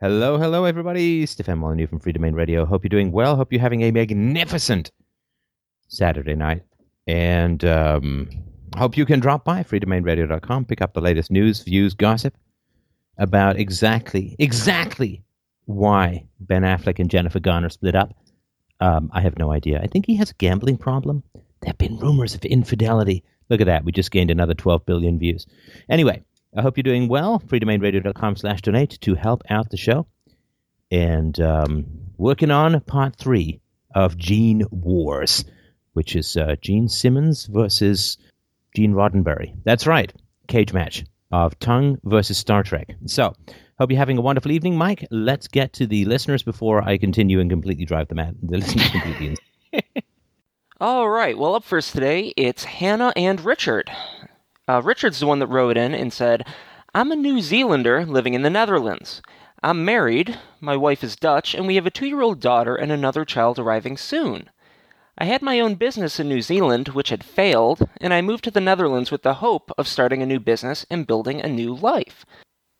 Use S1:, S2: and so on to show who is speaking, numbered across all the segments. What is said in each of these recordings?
S1: Hello, hello, everybody. Stefan Molyneux from Freedomain Radio. Hope you're doing well. Hope you're having a magnificent Saturday night. And um, hope you can drop by freedomainradio.com, pick up the latest news, views, gossip about exactly, exactly why Ben Affleck and Jennifer Garner split up. Um, I have no idea. I think he has a gambling problem. There have been rumors of infidelity. Look at that. We just gained another 12 billion views. Anyway, I hope you're doing well. freedomainradio.com slash donate to help out the show. And um, working on part three of Gene Wars, which is uh, Gene Simmons versus Gene Roddenberry. That's right. Cage match of Tongue versus Star Trek. So, hope you're having a wonderful evening, Mike. Let's get to the listeners before I continue and completely drive the mad the listeners completely
S2: All right. Well, up first today, it's Hannah and Richard. Uh, Richard's the one that wrote in and said, I'm a New Zealander living in the Netherlands. I'm married, my wife is Dutch, and we have a two year old daughter and another child arriving soon. I had my own business in New Zealand, which had failed, and I moved to the Netherlands with the hope of starting a new business and building a new life.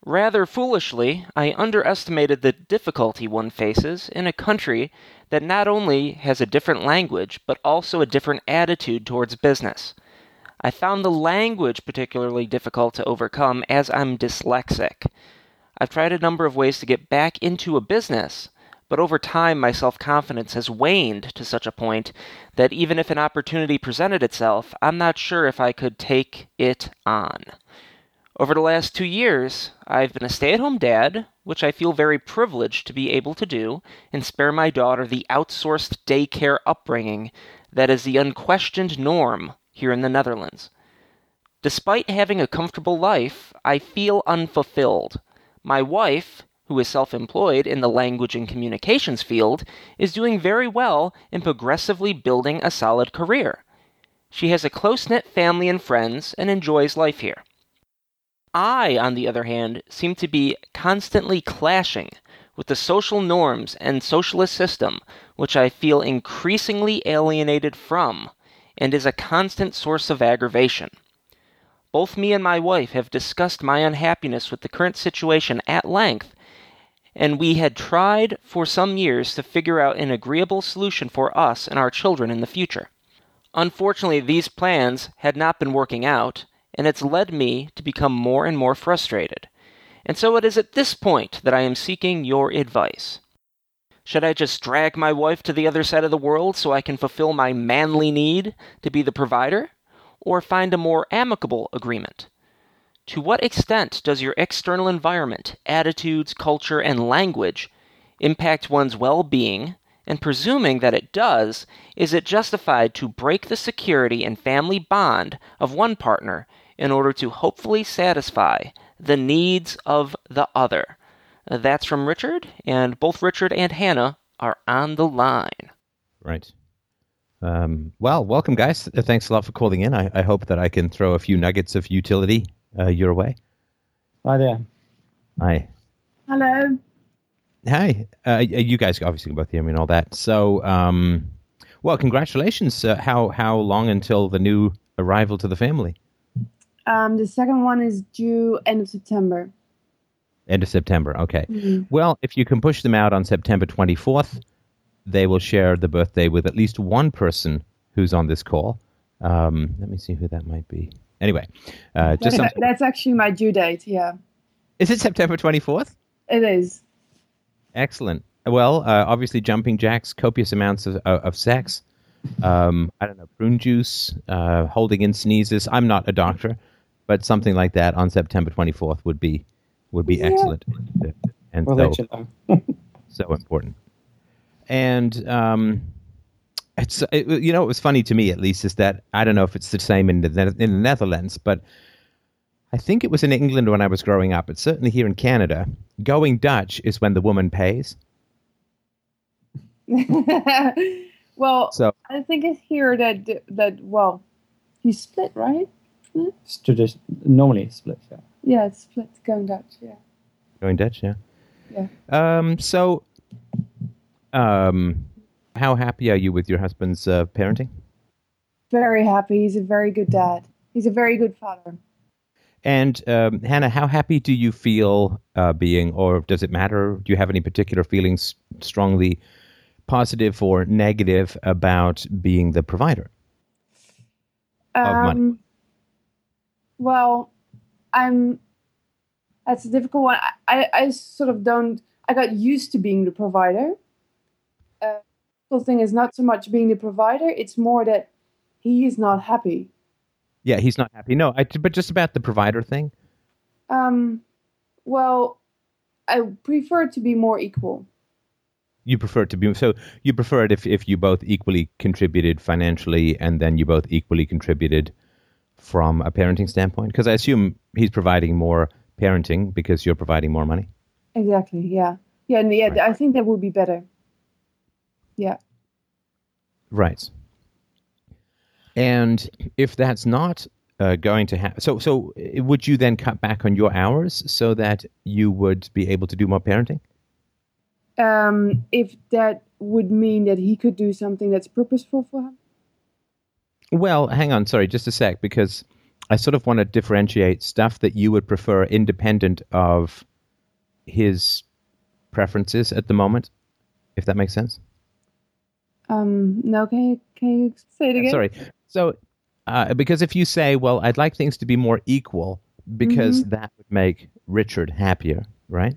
S2: Rather foolishly, I underestimated the difficulty one faces in a country that not only has a different language, but also a different attitude towards business. I found the language particularly difficult to overcome as I'm dyslexic. I've tried a number of ways to get back into a business, but over time my self confidence has waned to such a point that even if an opportunity presented itself, I'm not sure if I could take it on. Over the last two years, I've been a stay at home dad, which I feel very privileged to be able to do, and spare my daughter the outsourced daycare upbringing that is the unquestioned norm here in the Netherlands. Despite having a comfortable life, I feel unfulfilled. My wife, who is self employed in the language and communications field, is doing very well in progressively building a solid career. She has a close knit family and friends and enjoys life here. I, on the other hand, seem to be constantly clashing with the social norms and socialist system which I feel increasingly alienated from and is a constant source of aggravation. Both me and my wife have discussed my unhappiness with the current situation at length, and we had tried for some years to figure out an agreeable solution for us and our children in the future. Unfortunately, these plans had not been working out, and it's led me to become more and more frustrated. And so it is at this point that I am seeking your advice. Should I just drag my wife to the other side of the world so I can fulfill my manly need to be the provider? Or find a more amicable agreement? To what extent does your external environment, attitudes, culture, and language impact one's well being? And presuming that it does, is it justified to break the security and family bond of one partner in order to hopefully satisfy the needs of the other? That's from Richard, and both Richard and Hannah are on the line.
S1: Right. Um, well, welcome, guys. Uh, thanks a lot for calling in. I, I, hope that I can throw a few nuggets of utility uh, your way.
S3: Hi there.
S1: Hi.
S4: Hello.
S1: Hi. Uh, you guys obviously both hear me and all that. So, um, well, congratulations. Uh, how how long until the new arrival to the family?
S4: Um, the second one is due end of September.
S1: End of September. Okay. Mm-hmm. Well, if you can push them out on September 24th, they will share the birthday with at least one person who's on this call. Um, let me see who that might be. Anyway, uh, just
S4: that's, that's actually my due date. Yeah.
S1: Is it September 24th?
S4: It is.
S1: Excellent. Well, uh, obviously, jumping jacks, copious amounts of, of sex. Um, I don't know, prune juice, uh, holding in sneezes. I'm not a doctor, but something like that on September 24th would be would be yeah. excellent and we'll so, so important. And um, it's it, you know it was funny to me at least is that I don't know if it's the same in the in the Netherlands, but I think it was in England when I was growing up. It's certainly here in Canada. Going Dutch is when the woman pays.
S4: well, so I think it's here that that well, you split right.
S3: It's tradition normally split. Yeah.
S4: Yeah, it's split going Dutch. Yeah.
S1: Going Dutch, yeah.
S4: Yeah.
S1: Um. So, um, how happy are you with your husband's uh, parenting?
S4: Very happy. He's a very good dad. He's a very good father.
S1: And um, Hannah, how happy do you feel uh, being, or does it matter? Do you have any particular feelings strongly positive or negative about being the provider
S4: um, of money? Well, I'm. That's a difficult one. I, I, I sort of don't. I got used to being the provider. Uh, the thing is not so much being the provider; it's more that he is not happy.
S1: Yeah, he's not happy. No, I, but just about the provider thing.
S4: Um, well, I prefer to be more equal.
S1: You prefer it to be so. You prefer it if if you both equally contributed financially, and then you both equally contributed from a parenting standpoint. Because I assume he's providing more parenting because you're providing more money.
S4: Exactly. Yeah. Yeah. And yeah, right. I think that would be better. Yeah.
S1: Right. And if that's not uh, going to happen, so so would you then cut back on your hours so that you would be able to do more parenting?
S4: Um, if that would mean that he could do something that's purposeful for him.
S1: Well, hang on, sorry, just a sec, because I sort of want to differentiate stuff that you would prefer independent of his preferences at the moment, if that makes sense.
S4: Um, no, can you, can you say it again?
S1: Sorry. So, uh, because if you say, well, I'd like things to be more equal because mm-hmm. that would make Richard happier, right?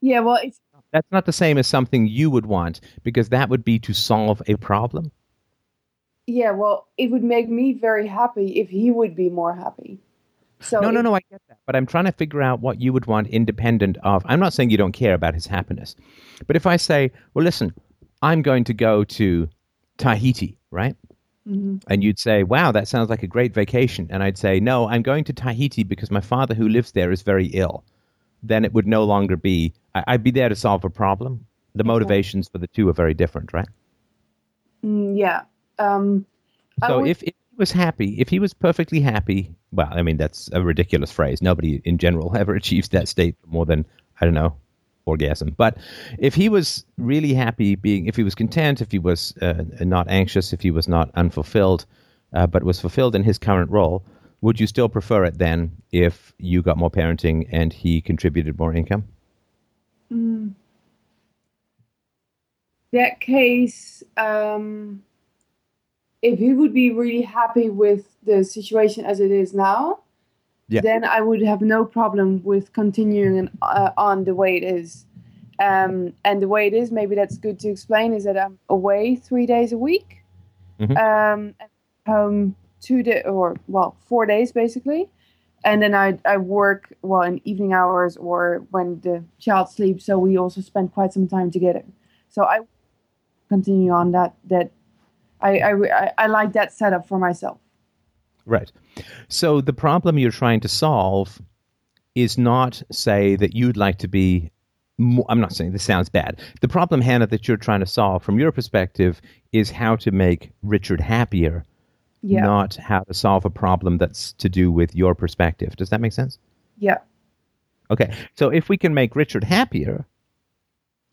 S4: Yeah, well, it's.
S1: That's not the same as something you would want because that would be to solve a problem.
S4: Yeah, well, it would make me very happy if he would be more happy.
S1: So no, no, no, I get that. But I'm trying to figure out what you would want independent of. I'm not saying you don't care about his happiness. But if I say, well, listen, I'm going to go to Tahiti, right? Mm-hmm. And you'd say, wow, that sounds like a great vacation. And I'd say, no, I'm going to Tahiti because my father who lives there is very ill. Then it would no longer be, I- would be there to solve a problem. The motivations for the two are very different, right?
S4: Mm, yeah. Um,
S1: so would... if, if he was happy, if he was perfectly happy, well, I mean, that's a ridiculous phrase. Nobody in general ever achieves that state more than, I don't know, orgasm. But if he was really happy being, if he was content, if he was uh, not anxious, if he was not unfulfilled, uh, but was fulfilled in his current role, would you still prefer it then if you got more parenting and he contributed more income?
S4: Mm. That case, um, if he would be really happy with the situation as it is now, yeah. then I would have no problem with continuing uh, on the way it is. Um, and the way it is, maybe that's good to explain, is that I'm away three days a week, mm-hmm. um, home two days or well four days basically, and then I I work well in evening hours or when the child sleeps. So we also spend quite some time together. So I continue on that that I I, I like that setup for myself.
S1: Right. So the problem you're trying to solve is not say that you'd like to be I'm not saying this sounds bad. The problem, Hannah, that you're trying to solve from your perspective is how to make Richard happier, yeah. not how to solve a problem that's to do with your perspective. Does that make sense?
S4: Yeah.
S1: Okay. So if we can make Richard happier,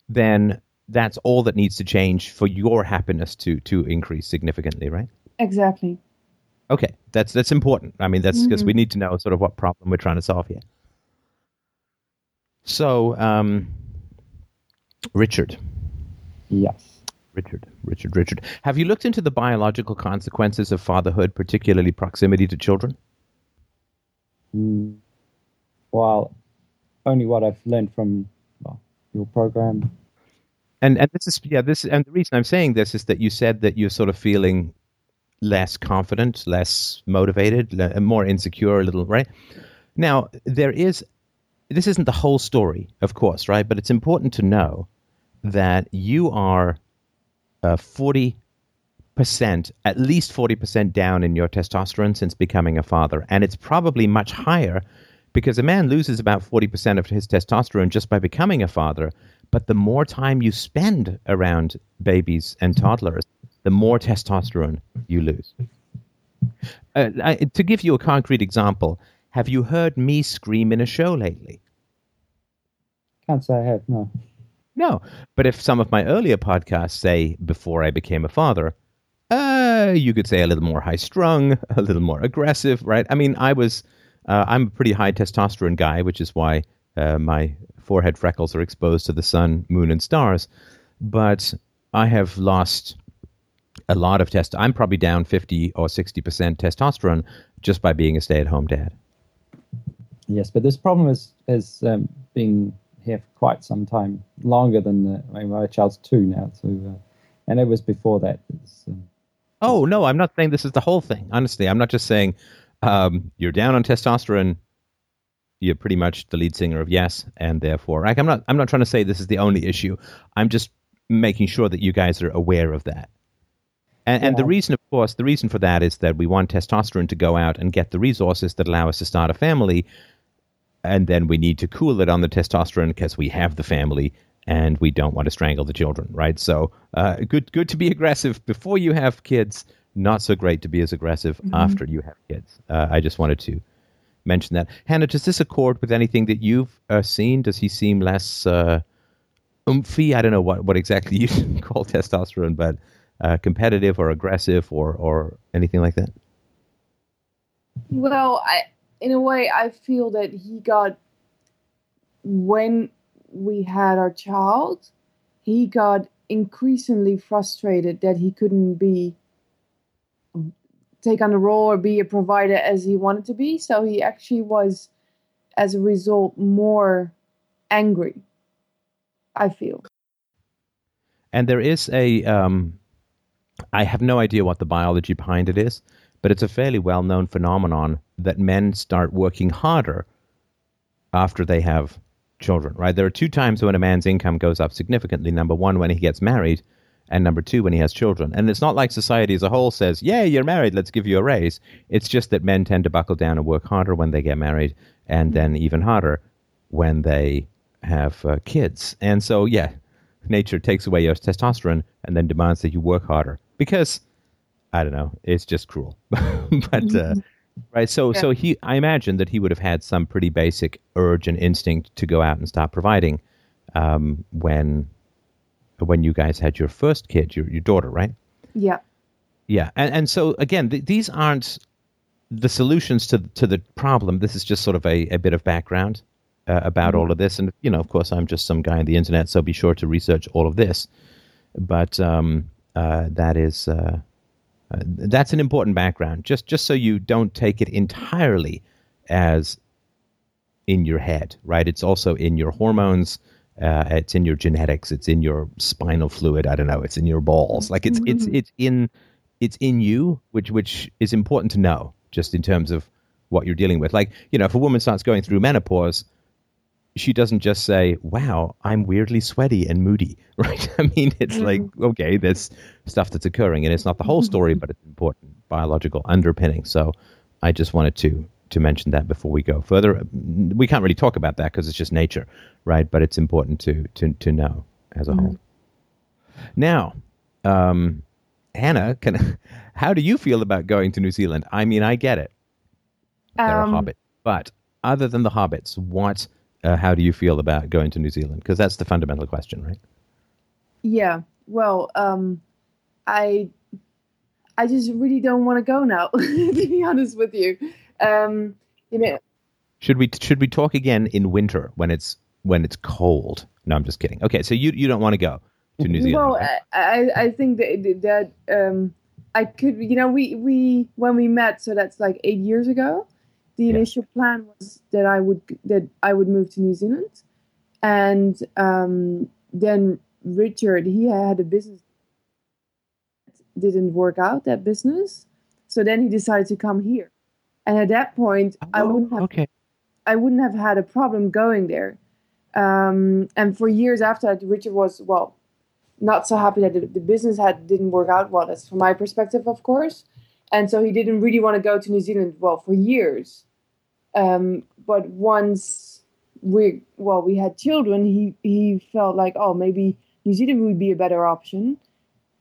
S1: then that's all that needs to change for your happiness to to increase significantly, right?
S4: Exactly.
S1: Okay, that's that's important. I mean, that's because mm-hmm. we need to know sort of what problem we're trying to solve here. So, um, Richard.
S3: Yes.
S1: Richard, Richard, Richard. Have you looked into the biological consequences of fatherhood, particularly proximity to children?
S3: Mm, well, only what I've learned from well, your program.
S1: And and this is yeah this and the reason I'm saying this is that you said that you're sort of feeling less confident, less motivated, more insecure, a little, right? Now, there is, this isn't the whole story, of course, right? But it's important to know that you are uh, 40%, at least 40% down in your testosterone since becoming a father. And it's probably much higher because a man loses about 40% of his testosterone just by becoming a father. But the more time you spend around babies and toddlers, the more testosterone you lose. Uh, I, to give you a concrete example, have you heard me scream in a show lately?
S3: Can't say I have, no.
S1: No, but if some of my earlier podcasts say before I became a father, uh, you could say a little more high strung, a little more aggressive, right? I mean, I was Uh, I'm a pretty high testosterone guy, which is why uh, my forehead freckles are exposed to the sun, moon, and stars. But I have lost a lot of test. I'm probably down 50 or 60% testosterone just by being a stay at home dad.
S3: Yes, but this problem has, has um, been here for quite some time, longer than the, I mean, my child's two now. So, uh, and it was before that. Um,
S1: oh, no, I'm not saying this is the whole thing. Honestly, I'm not just saying um, you're down on testosterone. You're pretty much the lead singer of Yes, and therefore, like, I'm not. I'm not trying to say this is the only issue. I'm just making sure that you guys are aware of that. And, yeah. and, the reason, of course, the reason for that is that we want testosterone to go out and get the resources that allow us to start a family. And then we need to cool it on the testosterone because we have the family and we don't want to strangle the children, right? So, uh, good, good to be aggressive before you have kids. Not so great to be as aggressive mm-hmm. after you have kids. Uh, I just wanted to mention that. Hannah, does this accord with anything that you've uh, seen? Does he seem less uh, oomphy? I don't know what, what exactly you call testosterone, but uh, competitive or aggressive or or anything like that?
S4: Well, I in a way I feel that he got when we had our child, he got increasingly frustrated that he couldn't be take on the role or be a provider as he wanted to be. So he actually was, as a result, more angry. I feel.
S1: And there is a um, I have no idea what the biology behind it is, but it's a fairly well known phenomenon that men start working harder after they have children, right? There are two times when a man's income goes up significantly. Number one, when he gets married, and number two, when he has children. And it's not like society as a whole says, yeah, you're married, let's give you a raise. It's just that men tend to buckle down and work harder when they get married, and then even harder when they have uh, kids. And so, yeah, nature takes away your testosterone and then demands that you work harder because I don't know, it's just cruel. but uh, mm-hmm. right, so yeah. so he, I imagine that he would have had some pretty basic urge and instinct to go out and start providing um, when when you guys had your first kid, your your daughter, right?
S4: Yeah.
S1: Yeah, and and so again, th- these aren't the solutions to to the problem. This is just sort of a, a bit of background uh, about mm-hmm. all of this, and you know, of course, I'm just some guy on the internet, so be sure to research all of this. But um, uh, that is uh, uh, that's an important background. Just just so you don't take it entirely as in your head, right? It's also in your hormones. Uh, it's in your genetics. It's in your spinal fluid. I don't know. It's in your balls. Like it's it's mm-hmm. it's in it's in you, which which is important to know, just in terms of what you're dealing with. Like you know, if a woman starts going through menopause, she doesn't just say, "Wow, I'm weirdly sweaty and moody," right? I mean, it's mm-hmm. like, okay, there's stuff that's occurring, and it's not the whole story, mm-hmm. but it's important biological underpinning. So, I just wanted to to mention that before we go further. We can't really talk about that because it's just nature, right? But it's important to to to know as a mm-hmm. whole. Now, um, Hannah, can how do you feel about going to New Zealand? I mean, I get it; they're um, a hobbit, but other than the hobbits, what uh, how do you feel about going to New Zealand? Because that's the fundamental question, right?
S4: Yeah. Well, um, I I just really don't want to go now. to be honest with you, um, you know.
S1: Should we should we talk again in winter when it's when it's cold? No, I'm just kidding. Okay, so you you don't want to go to New Zealand?
S4: Well, right? I I think that that um, I could. You know, we we when we met, so that's like eight years ago the yeah. initial plan was that I would that I would move to New Zealand, and um, then Richard he had a business that didn't work out that business, so then he decided to come here, and at that point oh, I wouldn't have okay. I wouldn't have had a problem going there, um, and for years after that Richard was well not so happy that the, the business had didn't work out well. That's from my perspective, of course and so he didn't really want to go to New Zealand. Well, for years, um, but once we well we had children, he he felt like oh maybe New Zealand would be a better option.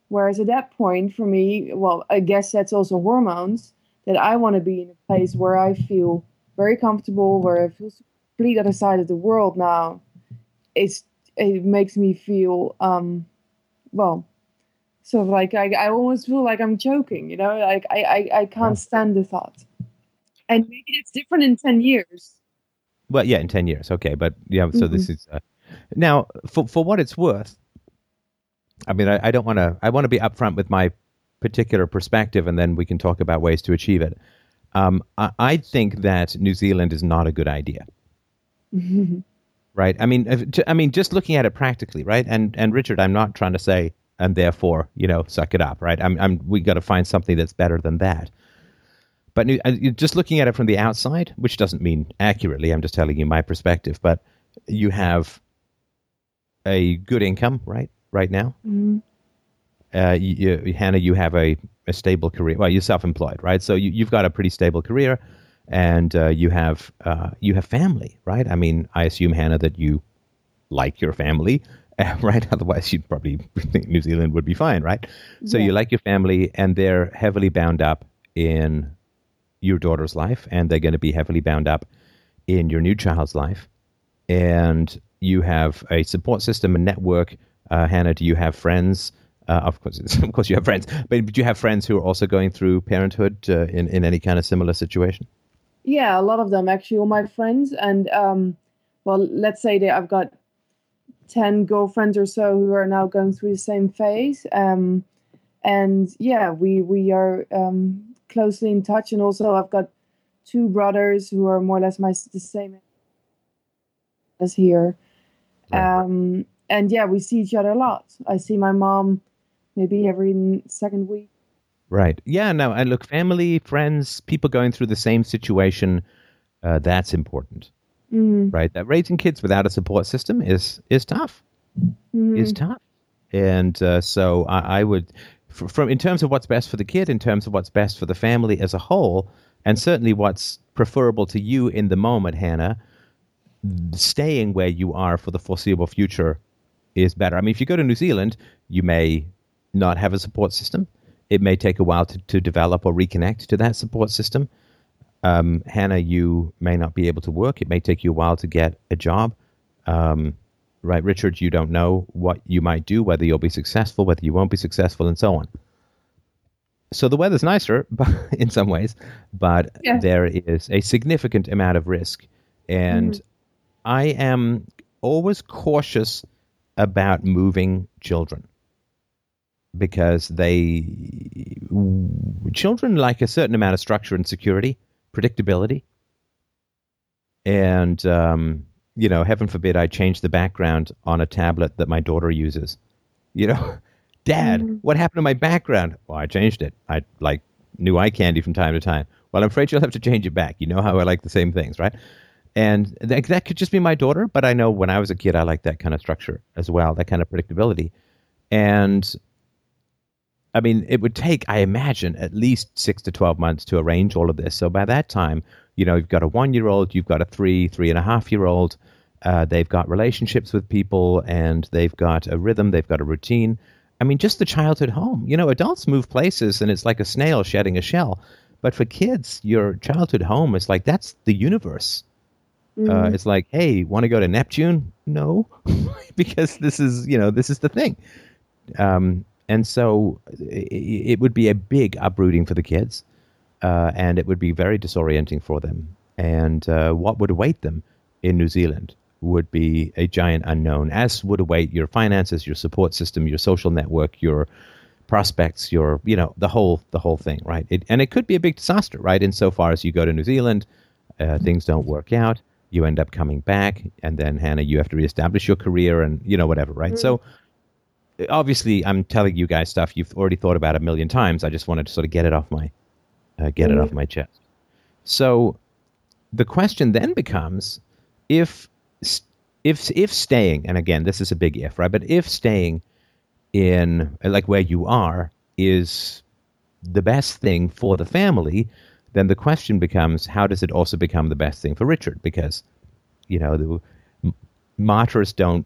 S4: Whereas at that point, for me, well, I guess that's also hormones that I want to be in a place where I feel very comfortable, where I feel complete other side of the world now. It's it makes me feel um, well, sort of like I, I almost feel like I'm choking, you know, like I I, I can't stand the thought. and maybe it's different in ten years.
S1: Well, yeah, in ten years, okay, but yeah. So mm-hmm. this is uh, now for for what it's worth. I mean, I, I don't want to. I want to be upfront with my particular perspective, and then we can talk about ways to achieve it. Um, I, I, think that New Zealand is not a good idea. right? I mean, I mean, just looking at it practically, right? And and Richard, I'm not trying to say, and therefore, you know, suck it up, right? I'm, I'm we got to find something that's better than that. But uh, just looking at it from the outside, which doesn't mean accurately, I'm just telling you my perspective. But you have a good income, right? Right now, mm-hmm. Uh, you, you, Hannah, you have a, a stable career. Well, you're self-employed, right? So you, you've got a pretty stable career and uh, you have uh, you have family, right? I mean, I assume Hannah that you like your family, right? Otherwise, you'd probably think New Zealand would be fine, right? So yeah. you like your family, and they're heavily bound up in your daughter's life, and they're going to be heavily bound up in your new child's life, and you have a support system, a network. Uh, Hannah, do you have friends? Uh, of course, of course, you have friends, but do you have friends who are also going through parenthood uh, in in any kind of similar situation?
S4: Yeah, a lot of them actually, all my friends. And um, well, let's say that I've got 10 girlfriends or so who are now going through the same phase. Um, and yeah, we, we are um, closely in touch. And also, I've got two brothers who are more or less my the same as here. Um, and yeah, we see each other a lot. I see my mom maybe every second week.
S1: Right. Yeah. No. And look, family, friends, people going through the same situation. Uh, that's important. Mm. Right. That raising kids without a support system is is tough. Mm. Is tough. And uh, so I, I would, from in terms of what's best for the kid, in terms of what's best for the family as a whole, and certainly what's preferable to you in the moment, Hannah, staying where you are for the foreseeable future is better. I mean, if you go to New Zealand, you may not have a support system it may take a while to, to develop or reconnect to that support system. Um, Hannah, you may not be able to work. It may take you a while to get a job. Um, right, Richard, you don't know what you might do, whether you'll be successful, whether you won't be successful, and so on. So the weather's nicer in some ways, but yeah. there is a significant amount of risk. And mm-hmm. I am always cautious about moving children because they children like a certain amount of structure and security, predictability, and um, you know, heaven forbid I change the background on a tablet that my daughter uses. You know, Dad, mm-hmm. what happened to my background? Well, I changed it. I like new eye candy from time to time. Well, I'm afraid you'll have to change it back. You know how I like the same things, right? And that, that could just be my daughter, but I know when I was a kid, I liked that kind of structure as well, that kind of predictability. And I mean, it would take, I imagine, at least six to 12 months to arrange all of this. So by that time, you know, you've got a one year old, you've got a three, three and a half year old. Uh, they've got relationships with people and they've got a rhythm, they've got a routine. I mean, just the childhood home. You know, adults move places and it's like a snail shedding a shell. But for kids, your childhood home is like that's the universe. Uh, mm-hmm. Uh, it's like, hey, want to go to Neptune? No, because this is, you know, this is the thing. Um, and so it would be a big uprooting for the kids, uh, and it would be very disorienting for them. And uh, what would await them in New Zealand would be a giant unknown, as would await your finances, your support system, your social network, your prospects, your you know the whole the whole thing, right? It, and it could be a big disaster, right? Insofar as you go to New Zealand, uh, things don't work out, you end up coming back, and then Hannah, you have to reestablish your career, and you know whatever, right? Mm. So obviously I'm telling you guys stuff you've already thought about a million times. I just wanted to sort of get it off my uh, get mm-hmm. it off my chest. So the question then becomes if if if staying and again this is a big if right but if staying in like where you are is the best thing for the family then the question becomes how does it also become the best thing for Richard because you know the martyrs don't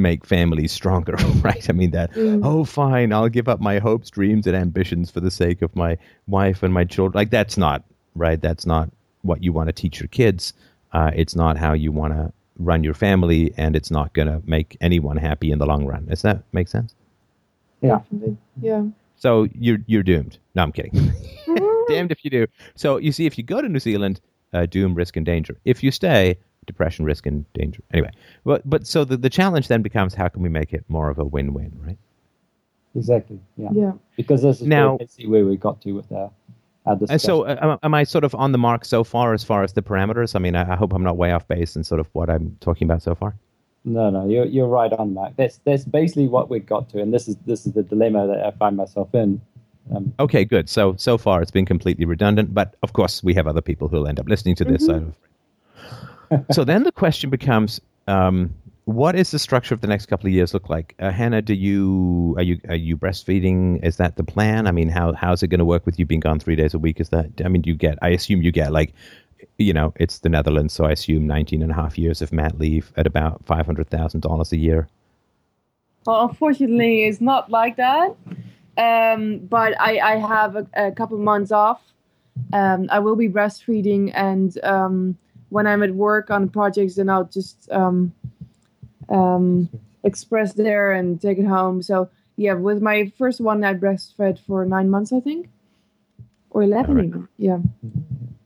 S1: make families stronger, right? I mean that. Mm. Oh, fine, I'll give up my hopes, dreams, and ambitions for the sake of my wife and my children. Like that's not right. That's not what you want to teach your kids. Uh, it's not how you want to run your family, and it's not going to make anyone happy in the long run. Does that make sense?
S3: Yeah.
S4: Yeah.
S1: So you're you're doomed. No, I'm kidding. Damned if you do. So you see, if you go to New Zealand, uh, doom, risk, and danger. If you stay, depression, risk, and danger. Anyway, but but so the, the challenge then becomes how can we make it more of a win-win, right?
S3: Exactly. Yeah.
S4: Yeah.
S3: Because this is
S1: Now-
S3: see where we got to with our, our
S1: And so, uh, am- am I sort of on the mark so far as far as the parameters? I mean, I, I hope I'm not way off base in sort of what I'm talking about so far.
S3: No, no, you're you're right on, Mark. That's that's basically what we got to, and this is this is the dilemma that I find myself in. Um,
S1: Okay, good. So so far it's been completely redundant, but of course we have other people who'll end up listening to this.
S4: Mm-hmm.
S1: So, so then the question becomes, um, what is the structure of the next couple of years look like? Uh, Hannah, do you are you are you breastfeeding? Is that the plan? I mean, how how's it going to work with you being gone three days a week? Is that I mean, do you get? I assume you get like, you know, it's the Netherlands, so I assume 19 and a half years of mat leave at about five hundred thousand dollars a year.
S4: Well, unfortunately, it's not like that. Um, but I, I have a, a couple months off. Um, I will be breastfeeding, and um, when I'm at work on projects, then I'll just um, um, express there and take it home. So yeah, with my first one, I breastfed for nine months, I think, or eleven even. Yeah,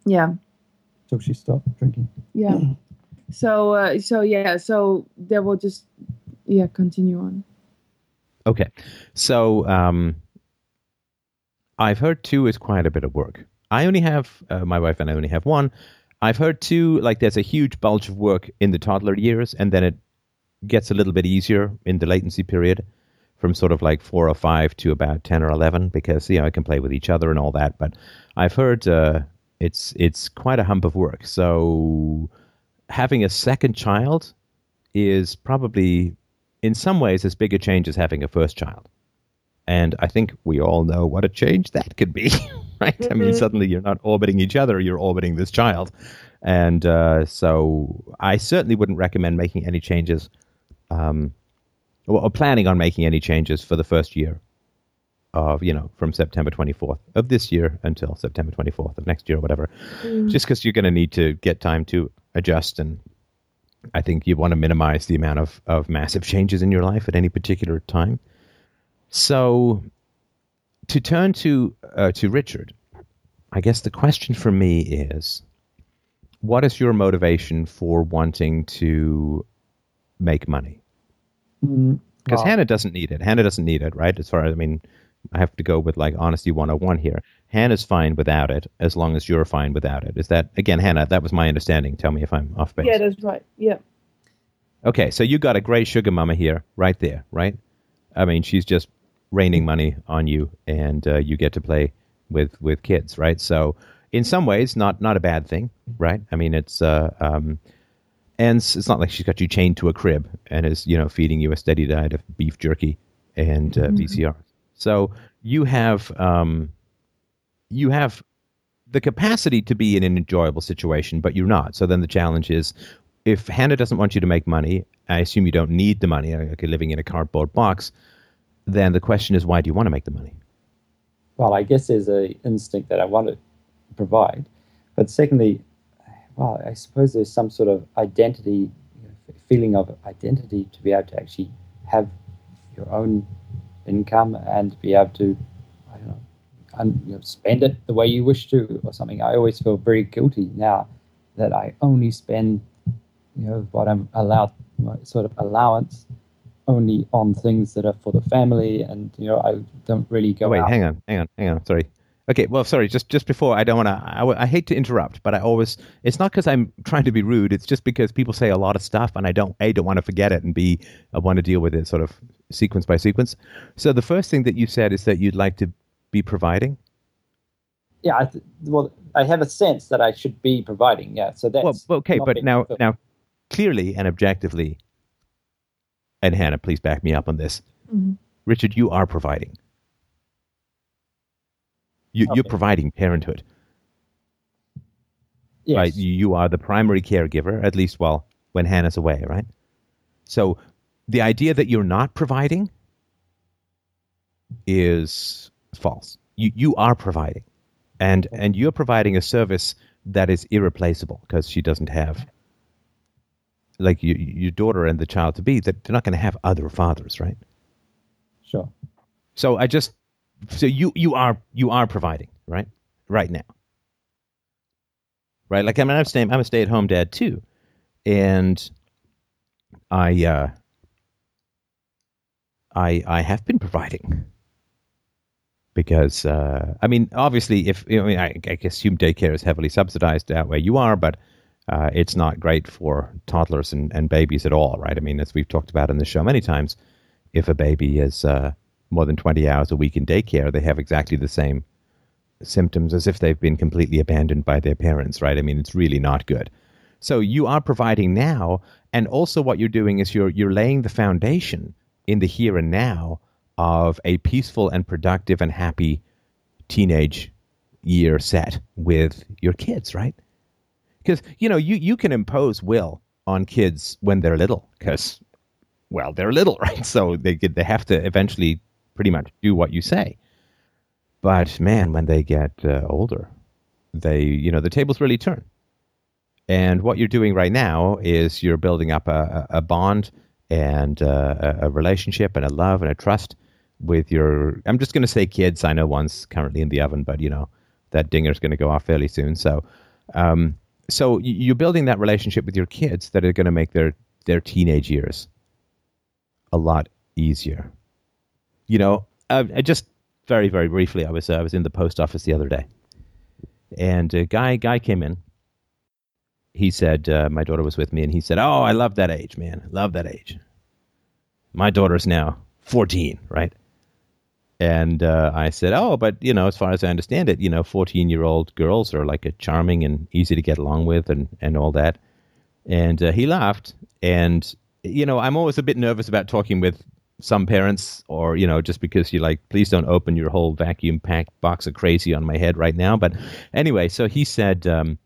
S4: yeah.
S3: So she stopped drinking.
S4: Yeah. So uh, so yeah, so they will just yeah continue on.
S1: Okay, so um, I've heard two is quite a bit of work. I only have uh, my wife and I only have one. I've heard too, like there's a huge bulge of work in the toddler years, and then it gets a little bit easier in the latency period from sort of like four or five to about ten or eleven because you know I can play with each other and all that. But I've heard uh, it's it's quite a hump of work. So having a second child is probably in some ways as big a change as having a first child. And I think we all know what a change that could be, right? I mean,
S4: Mhm.
S1: suddenly you're not orbiting each other, you're orbiting this child. And uh, so I certainly wouldn't recommend making any changes, um, or, or planning on making any changes for the first year of, you know, from September 24th of this year until September 24th of next year or whatever just because you're going to need to get time to adjust and i think you want to minimize the amount of, of massive changes in your life at any particular time so to turn to uh, to richard i guess the question for me is what is your motivation for wanting to make money
S3: Mm,
S1: because
S3: well,
S1: Hannah doesn't need it. Hannah doesn't need it, right? As far as I mean, I have to go with like honesty 101 here. Hannah's fine without it as long as you're fine without it. Is that again, Hannah? That was my understanding. Tell me if I'm off base.
S4: Yeah, that's right. Yeah.
S1: Okay, so you got a great sugar mama here, right there, right? I mean, she's just raining money on you, and uh, you get to play with with kids, right? So, in some ways, not not a bad thing, right? I mean, it's uh, um, and it's not like she's got you chained to a crib and is you know feeding you a steady diet of beef jerky and uh, VCR. So you have um, you have the capacity to be in an enjoyable situation, but you're not. So then the challenge is if Hannah doesn't want you to make money, I assume you don't need the money, like you're living in a cardboard box, then the question is why do you want to make the money?
S3: well, I guess there's a instinct that I want to provide, but secondly, well, I suppose there's some sort of identity, feeling of identity to be able to actually have your own income and be able to, I don't know, you know, spend it the way you wish to or something. I always feel very guilty now that I only spend, you know, what I'm allowed, sort of allowance, only on things that are for the family, and you know, I don't really go
S1: Oh, wait,
S3: out.
S1: hang on, hang on, hang on. Sorry. Okay, well, sorry. Just just before, I don't want to. I, I hate to interrupt, but I always. It's not because I'm trying to be rude. It's just because people say a lot of stuff, and I don't a don't want to forget it, and b I want to deal with it sort of sequence by sequence. So the first thing that you said is that you'd like to be providing.
S3: yeah, I th- well, I have a sense that I should be providing. Yeah, so that's
S1: Well, okay, but now now clearly and objectively, and Hannah, please back me up on this.
S4: Mhm.
S1: Richard, you are providing. You, You're
S3: Okay.
S1: providing parenthood.
S3: yes.
S1: right? You, you are the primary caregiver, at least while when Hannah's away, right? So the idea that you're not providing is false. You you are providing, and and you're providing a service that is irreplaceable because she doesn't have like you, your daughter and the child to be that they're not going to have other fathers, right?
S3: Sure.
S1: So I just so you you are you are providing, right? right now. Right? Like I mean, I'm staying, I'm a stay at home dad too, and I uh, I I have been providing because uh, I mean, obviously, if I mean, I, I assume daycare is heavily subsidized out where you are, but uh, it's not great for toddlers and, and babies at all, right? I mean, as we've talked about in the show many times, if a baby is uh, more than 20 hours a week in daycare, they have exactly the same symptoms as if they've been completely abandoned by their parents, right? I mean, it's really not good. So you are providing now, and also what you're doing is you're you're laying the foundation in the here and now of a peaceful and productive and happy teenage year set with your kids, right? Because you know you you can impose will on kids when they're little, because well they're little, right? So they get, they have to eventually pretty much do what you say. But man, when they get uh, older, they you know the tables really turn. And what you're doing right now is you're building up a, a bond and uh, a relationship and a love and a trust with your. I'm just going to say kids. I know one's currently in the oven, but you know that dinger's going to go off fairly soon. So, um, so you're building that relationship with your kids that are going to make their their teenage years a lot easier. You know, uh, I just very very briefly, I was uh, I was in the post office the other day, and a guy guy came in. He said uh, my daughter was with me, and he said, "Oh, I love that age, man. Love that age. My daughter's now 14, right?" And uh, I said, "Oh, but you know, as far as I understand it, you know, fourteen-year-old girls are like charming and easy to get along with, and and all that." And uh, he laughed. And you know, I'm always a bit nervous about talking with some parents, or you know, just because you're like, "Please don't open your whole vacuum-packed box of crazy on my head right now." But anyway, so he said, um,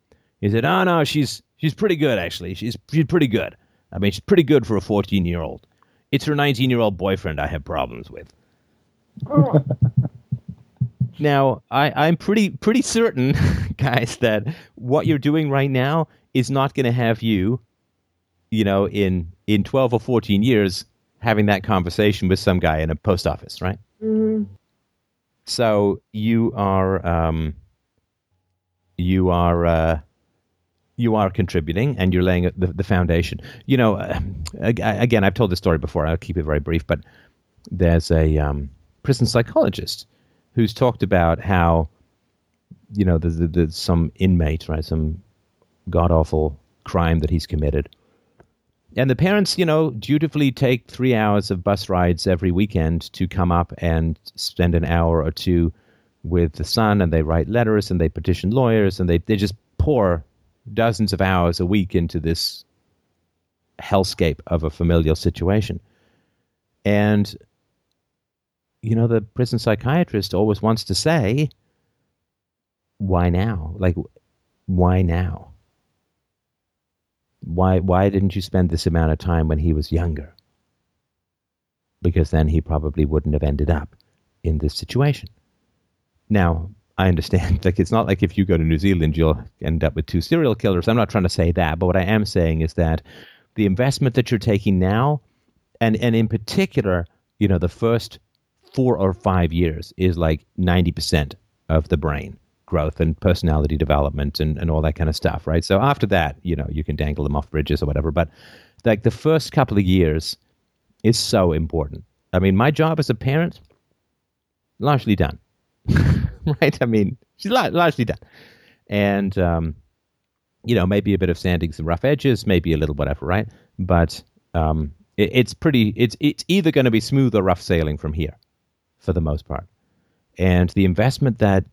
S1: he said, "Oh no, she's she's pretty good actually. She's she's pretty good. I mean, she's pretty good for a fourteen-year-old. It's her nineteen-year-old boyfriend I have problems with." now, I, I'm pretty pretty certain, guys, that what you're doing right now is not going to have you, you know, in in 12 or 14 years having that conversation with some guy in a post office, right?
S4: Mm-hmm.
S1: So you are um, you are uh, you are contributing and you're laying the, the foundation. You know, uh, again, I've told this story before. I'll keep it very brief, but there's a um, prison psychologist who's talked about how you know there's, there's some inmate right some god awful crime that he's committed. And the parents you know dutifully take three hours of bus rides every weekend to come up and spend an hour or two with the son and they write letters and they petition lawyers and they, they just pour dozens of hours a week into this hellscape of a familial situation. And you know, the prison psychiatrist always wants to say, why now? Like, why now? Why, why didn't you spend this amount of time when he was younger? Because then he probably wouldn't have ended up in this situation. Now, I understand, like, it's not like if you go to New Zealand, you'll end up with two serial killers. I'm not trying to say that, but what I am saying is that the investment that you're taking now, and, and in particular, you know, the first four or five years is like 90% of the brain growth and personality development and, and all that kind of stuff, right? So after that, you know, you can dangle them off bridges or whatever. But like the first couple of years is so important. I mean, my job as a parent, largely done, right? I mean, she's largely done. And, um, you know, maybe a bit of sanding some rough edges, maybe a little whatever, right? But um, it, it's pretty, it's, it's either going to be smooth or rough sailing from here for the most part. And the investment that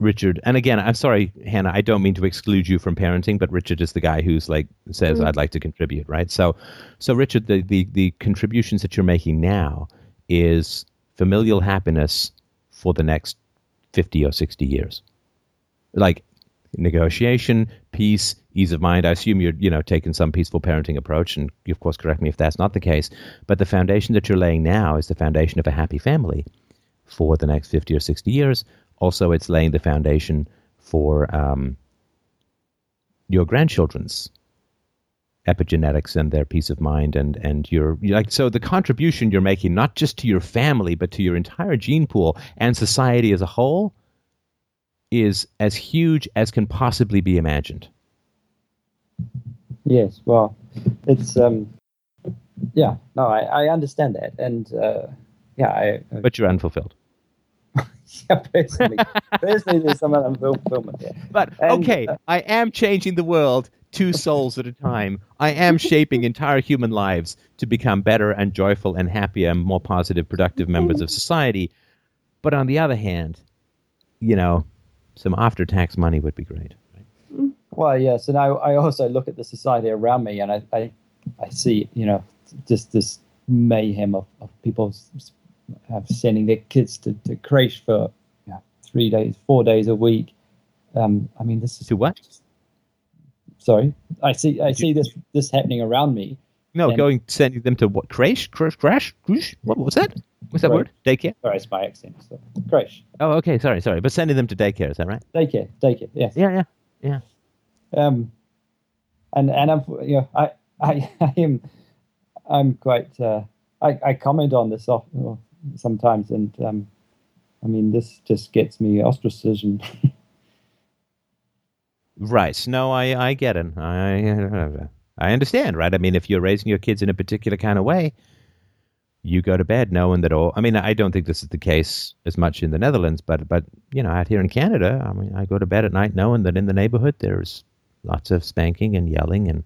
S1: Richard, and again, I'm sorry, Hannah, I don't mean to exclude you from parenting, but Richard is the guy who's like says mm-hmm. I'd like to contribute, right? So, so Richard, the, the the contributions that you're making now is familial happiness for the next fifty or sixty years, like negotiation, peace, ease of mind. I assume you're, you know, taking some peaceful parenting approach, and you, of course, correct me if that's not the case. But the foundation that you're laying now is the foundation of a happy family for the next 50 or 60 years. Also, it's laying the foundation for um, your grandchildren's epigenetics and their peace of mind and and your like so the contribution you're making not just to your family but to your entire gene pool and society as a whole is as huge as can possibly be imagined.
S3: Yes, well, it's um, yeah, no, I, I understand that, and uh, yeah, I.
S1: Uh, but you're unfulfilled.
S3: yeah, personally, personally, there's some unfulfillment there.
S1: But and, okay, uh, I am changing the world two souls at a time. I am shaping entire human lives to become better and joyful and happier and more positive, productive members of society. But on the other hand, you know, some after tax money would be great.
S3: Right? Well, yes, and I, I also look at the society around me and I, I, I see, you know, just this mayhem of, of people have sending their kids to, to creche for you know, three days, four days a week. Um, I mean, this is
S1: to what?
S3: Sorry, I see. I see this this happening around me.
S1: No, and, going sending them to what? Creche? Crash? Crash? What was that? What's that word? Daycare?
S3: Sorry, it's my accent. So. Creche.
S1: Oh, okay. Sorry, sorry. But sending them to daycare, is that right?
S3: Daycare. Daycare. Yes.
S1: Yeah, yeah,
S3: yeah. Um, and and I'm you know I I, I am I'm quite uh, I I comment on this often, sometimes, and um, I mean this just gets me ostracism.
S1: Right. No, I, I get it. I, I understand, right? I mean, if you're raising your kids in a particular kind of way, you go to bed knowing that all. I mean, I don't think this is the case as much in the Netherlands, but but you know, out here in Canada, I mean, I go to bed at night knowing that in the neighborhood there's lots of spanking and yelling and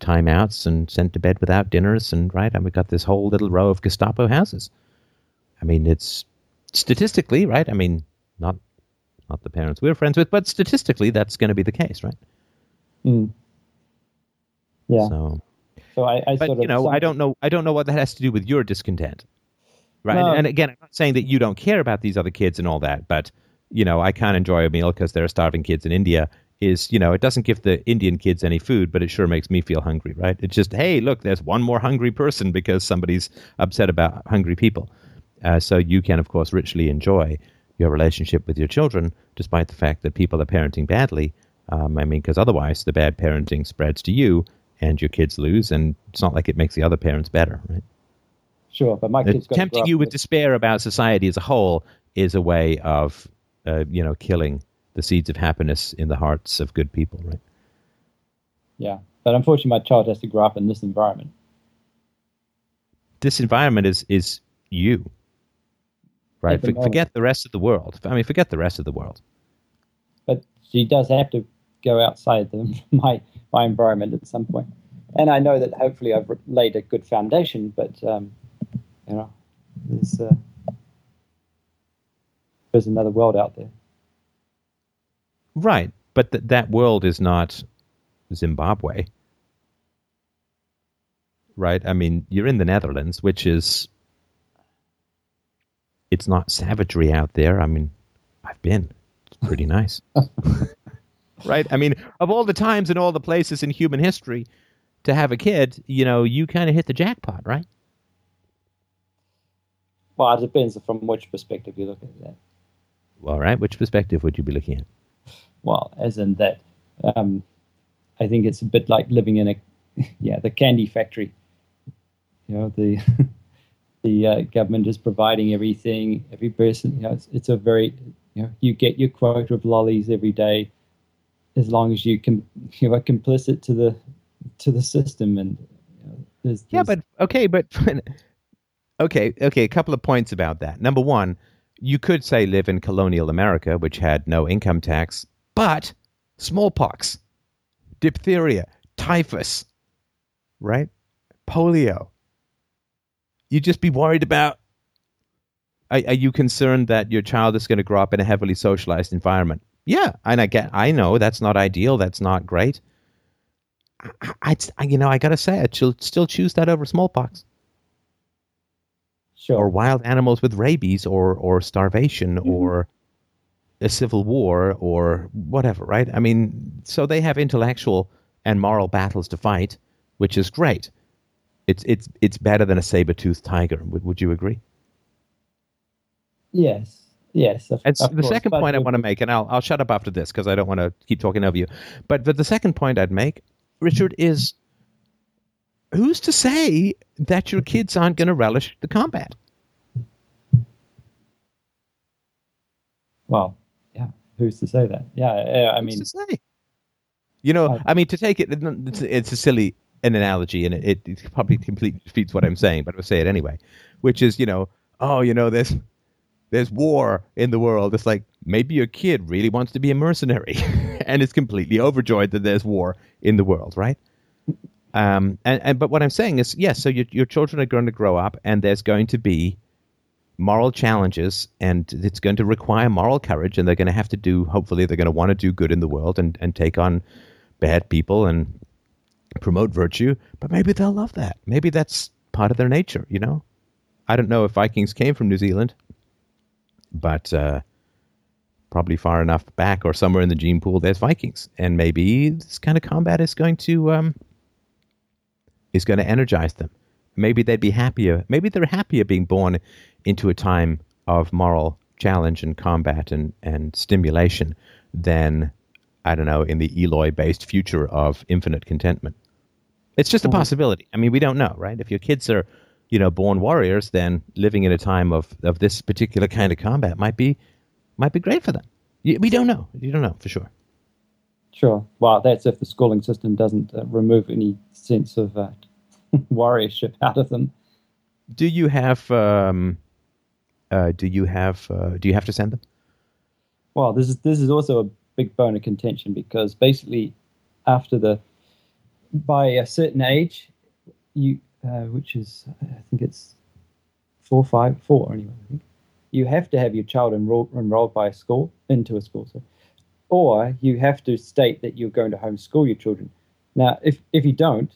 S1: timeouts and sent to bed without dinners and right. And we've got this whole little row of Gestapo houses. I mean, it's statistically right. I mean, not not the parents we're friends with, but statistically, that's going to be the case, right?
S3: Mm. Yeah.
S1: So,
S3: so I, I
S1: but,
S3: sort
S1: of you know, I don't know, I don't know what that has to do with your discontent, right? No. And, and, again, I'm not saying that you don't care about these other kids and all that, but you know, I can't enjoy a meal because there are starving kids in India. Is you know, it doesn't give the Indian kids any food, but it sure makes me feel hungry, right? It's just, hey, look, there's one more hungry person because somebody's upset about hungry people. Uh, so you can, of course, richly enjoy your relationship with your children, despite the fact that people are parenting badly. Um, I mean, because otherwise the bad parenting spreads to you and your kids lose, and it's not like it makes the other parents better, right?
S3: Sure, but my kids
S1: tempting you with, despair about society as a whole is a way of, uh, you know, killing the seeds of happiness in the hearts of good people, right?
S3: Yeah, but unfortunately, my child has to grow up in this environment.
S1: This environment is is you right? For, forget the rest of the world. I mean, forget the rest of the world.
S3: But she does have to go outside the, my my environment at some point. and I know that hopefully I've laid a good foundation. But um, you know, there's uh, there's another world out there.
S1: Right, but th- that world is not Zimbabwe. Right? I mean, you're in the Netherlands, which is it's not savagery out there. I mean, I've been. It's pretty nice. right? I mean, of all the times and all the places in human history to have a kid, you know, you kind of hit the jackpot, right?
S3: Well, it depends from which perspective you look at that.
S1: All right. Which perspective would you be looking at?
S3: Well, as in that, um, I think it's a bit like living in a, yeah, the candy factory. You know, the the uh, government is providing everything. Every person, you know, it's, it's, a very, you know, you get your quota of lollies every day, as long as you can, you are complicit to the to the system. And you know, there's,
S1: there's, yeah, but okay, but okay, okay. A couple of points about that. Number one, you could say live in colonial America, which had no income tax, but smallpox, diphtheria, typhus, right, polio you'd just be worried about are, are you concerned that your child is going to grow up in a heavily socialized environment? Yeah, and I get, I know that's not ideal. That's not great. I, I you know, I gotta say, I'd still choose that over smallpox.
S3: Sure.
S1: Or wild animals with rabies, or or starvation, mm-hmm. or a civil war, or whatever. Right? I mean, so they have intellectual and moral battles to fight, which is great it's it's it's better than a saber toothed tiger. Would would you agree?
S3: Yes. Yes. Of,
S1: and
S3: of
S1: the course, second point I want to make, and I'll I'll shut up after this because I don't want to keep talking over you. But but the second point I'd make, Richard, is who's to say that your kids aren't going to relish the combat?
S3: Well, yeah. who's to say that? Yeah, I mean,
S1: to say? You know, I mean, to take it, it's, it's a silly an analogy, and it, it probably completely defeats what I'm saying, but I'll say it anyway, which is, you know, oh, you know, there's there's war in the world. It's like maybe your kid really wants to be a mercenary, and is completely overjoyed that there's war in the world, right? Um, and, and but what I'm saying is, yes, so your your children are going to grow up, and there's going to be moral challenges, and it's going to require moral courage, and they're going to have to do. Hopefully, they're going to want to do good in the world and and take on bad people and promote virtue, but maybe they'll love that. Maybe that's part of their nature, you know? I don't know if Vikings came from New Zealand, but uh, probably far enough back or somewhere in the gene pool there's Vikings. And maybe this kind of combat is going to um, is going to energize them. Maybe they'd be happier. Maybe they're happier being born into a time of moral challenge and combat and, and stimulation than I don't know, in the Eloi based future of infinite contentment. It's just a possibility. I mean, we don't know, right? If your kids are, you know, born warriors, then living in a time of, of this particular kind of combat might be might be great for them. We don't know. You don't know for sure.
S3: Sure. Well, that's if the schooling system doesn't uh, remove any sense of uh, warriorship out of them.
S1: Do you have? Um, uh, do you have? Uh, do you have to send them?
S3: Well, this is this is also a big bone of contention because basically, after the by a certain age, you uh, which is I think it's four, five, four anyway. I think you have to have your child enrolled by a school into a school, so, or you have to state that you're going to homeschool your children. Now, if if you don't,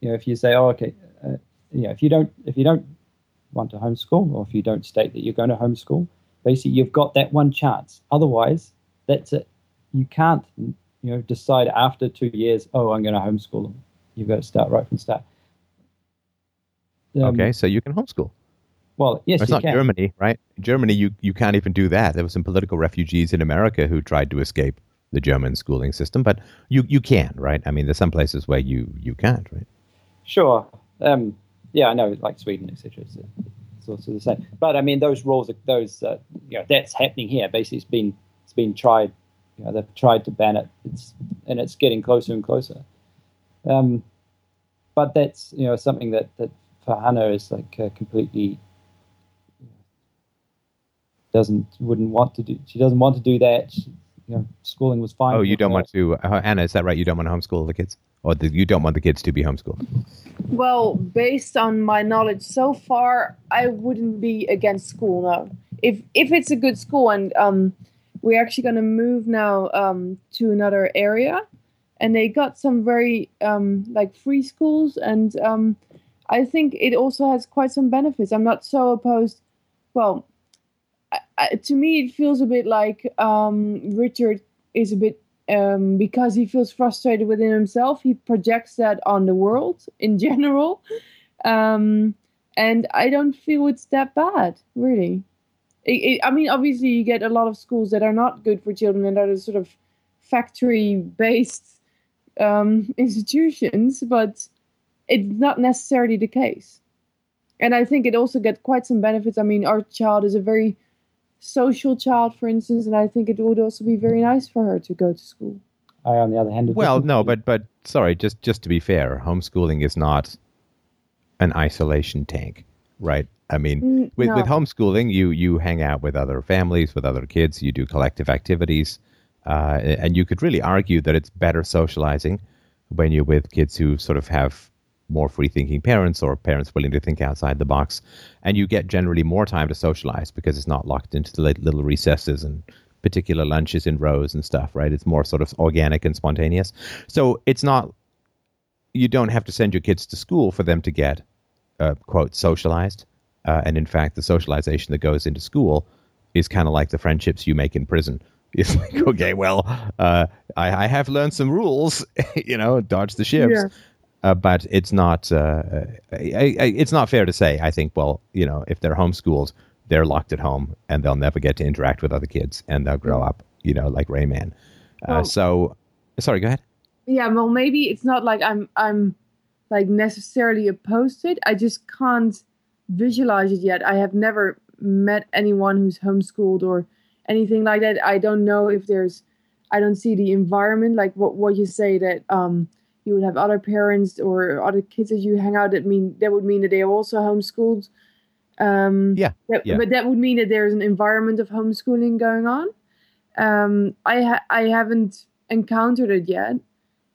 S3: you know, if you say, oh, okay, uh, you know, if you don't if you don't want to homeschool, or if you don't state that you're going to homeschool, basically you've got that one chance. Otherwise, that's it you can't you know decide after two years oh i'm going to homeschool them you've got to start right from the start
S1: um, okay so you can homeschool.
S3: well yes
S1: it's not
S3: can.
S1: germany right? In germany you, you can't even do that. There were some political refugees in america who tried to escape the german schooling system but you, you can right? I mean there's some places where you, you can't right?
S3: Sure. Um, yeah i know like sweden etc it's, it's also the same. But i mean those rules those uh, you know that's happening here. Basically it's been it's been tried you know, they've tried to ban it, it's, and it's getting closer and closer. Um, but that's you know something that, that for Hannah is like uh, completely doesn't wouldn't want to do. She doesn't want to do that. She, you know, schooling was fine.
S1: Oh, you don't her. want to, uh, Anna? Is that right? You don't want to homeschool the kids, or the, you don't want the kids to be homeschooled?
S4: Well, based on my knowledge so far, I wouldn't be against school. No, if if it's a good school and um, we're actually going to move now um, to another area and they got some very um, like free schools and um, i think it also has quite some benefits. I'm not so opposed well I, I, to me it feels a bit like um, richard is a bit um, because he feels frustrated within himself he projects that on the world in general. Um, and i don't feel it's that bad really. It, it, I mean, obviously, you get a lot of schools that are not good for children and are sort of factory-based um, institutions, but it's not necessarily the case. And I think it also gets quite some benefits. I mean, our child is a very social child, for instance, and I think it would also be very nice for her to go to school.
S3: I, on the other hand,
S1: well, no, but but sorry, just just to be fair, homeschooling is not an isolation tank, right? I mean, mm, with, no. with homeschooling, you you hang out with other families, with other kids, you do collective activities, uh, and you could really argue that it's better socializing when you're with kids who sort of have more free thinking parents or parents willing to think outside the box, and you get generally more time to socialize because it's not locked into the little recesses and particular lunches in rows and stuff, right? It's more sort of organic and spontaneous. So it's not you don't have to send your kids to school for them to get uh, quote socialized uh, and in fact, the socialization that goes into school is kind of like the friendships you make in prison. It's like, okay, well, uh, I, I, have learned some rules, you know, dodge the ships. Yeah. Uh, but it's not uh, I, I, it's not fair to say. I think, well, you know, if they're homeschooled, they're locked at home and they'll never get to interact with other kids and they'll grow up, you know, like Rain Man. Uh, well, so, sorry, go ahead.
S4: Yeah, well, maybe it's not like I'm I'm like necessarily opposed to it. I just can't visualize it yet. I have never met anyone who's homeschooled or anything like that. I don't know if there's, I don't see the environment like what what you say that um, you would have other parents or other kids that you hang out that mean that would mean that they are also homeschooled. Um,
S1: yeah,
S4: that,
S1: yeah,
S4: but that would mean that there's an environment of homeschooling going on. Um, I ha- I haven't encountered it yet,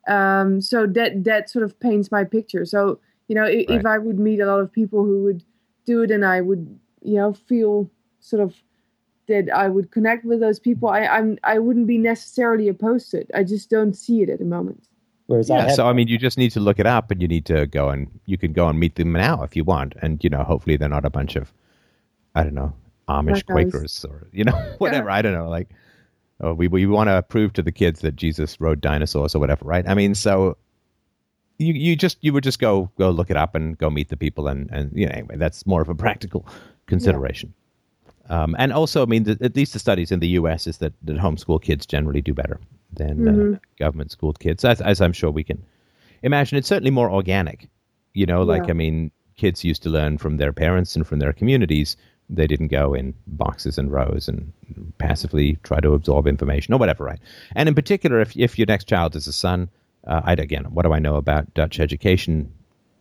S4: um, so that that sort of paints my picture. So you know, if,
S1: Right.
S4: if I would meet a lot of people who would do it, and I would you know feel sort of that I would connect with those people, I I'm I wouldn't be necessarily opposed to it. I just don't see it at the moment.
S3: Whereas I
S1: yeah.
S3: have,
S1: So I mean, you just need to look it up, and you need to go and you can go and meet them now if you want, and you know, hopefully they're not a bunch of, I don't know, Amish
S4: Quakers.
S1: Quakers or you know whatever. I don't know, like. Oh, we we want to prove to the kids that Jesus rode dinosaurs or whatever, right? I mean, so you you just you would just go go look it up and go meet the people and and you know anyway that's more of a practical consideration. Um, and also, I mean, the, at least the studies in the U.S. is that, that homeschool kids generally do better than uh, government schooled kids, as, as I'm sure we can imagine. It's certainly more organic. You know, like
S4: Yeah.
S1: I mean, kids used to learn from their parents and from their communities. They didn't go in boxes and rows and passively try to absorb information or whatever, right? And in particular, if if your next child is a son, uh, I again, what do I know about Dutch education?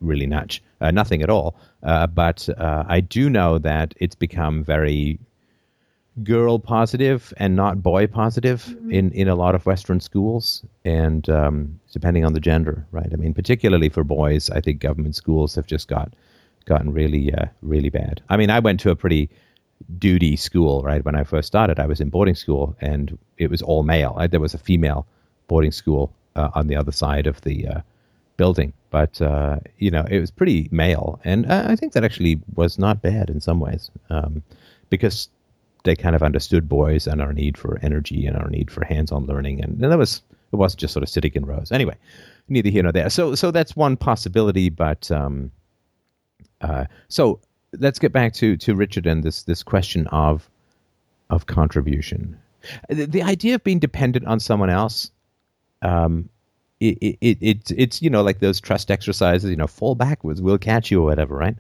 S1: Really much, uh, nothing at all. Uh, but uh, I do know that it's become very girl positive and not boy positive in, in a lot of Western schools, and um, depending on the gender, right? I mean, particularly for boys, I think government schools have just got gotten really uh, really bad. I mean, I went to a pretty duty school, right? When I first started, I was in boarding school, and it was all male. I, there was a female boarding school uh, on the other side of the uh, building, but uh, you know, it was pretty male, and I think that actually was not bad in some ways, um, because they kind of understood boys and our need for energy and our need for hands-on learning, and, and that was it wasn't just sort of sitting in rows. Anyway, neither here nor there. So so that's one possibility, but um, uh, so let's get back to to Richard and this this question of of contribution. The, the idea of being dependent on someone else, um, it, it, it it's it's you know like those trust exercises. You know, fall backwards, we'll catch you or whatever, right?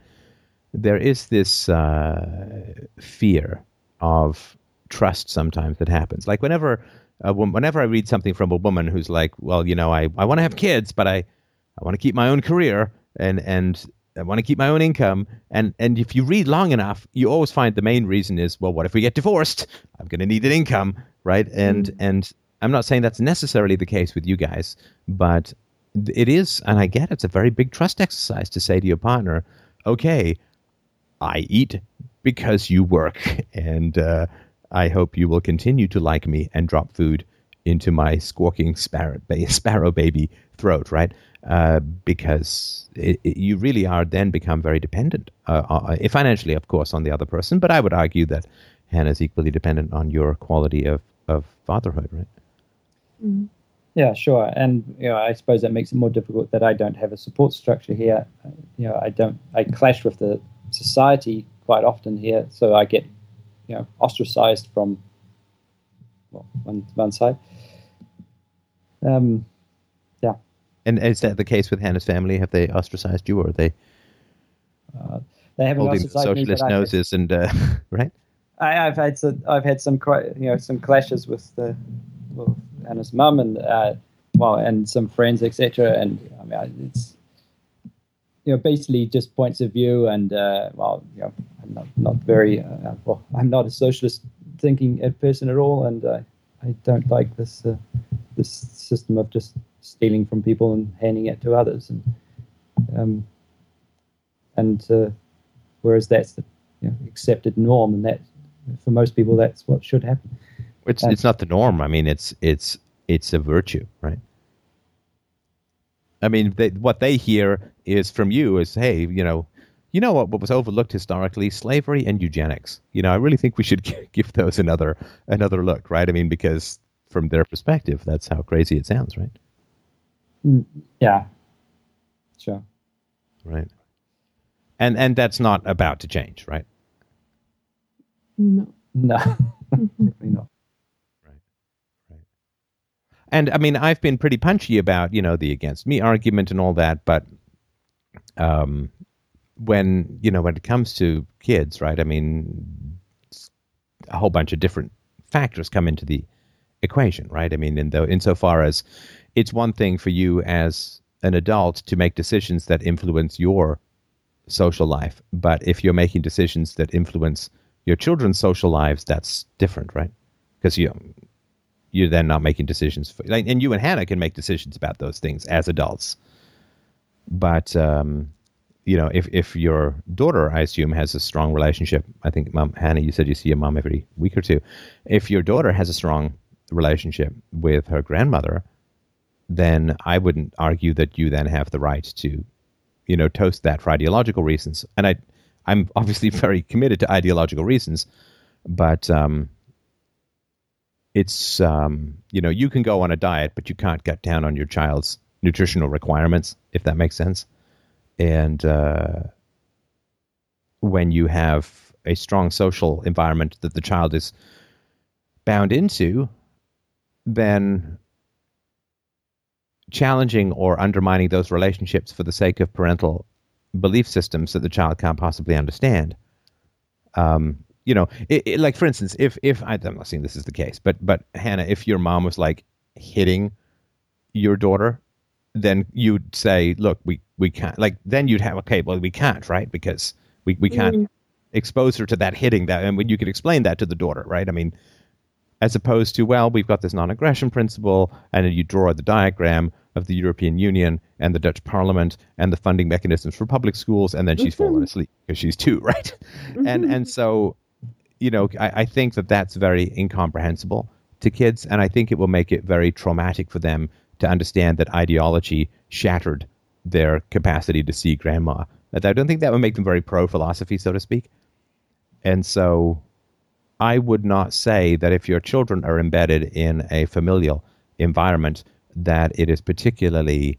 S1: There is this uh, fear of trust sometimes that happens. Like whenever wom- whenever I read something from a woman who's like, well, you know, I, I want to have kids, but I, I want to keep my own career and and I want to keep my own income. And and if you read long enough, you always find the main reason is, well, what if we get divorced? I'm going to need an income, right? And and I'm not saying that's necessarily the case with you guys, but it is, and I get it's a very big trust exercise to say to your partner, okay, I eat because you work, and uh, I hope you will continue to like me and drop food into my squawking sparrow, baby throat, right? Uh, because it, it- you really are then become very dependent, uh, uh, financially, of course, on the other person. But I would argue that Hannah's equally dependent on your quality of, of fatherhood, right?
S3: Yeah, sure. And you know, I suppose that makes it more difficult that I don't have a support structure here. Uh, You know, I don't. I clash with the society quite often here, so I get you know ostracized from well, one one side. Um, yeah,
S1: And is that the case with Hannah's family? Have they ostracized you, or are they
S3: they haven't
S1: holding
S3: ostracized me,
S1: socialist
S3: I've-
S1: noses and uh, right?
S3: I, I've had some, I've had some quite, you know some clashes with the well, Anna's mum and uh, well and some friends etc. And I mean it's you know basically just points of view and uh, well you know I'm not not very uh, well I'm not a socialist thinking person at all. And I don't like this uh, this system of just stealing from people and handing it to others. And um, and uh, whereas that's the you know, accepted norm. And that for most people that's what should happen
S1: It's
S3: And-
S1: it's not the norm. I mean, it's it's it's a virtue, right? I mean, they, what they hear is from you is, hey, you know, you know what, what was overlooked historically, slavery and eugenics. You know, I really think we should gi- give those another another look, right? I mean, because from their perspective, that's how crazy it sounds, right?
S3: yeah sure
S1: Right. And and that's not about to change, right?
S4: No.
S3: no mm-hmm. definitely not
S1: And I mean, I've been pretty punchy about you know the against me argument and all that, but um, when you know when it comes to kids, right? I mean, a whole bunch of different factors come into the equation, right? I mean, in the insofar as it's one thing for you as an adult to make decisions that influence your social life, but if you're making decisions that influence your children's social lives, that's different, right? Because you you're then not making decisions for, like, and you and Hannah can make decisions about those things as adults. But um, you know, if if your daughter, I assume, has a strong relationship, I think, Mom Hannah, you said you see your mom every week or two. If your daughter has a strong relationship with her grandmother, then I wouldn't argue that you then have the right to, you know, toast that for ideological reasons. And I, I'm obviously very committed to ideological reasons, but um, it's um, you know you can go on a diet, but you can't cut down on your child's nutritional requirements, if that makes sense. And uh, when you have a strong social environment that the child is bound into, then challenging or undermining those relationships for the sake of parental belief systems that the child can't possibly understand. Um, you know, it, it, like for instance, if if I'm not saying this is the case, but but Hannah, if your mom was like hitting your daughter, then you'd say, look, we we can't. Like then you'd have okay, well we can't, right? Because we we can't mm. expose her to that hitting that, and when you could explain that to the daughter, right? I mean, as opposed to well, we've got this non-aggression principle, and then you draw the diagram of the European Union and the Dutch Parliament and the funding mechanisms for public schools, and then she's mm-hmm. fallen asleep because she's two, right? Mm-hmm. And and so, you know, I, I think that that's very incomprehensible to kids, and I think it will make it very traumatic for them to understand that ideology shattered their capacity to see grandma. I don't think that would make them very pro philosophy, so to speak. And so, I would not say that if your children are embedded in a familial environment that it is particularly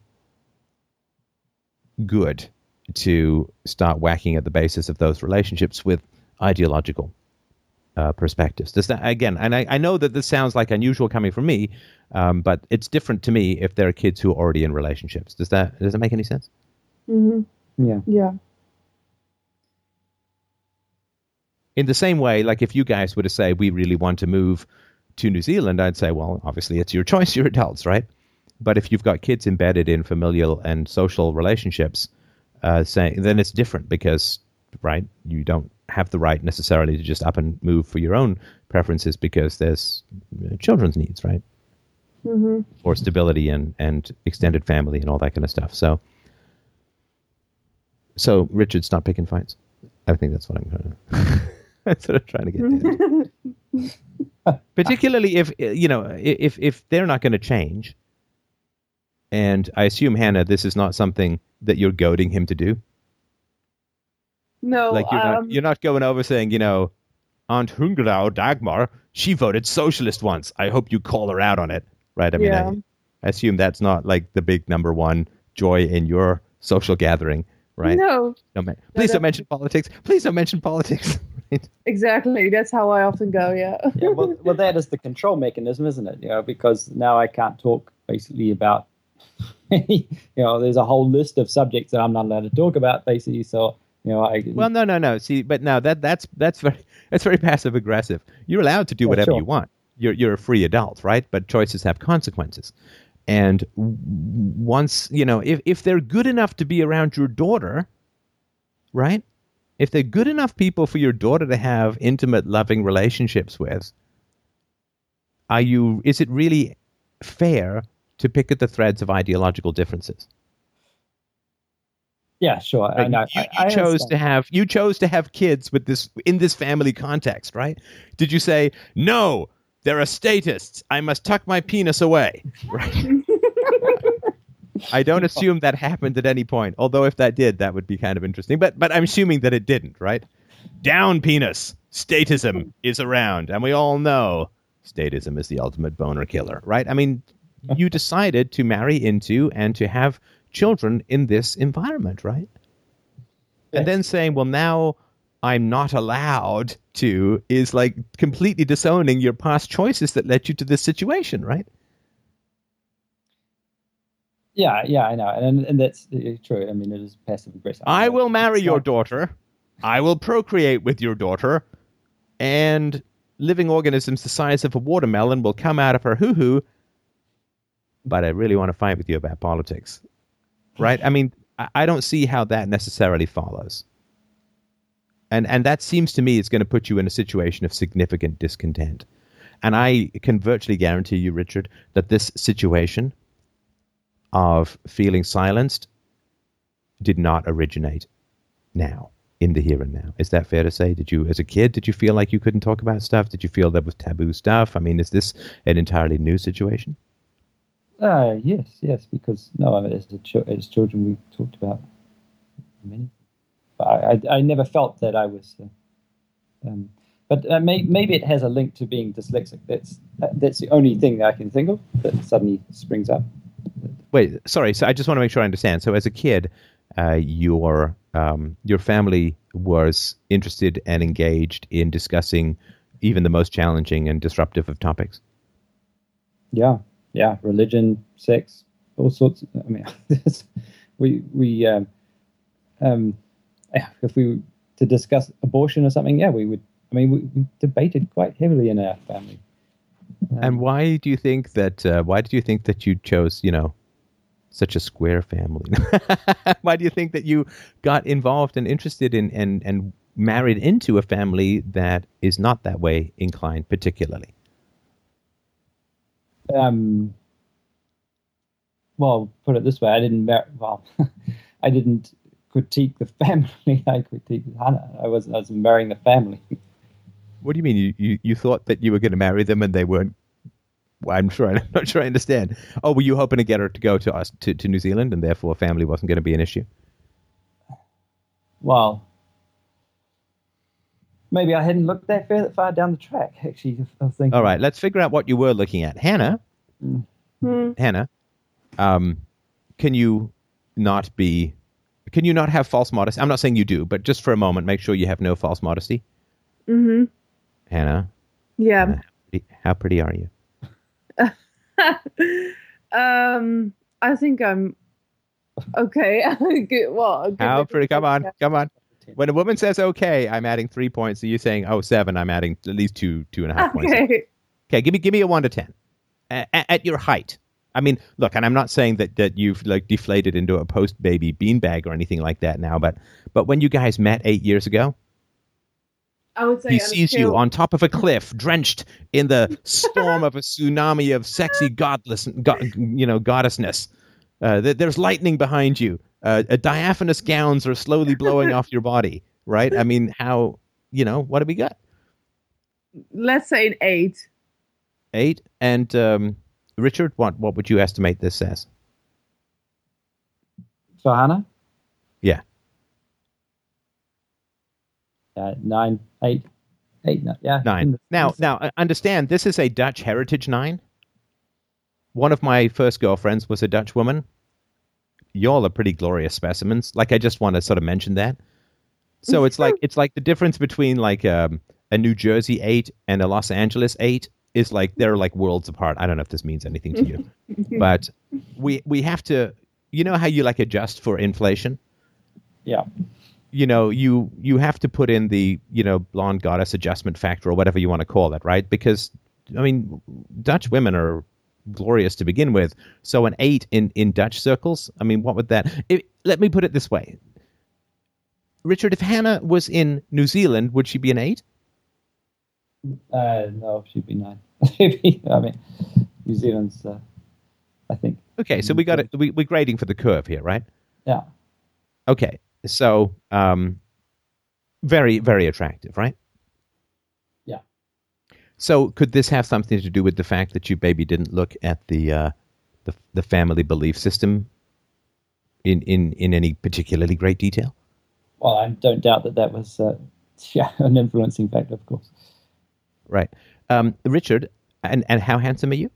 S1: good to start whacking at the basis of those relationships with ideological uh, perspectives. Does that again? And I, I, know that this sounds like unusual coming from me, um, but it's different to me if there are kids who are already in relationships. Does that does that make any sense?
S4: Mm-hmm. Yeah. Yeah.
S1: In the same way, like if you guys were to say we really want to move to New Zealand, I'd say, well, obviously it's your choice. You're adults, right? But if you've got kids embedded in familial and social relationships, uh, saying then it's different because right you don't have the right necessarily to just up and move for your own preferences because there's children's needs, right?
S4: Mm-hmm.
S1: Or stability and and extended family and all that kind of stuff. So, so Richard, stop picking fights. I think that's what I'm going to. that's what I'm trying to get. Particularly if you know if if they're not going to change, and I assume, Hannah, this is not something that you're goading him to do.
S4: No,
S1: like you're
S4: um,
S1: not you're not going over saying, you know, Aunt Hungrau Dagmar, she voted socialist once. I hope you call her out on it, right? I mean,
S4: yeah.
S1: I, I assume that's not like the big number one joy in your social gathering, right?
S4: No.
S1: no please no, don't mention politics. Please don't mention politics.
S4: exactly. That's how I often go. Yeah.
S3: yeah. Well, well, that is the control mechanism, isn't it? You know, because now I can't talk basically about you know, there's a whole list of subjects that I'm not allowed to talk about, basically. So, you know, I
S1: well, no, no, no. See, but now that that's that's very that's very passive aggressive. You're allowed to do whatever
S3: sure.
S1: you want. You're you're a free adult, right? But choices have consequences. And once you know, if if they're good enough to be around your daughter, right? If they're good enough people for your daughter to have intimate, loving relationships with, are you? Is it really fair to pick at the threads of ideological differences.
S3: Yeah, sure. I know.
S1: You, you I, I chose understand. to have you chose to have kids with this in this family context, right? Did you say no? They're a statists. I must tuck my penis away. Right. I don't assume that happened at any point. Although if that did, that would be kind of interesting. But but I'm assuming that it didn't, right? Down penis. Statism is around, and we all know statism is the ultimate boner killer, right? I mean, you decided to marry into and to have children in this environment, right? Yes. And then saying, well, now I'm not allowed to is like completely disowning your past choices that led you to this situation, right?
S3: Yeah, yeah, I know, and and that's true. I mean, it is passive aggressive.
S1: I will marry your daughter. I will procreate with your daughter, and living organisms the size of a watermelon will come out of her hoo hoo. But I really want to fight with you about politics. Right? I mean, I don't see how that necessarily follows. And, and that seems to me it's going to put you in a situation of significant discontent. And I can virtually guarantee you, Richard, that this situation of feeling silenced did not originate now in the here and now. Is that fair to say? Did you, as a kid, did you feel like you couldn't talk about stuff? Did you feel there was taboo stuff? I mean, is this an entirely new situation?
S3: Uh, yes, yes, because no, I mean, as, ch- as children we talked about many. But I, I, I never felt that I was. Uh, um, but uh, may, maybe it has a link to being dyslexic. That's that's the only thing that I can think of that suddenly springs up.
S1: Wait, sorry. So I just want to make sure I understand. So as a kid, uh, your um, your family was interested and engaged in discussing even the most challenging and disruptive of topics.
S3: Yeah, yeah, religion, sex, all sorts. Of, I mean, we we um, um, if we to discuss abortion or something, yeah, we would. I mean, we, we debated quite heavily in our family.
S1: Um, and why do you think that? Uh, why did you think that you chose, you know, such a square family? Why do you think that you got involved and interested in and, and married into a family that is not that way inclined, particularly?
S3: Um, well, put it this way: I didn't well, I didn't critique the family. I critiqued Hannah. I was I was marrying the family.
S1: What do you mean? You, you, you thought that you were going to marry them and they weren't I'm sure I'm not sure I understand. Oh, were you hoping to get her to go to us to, to New Zealand, and therefore family wasn't going to be an issue?
S3: Well, maybe I hadn't looked that far down the track. Actually, I was thinking.
S1: All right, let's figure out what you were looking at, Hannah. Mm-hmm. Hannah, um, can you not be? Can you not have false modesty? I'm not saying you do, but just for a moment, make sure you have no false modesty.
S4: Mm-hmm.
S1: Hannah.
S4: Yeah.
S1: Hannah, how pretty are you?
S4: um, I think I'm okay. well,
S1: how pretty? Come on, come on. When a woman says okay, I'm adding three points. So you're saying oh seven, I'm adding at least two, two and a half
S4: okay.
S1: points. Okay, give me give me a one to ten at, at your height. I mean, look, and I'm not saying that, that you've like deflated into a post baby beanbag or anything like that now, but but when you guys met eight years ago,
S4: I would say
S1: he sees you on top of a cliff, drenched in the storm of a tsunami of sexy godless, god, you know, goddessness. Uh, there's lightning behind you. Uh, diaphanous gowns are slowly blowing off your body. Right? I mean, how? You know, what do we got?
S4: Let's say an eight.
S1: Eight. And um, Richard, what what would you estimate this as?
S3: For Hannah?
S1: Yeah.
S3: Uh, nine, eight, eight, nine, yeah.
S1: Nine. Now, now, uh, understand this is a Dutch heritage nine. One of my first girlfriends was a Dutch woman. Y'all are pretty glorious specimens. Like, I just want to sort of mention that. So it's like it's like the difference between like um, a New Jersey eight and a Los Angeles eight is like they're like worlds apart. I don't know if this means anything to you, but we we have to. You know how you like adjust for inflation?
S3: Yeah
S1: you know you you have to put in the you know blonde goddess adjustment factor or whatever you want to call it right because i mean dutch women are glorious to begin with. So an eight in in dutch circles i mean what would that if, let me put it this way. Richard if hannah was in new zealand would she be an eight?
S3: Uh, no she'd be nine. I mean new zealand's uh, i think.
S1: Okay so we got it we, we're grading for the curve here right?
S3: Yeah.
S1: Okay so, um, very, very attractive, right? So, could this have something to do with the fact that you maybe didn't look at the uh, the, the family belief system in, in, in any particularly great detail?
S3: Well, I don't doubt that that was uh, yeah, an influencing factor, of course.
S1: Right. Um, Richard, and, and how handsome are you?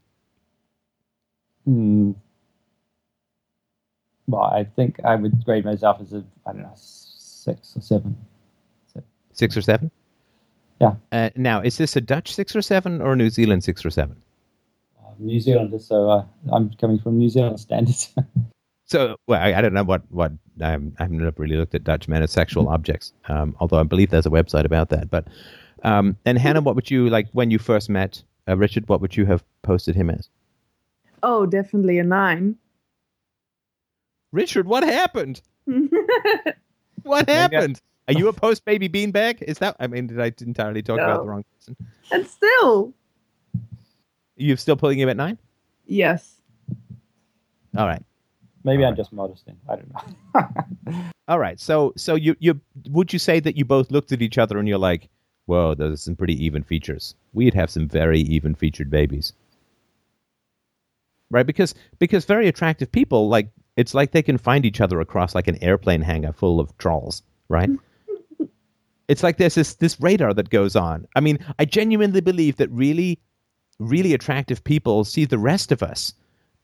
S3: Hmm well, I think I would grade myself as a I don't know six or seven.
S1: Six or seven.
S3: Yeah.
S1: Uh, now, is this a Dutch six or seven or a New Zealand six or seven?
S3: Uh, New Zealander, so uh, I'm coming from New Zealand standards.
S1: so, well, I, I, don't know what what um, I've never really looked at Dutch men as sexual objects, um, although I believe there's a website about that. But Um, and Hannah, what would you like when you first met uh, Richard? What would you have posted him as?
S4: Oh, definitely a nine.
S1: Richard, what happened? what happened? Are you a post baby beanbag? Is that? I mean, did I entirely talk
S4: No.
S1: about the wrong person?
S4: and still,
S1: You're still pulling him at nine?
S4: yes.
S1: All right.
S3: Maybe
S1: All
S3: I'm
S1: right.
S3: just modesting. I don't know.
S1: All right. So, so you, you, would you say that you both looked at each other and you're like, "Whoa, those are some pretty even features. We'd have some very even featured babies." Right? Because because very attractive people like it's like they can find each other across like an airplane hangar full of trolls, right? It's like there's this this radar that goes on. I mean, I genuinely believe that really really attractive people see the rest of us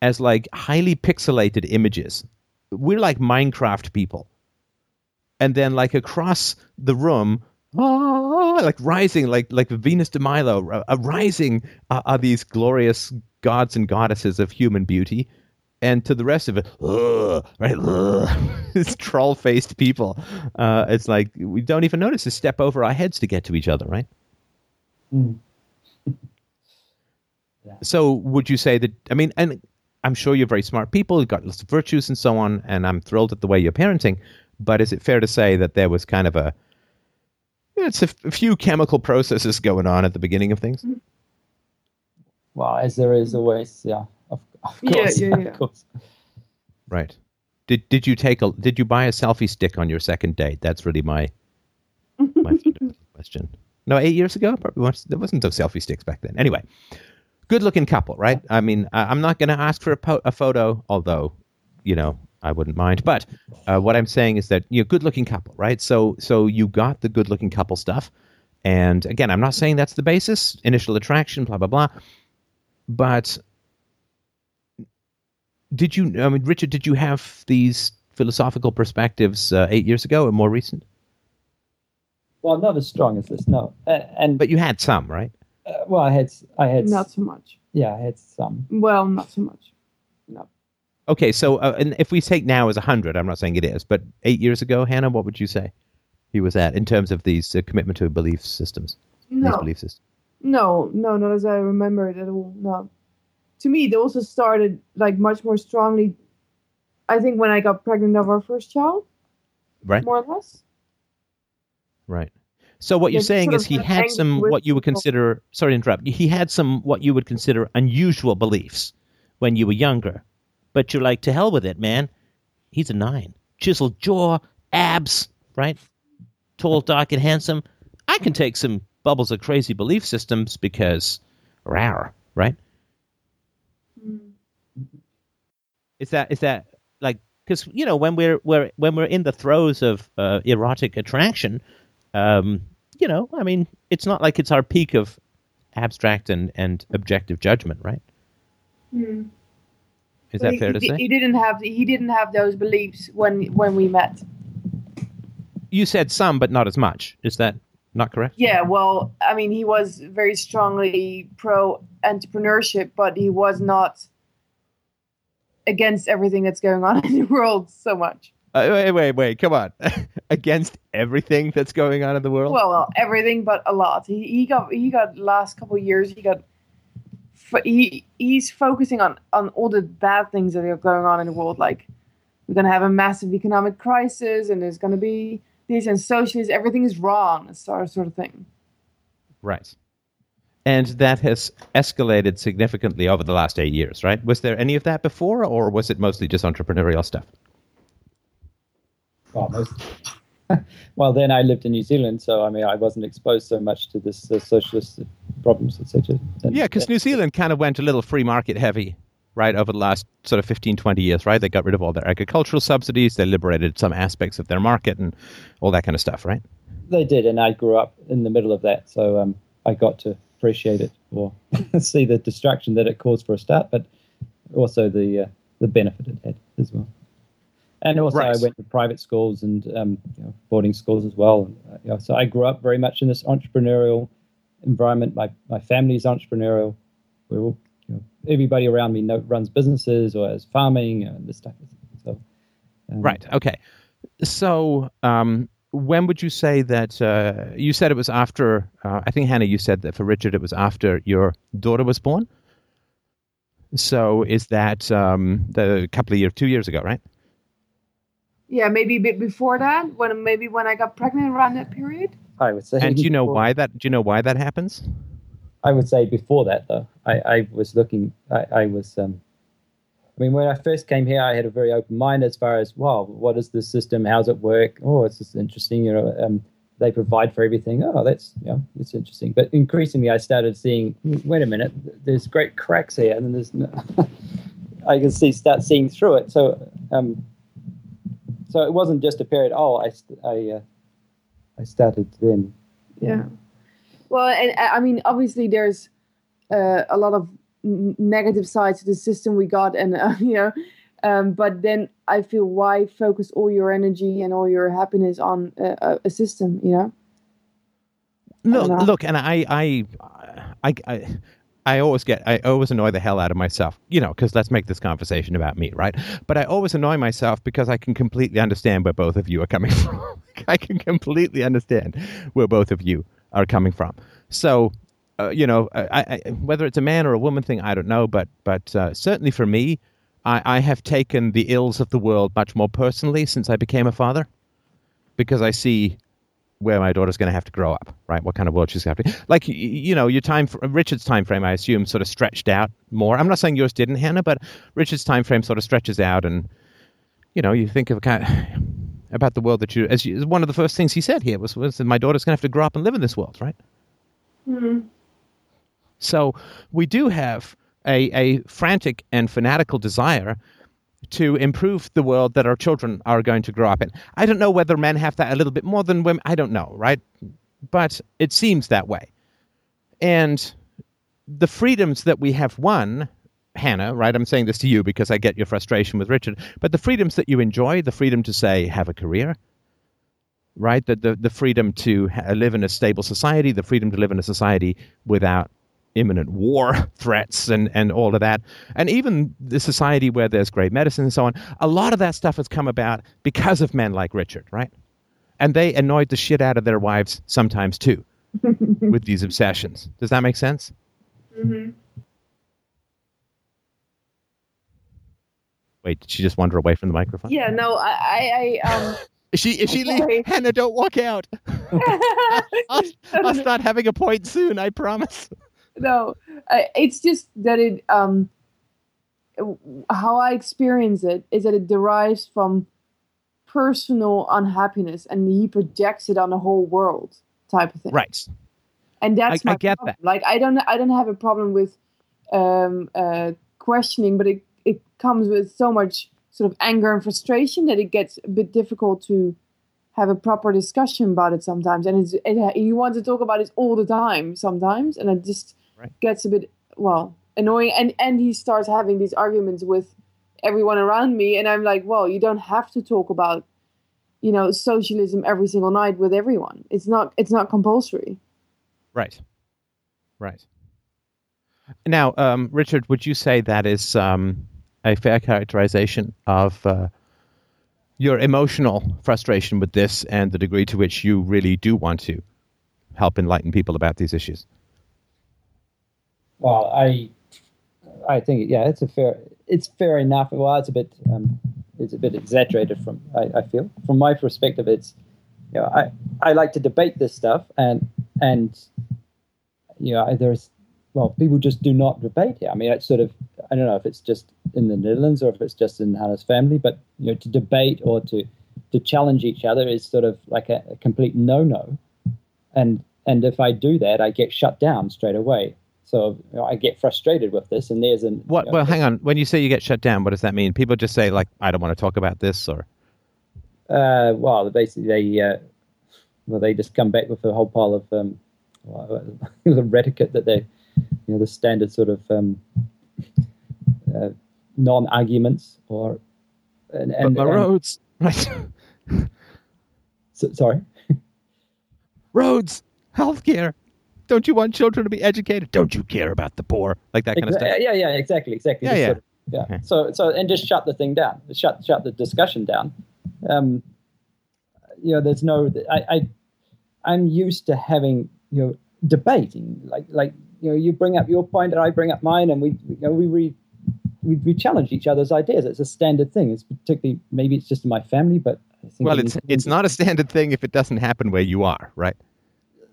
S1: as like highly pixelated images. We're like Minecraft people. And then like across the room, oh, like rising, like like Venus de Milo, uh, uh, rising uh, are these glorious gods and goddesses of human beauty. And to the rest of it, ugh, right, ugh, it's troll-faced people. Uh, it's like we don't even notice to step over our heads to get to each other, right?
S3: Mm.
S1: So would you say that? I mean, and I'm sure you're very smart people, you've got lots of virtues and so on, and I'm thrilled at the way you're parenting. But is it fair to say that there was kind of a it's a, f- a few chemical processes going on at the beginning of things?
S3: Well, as there is always, yeah, of, of
S4: Yeah,
S3: course,
S4: yeah, yeah.
S3: of course.
S1: Right. Did did you take a did you buy a selfie stick on your second date? That's really my my question. No, eight years ago, probably was, there wasn't no selfie sticks back then. Anyway, good looking couple, right? I mean, I, I'm not going to ask for a, po- a photo, although you know I wouldn't mind. But uh, what I'm saying is that you're good looking couple, right? So so you got the good looking couple stuff, and again, I'm not saying that's the basis, initial attraction, blah blah blah, but did you i mean richard did you have these philosophical perspectives uh, eight years ago or more recent
S3: Well, not as strong as this, no. Uh, and
S1: but you had some right
S3: uh, well, I had, I had,
S4: Not so much.
S3: yeah, I had some.
S4: Well, not so much. No.
S1: okay so uh, and if we take now as 100 i'm not saying it is but eight years ago hannah what would you say he was at in terms of these uh, commitment to belief systems these
S4: No.
S1: belief systems
S4: No, no, not as I remember it at all. No. To me, they also started like much more strongly. I think when I got pregnant of our first child,
S1: right.
S4: More or less.
S1: right. So what you're saying is he had some what you would consider sorry to interrupt he had some what you would consider unusual beliefs when you were younger. But you're like to hell with it man. He's a nine. Chiseled jaw abs right? Tall dark and handsome. I can take some bubbles of crazy belief systems because rar right is that is that like because you know when we're, we're when we're in the throes of uh, erotic attraction um you know i mean it's not like it's our peak of abstract and and objective judgment right
S4: Hmm.
S1: is that
S4: he,
S1: fair to
S4: di-
S1: say
S4: he didn't have he didn't have those beliefs when when we met.
S1: you said some but not as much is that not correct
S4: Yeah, well, I mean, he was very strongly pro entrepreneurship, but he was not against everything that's going on in the world so much.
S1: uh, wait wait wait come on against everything that's going on in the world
S4: Well, well, everything, but a lot. He, he got he got last couple of years. He got he he's focusing on on all the bad things that are going on in the world. Like we're gonna have a massive economic crisis, and there's gonna be this and socialist. Everything is wrong, sort of sort of thing.
S1: right and that has escalated significantly over the last eight years right was there any of that before or was it mostly just entrepreneurial stuff
S3: Well, most, well, then I lived in New Zealand, so I mean, I wasn't exposed so much to this uh, socialist problems, etc.
S1: Yeah, because New Zealand kind of went a little free market heavy, right, over the last sort of 15, 20 years, right? They got rid of all their agricultural subsidies, they liberated some aspects of their market and all that kind of stuff, right?
S3: They did, and I grew up in the middle of that, so um, I got to appreciate it or see the distraction that it caused for a start, but also the uh, the benefit it had as well. And also,
S1: Right.
S3: I went to private schools and um, you know, boarding schools as well. And, uh, you know, so I grew up very much in this entrepreneurial environment. My my family's entrepreneurial. We're all, you know, everybody around me know, runs businesses or has farming and this stuff. So, um,
S1: Right, okay. So, um, when would you say that uh, you said it was after uh, i think hannah you said that for richard it was after your daughter was born? So is that um, the couple of years two years ago right?
S4: Yeah maybe a bit before that when maybe when i got pregnant around that period.
S3: I would say
S1: and do you know why that do you know why that happens?
S3: I would say before that though. I, I was looking i, I was um, I mean, when I first came here, I had a very open mind as far as, wow, what is the system? How's it work? Oh, it's just interesting. You know, um, they provide for everything. Oh, that's yeah, it's interesting. But increasingly, I started seeing, wait a minute, there's great cracks here, and then there's, no, I can see start seeing through it. So, um, so it wasn't just a period. Oh, I, I, uh, I started then.
S4: Yeah. Well, and I mean, obviously, there's uh, a lot of negative sides to the system we got and uh, you know um, but then i feel why focus all your energy and all your happiness on a, a system you know
S1: look look and I, I i i I always get, I always annoy the hell out of myself, you know, because let's make this conversation about me, right? But I always annoy myself because I can completely understand where both of you are coming from. I can completely understand where both of you are coming from. So uh, you know, I, I, whether it's a man or a woman thing, I don't know, but but uh, certainly for me, I, I have taken the ills of the world much more personally since I became a father, because I see where my daughter's going to have to grow up, right? What kind of world she's going to have to like. You know, your time, Richard's time frame, I assume, sort of stretched out more. I'm not saying yours didn't, Hannah, but Richard's time frame sort of stretches out, and you know, you think of kind about the world that you, as you, one of the first things he said here was, was that my daughter's going to have to grow up and live in this world, right?
S4: Mm-hmm.
S1: So we do have a, a frantic and fanatical desire to improve the world that our children are going to grow up in. I don't know whether men have that a little bit more than women. I don't know, right? But it seems that way. And the freedoms that we have won, Hannah, right? I'm saying this to you because I get your frustration with Richard, but the freedoms that you enjoy, the freedom to say, have a career, right? The, the, the freedom to live in a stable society, the freedom to live in a society without imminent war threats and, and all of that. And even the society where there's great medicine and so on, a lot of that stuff has come about because of men like Richard, right? And they annoyed the shit out of their wives sometimes too with these obsessions. Does that make sense?
S4: Mm-hmm.
S1: Wait, did she just wander away from the microphone?
S4: Yeah, no, I, I, um,
S1: is she? Is she? Leave? Hannah, don't walk out. I'll, I'll start having a point soon. I promise
S4: no, it's just that it um how I experience it is that it derives from personal unhappiness and he projects it on the whole world type of thing.
S1: Right.
S4: And that's
S1: I,
S4: my
S1: I get
S4: problem.
S1: that.
S4: Like I don't I don't have a problem with um uh questioning, but it it comes with so much sort of anger and frustration that it gets a bit difficult to have a proper discussion about it sometimes and it's it, you want to talk about it all the time sometimes and i just right. gets a bit well annoying and and he starts having these arguments with everyone around me and i'm like well you don't have to talk about you know socialism every single night with everyone. It's not it's not compulsory.
S1: Right. Right. Now um, richard would you say that is um, a fair characterization of uh, your emotional frustration with this and the degree to which you really do want to help enlighten people about these issues
S3: well, I I think yeah, it's a fair it's fair enough. Well, it's a bit um, it's a bit exaggerated from I, I feel from my perspective. It's you know I I like to debate this stuff and and you know there's well people just do not debate here. I mean it's sort of I don't know if it's just in the Netherlands or if it's just in Hannah's family, but you know to debate or to to challenge each other is sort of like a, a complete no no, and and if I do that, I get shut down straight away. So you know, I get frustrated with this, and there's an.
S1: What?
S3: You know,
S1: well, hang on. When you say you get shut down, what does that mean? People just say like, "I don't want to talk about this," or.
S3: Uh, well, basically they, uh, well, they just come back with a whole pile of um, the reticate that they, you know, the standard sort of um, uh, non-arguments or. And, and,
S1: but, but roads, right?
S3: so, sorry.
S1: roads, healthcare, don't you want children to be educated? Don't you care about the poor? Like that kind of stuff.
S3: Yeah, yeah, yeah, exactly, exactly.
S1: Yeah, yeah.
S3: Sort of, yeah. Okay. So, so, and just shut the thing down. Shut, shut the discussion down. Um, you know, there's no. I, I I'm used to having you know debating like like you know you bring up your point and I bring up mine and we you know we re, we, we challenge each other's ideas. It's a standard thing. It's particularly maybe it's just in my family, but
S1: well, it's it's not a standard thing if it doesn't happen where you are, right?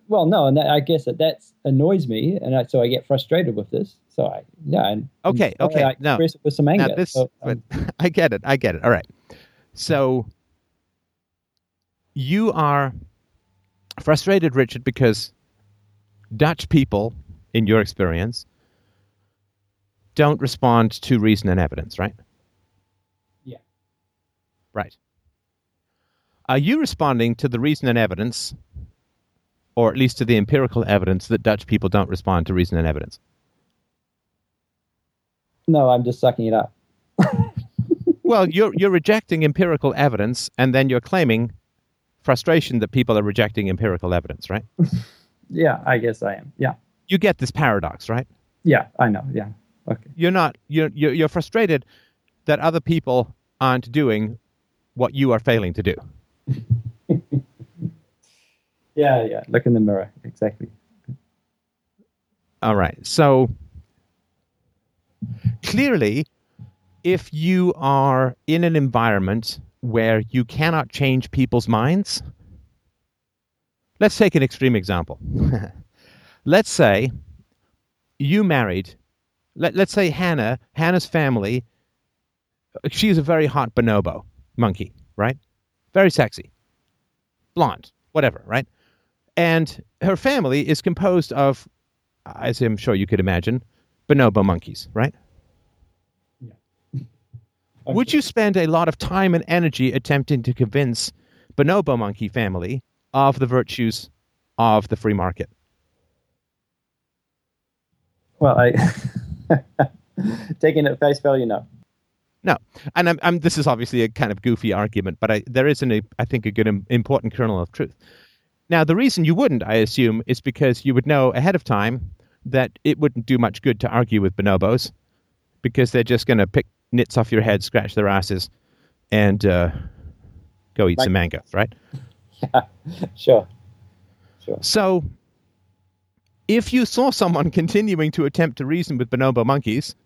S3: Well, no, and that, I guess that that annoys me, and I, so I get frustrated with this. So I yeah. And,
S1: okay,
S3: and
S1: okay.
S3: I
S1: no,
S3: with some anger.
S1: This,
S3: so, um,
S1: I get it. I get it. All right. So you are frustrated, Richard, because Dutch people, in your experience, don't respond to reason and evidence, right?
S3: Yeah.
S1: Right. Are you responding to the reason and evidence, or at least to the empirical evidence that Dutch people don't respond to reason and evidence?
S3: No, I'm just sucking it up.
S1: well, you're you're rejecting empirical evidence, and then you're claiming frustration that people are rejecting empirical evidence, right?
S3: yeah, I guess I am. Yeah.
S1: You get this paradox, right?
S3: Yeah, I know. Yeah. Okay.
S1: You're not you're you're, you're frustrated that other people aren't doing what you are failing to do.
S3: yeah, yeah. Look in the mirror. Exactly.
S1: All right. So clearly, if you are in an environment where you cannot change people's minds, let's take an extreme example. let's say you married, let, let's say Hannah, Hannah's family, uh, she's a very hot bonobo monkey, right? Very sexy, blonde, whatever, right? And her family is composed of, as I'm sure you could imagine, bonobo monkeys, right?
S3: Yeah.
S1: okay. Would you spend a lot of time and energy attempting to convince bonobo monkey family of the virtues of the free market?
S3: Well, I taking it face value, no.
S1: No, and I'm, I'm, this is obviously a kind of goofy argument, but I, there is an, I think, a good, important kernel of truth. Now, the reason you wouldn't, I assume, is because you would know ahead of time that it wouldn't do much good to argue with bonobos because they're just going to pick nits off your head, scratch their asses, and uh, go eat like, some mangoes, right?
S3: Yeah, sure. Sure.
S1: So, if you saw someone continuing to attempt to reason with bonobo monkeys,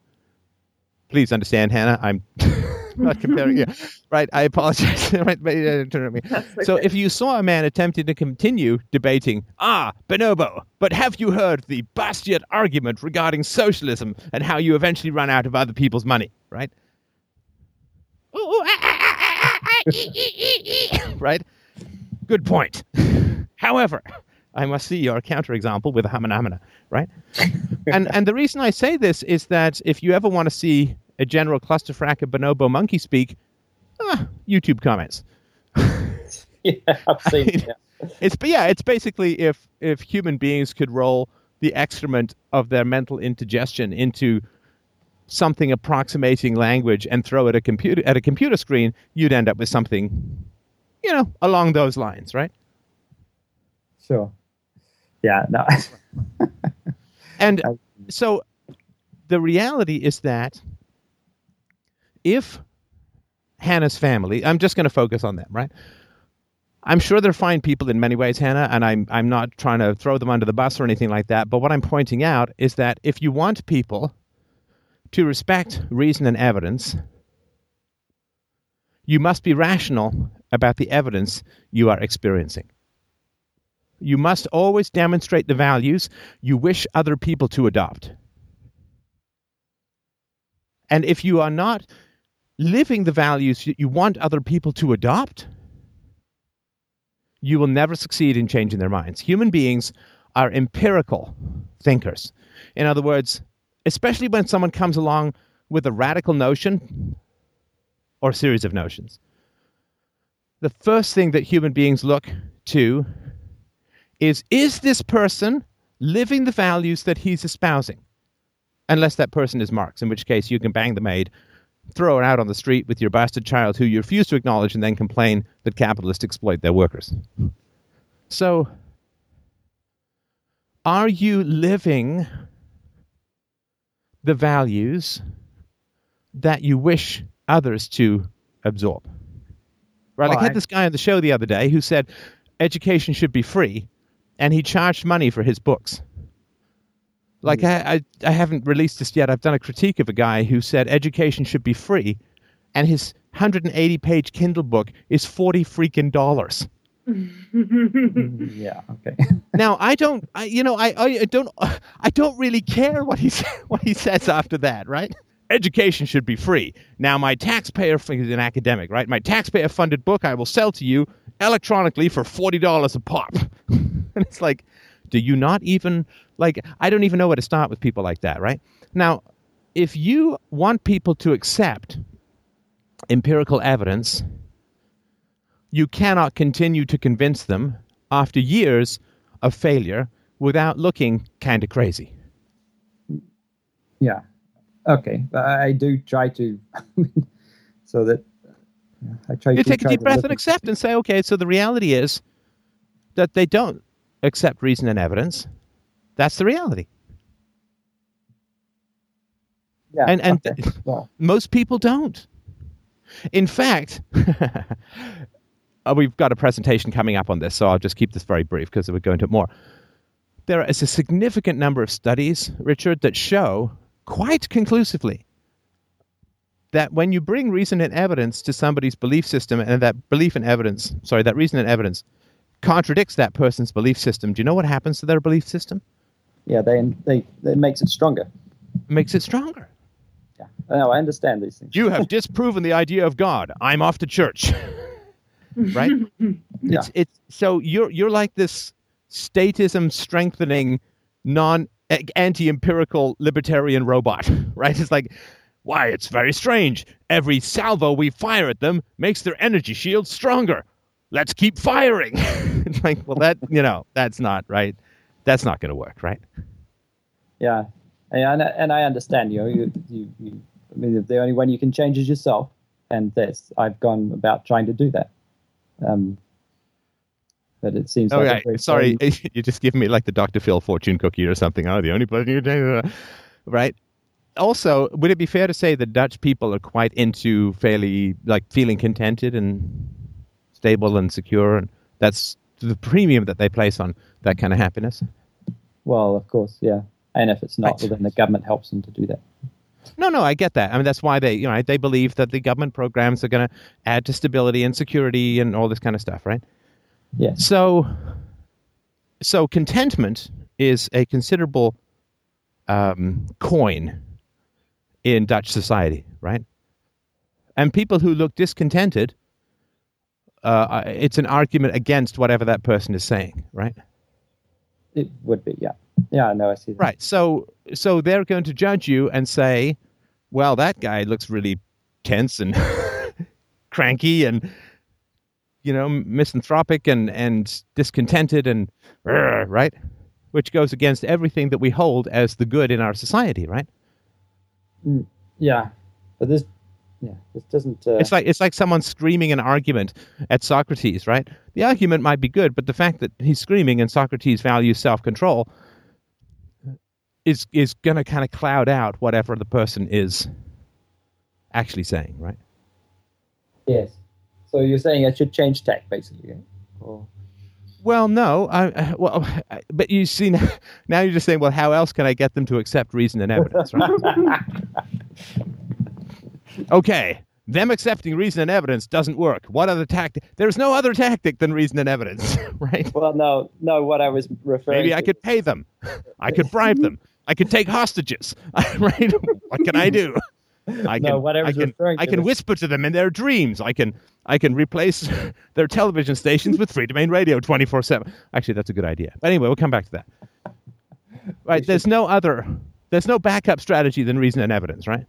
S1: please understand, Hannah, I'm not comparing you. Right, I apologize. right, turn me. Okay. So if you saw a man attempting to continue debating, ah, bonobo, but have you heard the Bastiat argument regarding socialism and how you eventually run out of other people's money, right? right? Good point. However, I must see your counterexample with a hamanamana, right? and and the reason I say this is that if you ever want to see a general clusterfuck of bonobo monkey speak, ah, YouTube comments.
S3: yeah, I've seen I mean, yeah.
S1: It's yeah, it's basically if if human beings could roll the excrement of their mental indigestion into something approximating language and throw it at a computer at a computer screen, you'd end up with something, you know, along those lines, right?
S3: Sure. Yeah. No.
S1: and so the reality is that if Hannah's family, I'm just going to focus on them, right? I'm sure they're fine people in many ways, Hannah, and I'm I'm not trying to throw them under the bus or anything like that. But what I'm pointing out is that if you want people to respect reason and evidence, you must be rational about the evidence you are experiencing. You must always demonstrate the values you wish other people to adopt. And if you are not living the values you want other people to adopt, you will never succeed in changing their minds. Human beings are empirical thinkers. In other words, especially when someone comes along with a radical notion or a series of notions, the first thing that human beings look to is is this person living the values that he's espousing? Unless that person is Marx, in which case you can bang the maid throw her out on the street with your bastard child who you refuse to acknowledge and then complain that capitalists exploit their workers. So, are you living the values that you wish others to absorb? Right?
S3: Well,
S1: like I had this guy on the show the other day who said education should be free, and he charged money for his books. Like hmm. I, I, I haven't released this yet. I've done a critique of a guy who said education should be free, and his 180 page Kindle book is 40 freaking dollars.
S3: yeah. Okay.
S1: now I don't, I, you know, I, I don't, I don't really care what he what he says after that, right? Education should be free. Now my taxpayer, he's an academic, right? My taxpayer funded book I will sell to you electronically for forty dollars a pop, and it's like, do you not even like? I don't even know where to start with people like that, right? Now, if you want people to accept empirical evidence you cannot continue to convince them after years of failure without looking kind of crazy.
S3: Yeah. Okay. But I do try to, so that yeah, I try
S1: You
S3: to
S1: take a deep breath and accept and say, okay, so the reality is that they don't accept reason and evidence. That's the reality.
S3: Yeah.
S1: and- and-
S3: okay. well,
S1: Most people don't. In fact, uh, we've got a presentation coming up on this, so I'll just keep this very brief because we're going to more. There is a significant number of studies, Richard, that show quite conclusively that when you bring reason and evidence to somebody's belief system and that belief and evidence, sorry, that reason and evidence contradicts that person's belief system, do you know what happens to their belief system?
S3: Yeah. They they it makes it stronger.
S1: Makes it stronger.
S3: Yeah. No, I understand these things.
S1: You have disproven the idea of God. I'm off to church. right?
S3: Yeah.
S1: It's it's so you're you're like this statism strengthening non eh, anti empirical libertarian robot, right? It's like why it's very strange. Every salvo we fire at them makes their energy shield stronger. Let's keep firing. it's like, well that, you know, that's not right. That's not going to work, right?
S3: Yeah, and I- and I understand. You you, you, you I mean, the only one you can change is yourself, and that's I've gone about trying to do that. Um, but it seems
S1: Oh,
S3: like a
S1: yeah.
S3: very
S1: Sorry,
S3: slowly-
S1: you're just giving me like the Dr. Phil fortune cookie or something. Oh, the only person you can right? Also, would it be fair to say that Dutch people are quite into fairly like feeling contented and stable and secure, and that's the premium that they place on that kind of happiness?
S3: Well, of course, yeah. And if it's not,
S1: Right.
S3: well, then the government helps them to do that.
S1: No, no, I get that. I mean, that's why they, you know, they believe that the government programs are going to add to stability and security and all this kind of stuff, right?
S3: Yeah.
S1: So, so contentment is a considerable um, coin in Dutch society, right? And people who look discontented, uh, it's an argument against whatever that person is saying, right?
S3: It would be, yeah. Yeah, no, I see that.
S1: Right. So, so they're going to judge you and say, "Well, that guy looks really tense and cranky and." You know, misanthropic and, and discontented and right, which goes against everything that we hold as the good in our society, right?
S3: Mm, yeah, but this, yeah, this doesn't. Uh,
S1: It's like it's like someone screaming an argument at Socrates, right? The argument might be good, but the fact that he's screaming and Socrates values self-control is is going to kind of cloud out whatever the person is actually saying, right?
S3: yes. So you're saying I should change tack, basically, yeah? Or,
S1: Well, no, I, I- well, I- but you see now, now you're just saying, well, how else can I get them to accept reason and evidence, right? okay, them accepting reason and evidence doesn't work. What other tactic? There's no other tactic than reason and evidence, right?
S3: well, no, no. What I was referring.
S1: Maybe
S3: to
S1: I could pay them. I could bribe them. I could take hostages. right? What can I do? I can,
S3: No, what I was
S1: can, I can whisper to them in their dreams. I can, I can replace their television stations with Freedomain Radio 24 7. Actually, that's a good idea. But anyway, we'll come back to that. Right. There's no other, there's no backup strategy than reason and evidence, right?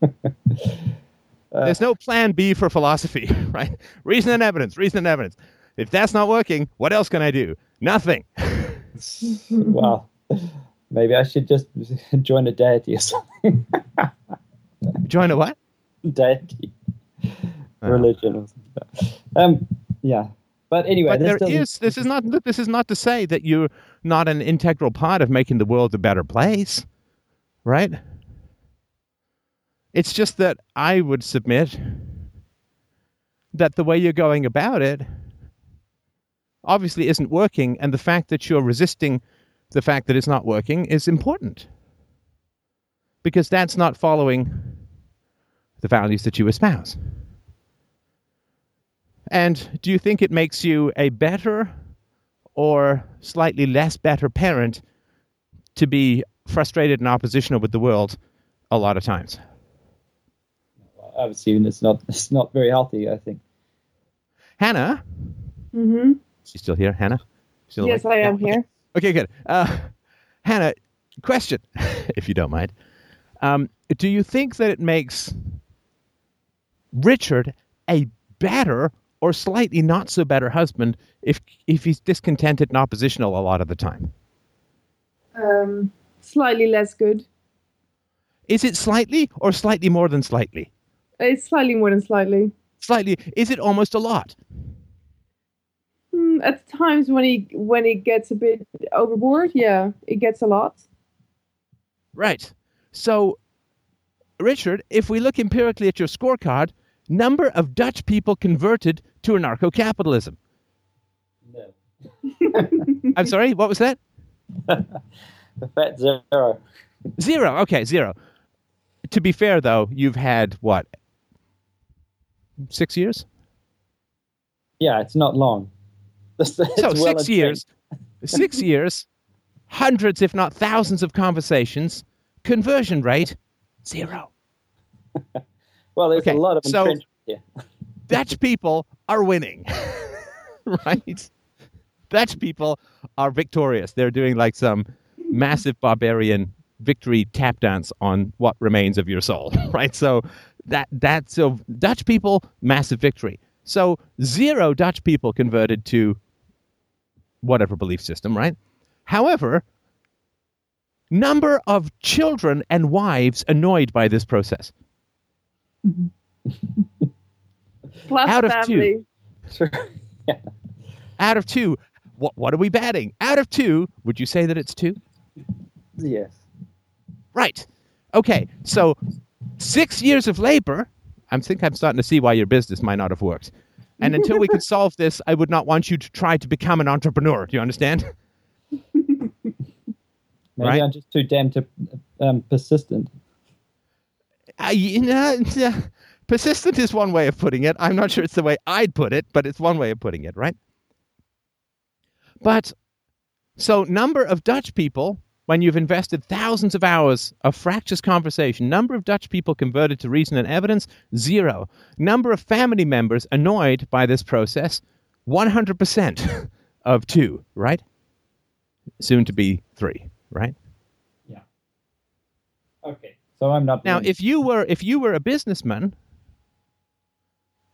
S1: there's no plan B for philosophy, right? Reason and evidence, reason and evidence. If that's not working, what else can I do? Nothing.
S3: well, maybe I should just join a deity or something.
S1: Join a what?
S3: deity,
S1: Uh-huh.
S3: religion or something. Um, yeah. But anyway,
S1: but
S3: this
S1: there this is not this is not to say that you're not an integral part of making the world a better place right it's just that i would submit that the way you're going about it obviously isn't working, and the fact that you're resisting the fact that it's not working is important because that's not following the values that you espouse. And do you think it makes you a better or slightly less better parent to be frustrated and oppositional with the world a lot of times?
S3: Obviously, it's not it's not very healthy. I think.
S1: Hannah.
S4: Mm-hmm.
S1: She's still here, Hannah.
S4: Still yes, I am here.
S1: Okay, good. Uh, Hannah, question, if you don't mind. Um, do you think that it makes Richard a better or slightly not so better husband if if he's discontented and oppositional a lot of the time?
S4: Um, slightly less good.
S1: Is it slightly or slightly more than slightly?
S4: It's slightly more than slightly.
S1: Slightly. Is it almost a lot?
S4: Mm, at times when he when he gets a bit overboard, yeah, it gets a lot.
S1: Right. So, Richard, if we look empirically at your scorecard, number of Dutch people converted to anarcho-capitalism.
S3: No.
S1: I'm sorry. What was that?
S3: the fat zero.
S1: Zero. Okay, zero. To be fair, though, you've had what? Six years.
S3: Yeah, it's not long.
S1: It's so well six years. six years. Hundreds, if not thousands, of conversations. Conversion rate zero.
S3: well, there's okay, a lot of
S1: so Dutch people are winning, right? Dutch people are victorious. They're doing like some massive barbarian victory tap dance on what remains of your soul, right? So that that's so Dutch people massive victory. So zero Dutch people converted to whatever belief system, right? However, number of children and wives annoyed by this process.
S4: Out of family.
S1: two. yeah. Out of two, what what are we batting? Out of two, would you say that it's two?
S3: Yes.
S1: Right. Okay. So six years of labor. I think I'm starting to see why your business might not have worked. And until we could solve this, I would not want you to try to become an entrepreneur. Do you understand?
S3: Maybe right? I'm just too damn to, um, persistent.
S1: Uh, you know, persistent is one way of putting it. I'm not sure it's the way I'd put it, but it's one way of putting it, right? But so, number of Dutch people, when you've invested thousands of hours of fractious conversation, number of Dutch people converted to reason and evidence, zero. Number of family members annoyed by this process, 100% of two, right? Soon to be three right?
S3: Yeah. Okay. So I'm not.
S1: Now, if you were if you were a businessman,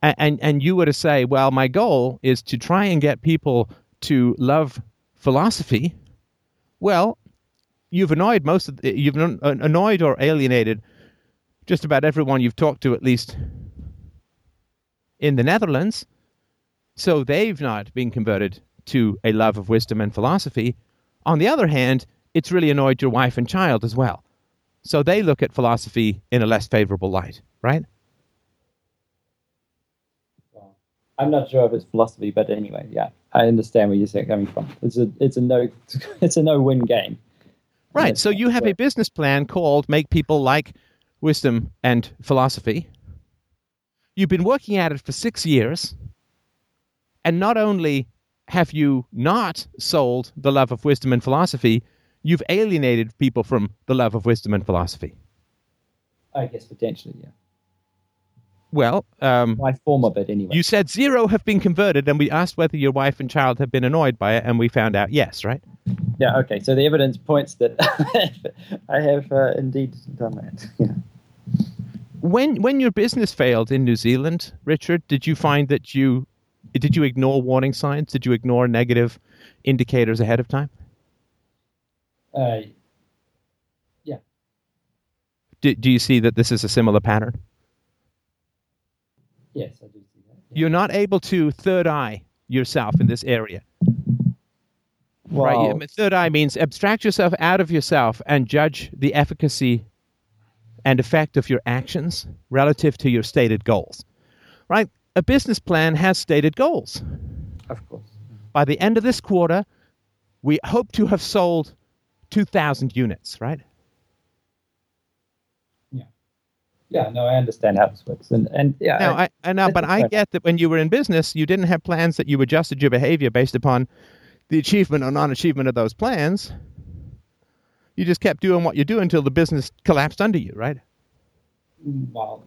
S1: and, and and you were to say, well, my goal is to try and get people to love philosophy, well, you've annoyed most of the, you've annoyed or alienated just about everyone you've talked to at least in the Netherlands. So they've not been converted to a love of wisdom and philosophy. On the other hand, it's really annoyed your wife and child as well. So they look at philosophy in a less favorable light, right?
S3: I'm not sure if it's philosophy, but anyway, yeah, I understand where you're coming from. It's a it's a no it's a no win game.
S1: Right. So you have a business plan called "Make People Like Wisdom and Philosophy." You've been working at it for six years, and not only have you not sold the love of wisdom and philosophy, you've alienated people from the love of wisdom and philosophy.
S3: I guess potentially, yeah.
S1: Well, um,
S3: my form of it anyway.
S1: You said zero have been converted, and we asked whether your wife and child have been annoyed by it, and we found out yes, right?
S3: Yeah. Okay. So the evidence points that I have uh, indeed done that. Yeah.
S1: When when your business failed in New Zealand, Richard, did you find that you did you ignore warning signs? Did you ignore negative indicators ahead of time?
S3: Uh, yeah.
S1: Do, do you see that this is a similar pattern?
S3: Yes, I do see that. Yeah.
S1: You're not able to third eye yourself in this area.
S3: Well,
S1: right. Third eye means abstract yourself out of yourself and judge the efficacy and effect of your actions relative to your stated goals. Right? a business plan has stated goals.
S3: Of course.
S1: By the end of this quarter, we hope to have sold 2,000 units, right?
S3: Yeah. Yeah, no, I understand how this works. And, and yeah.
S1: Now, I, I know, but I get that when you were in business, you didn't have plans that you adjusted your behavior based upon the achievement or non achievement of those plans. You just kept doing what you do until the business collapsed under you, right?
S3: Well,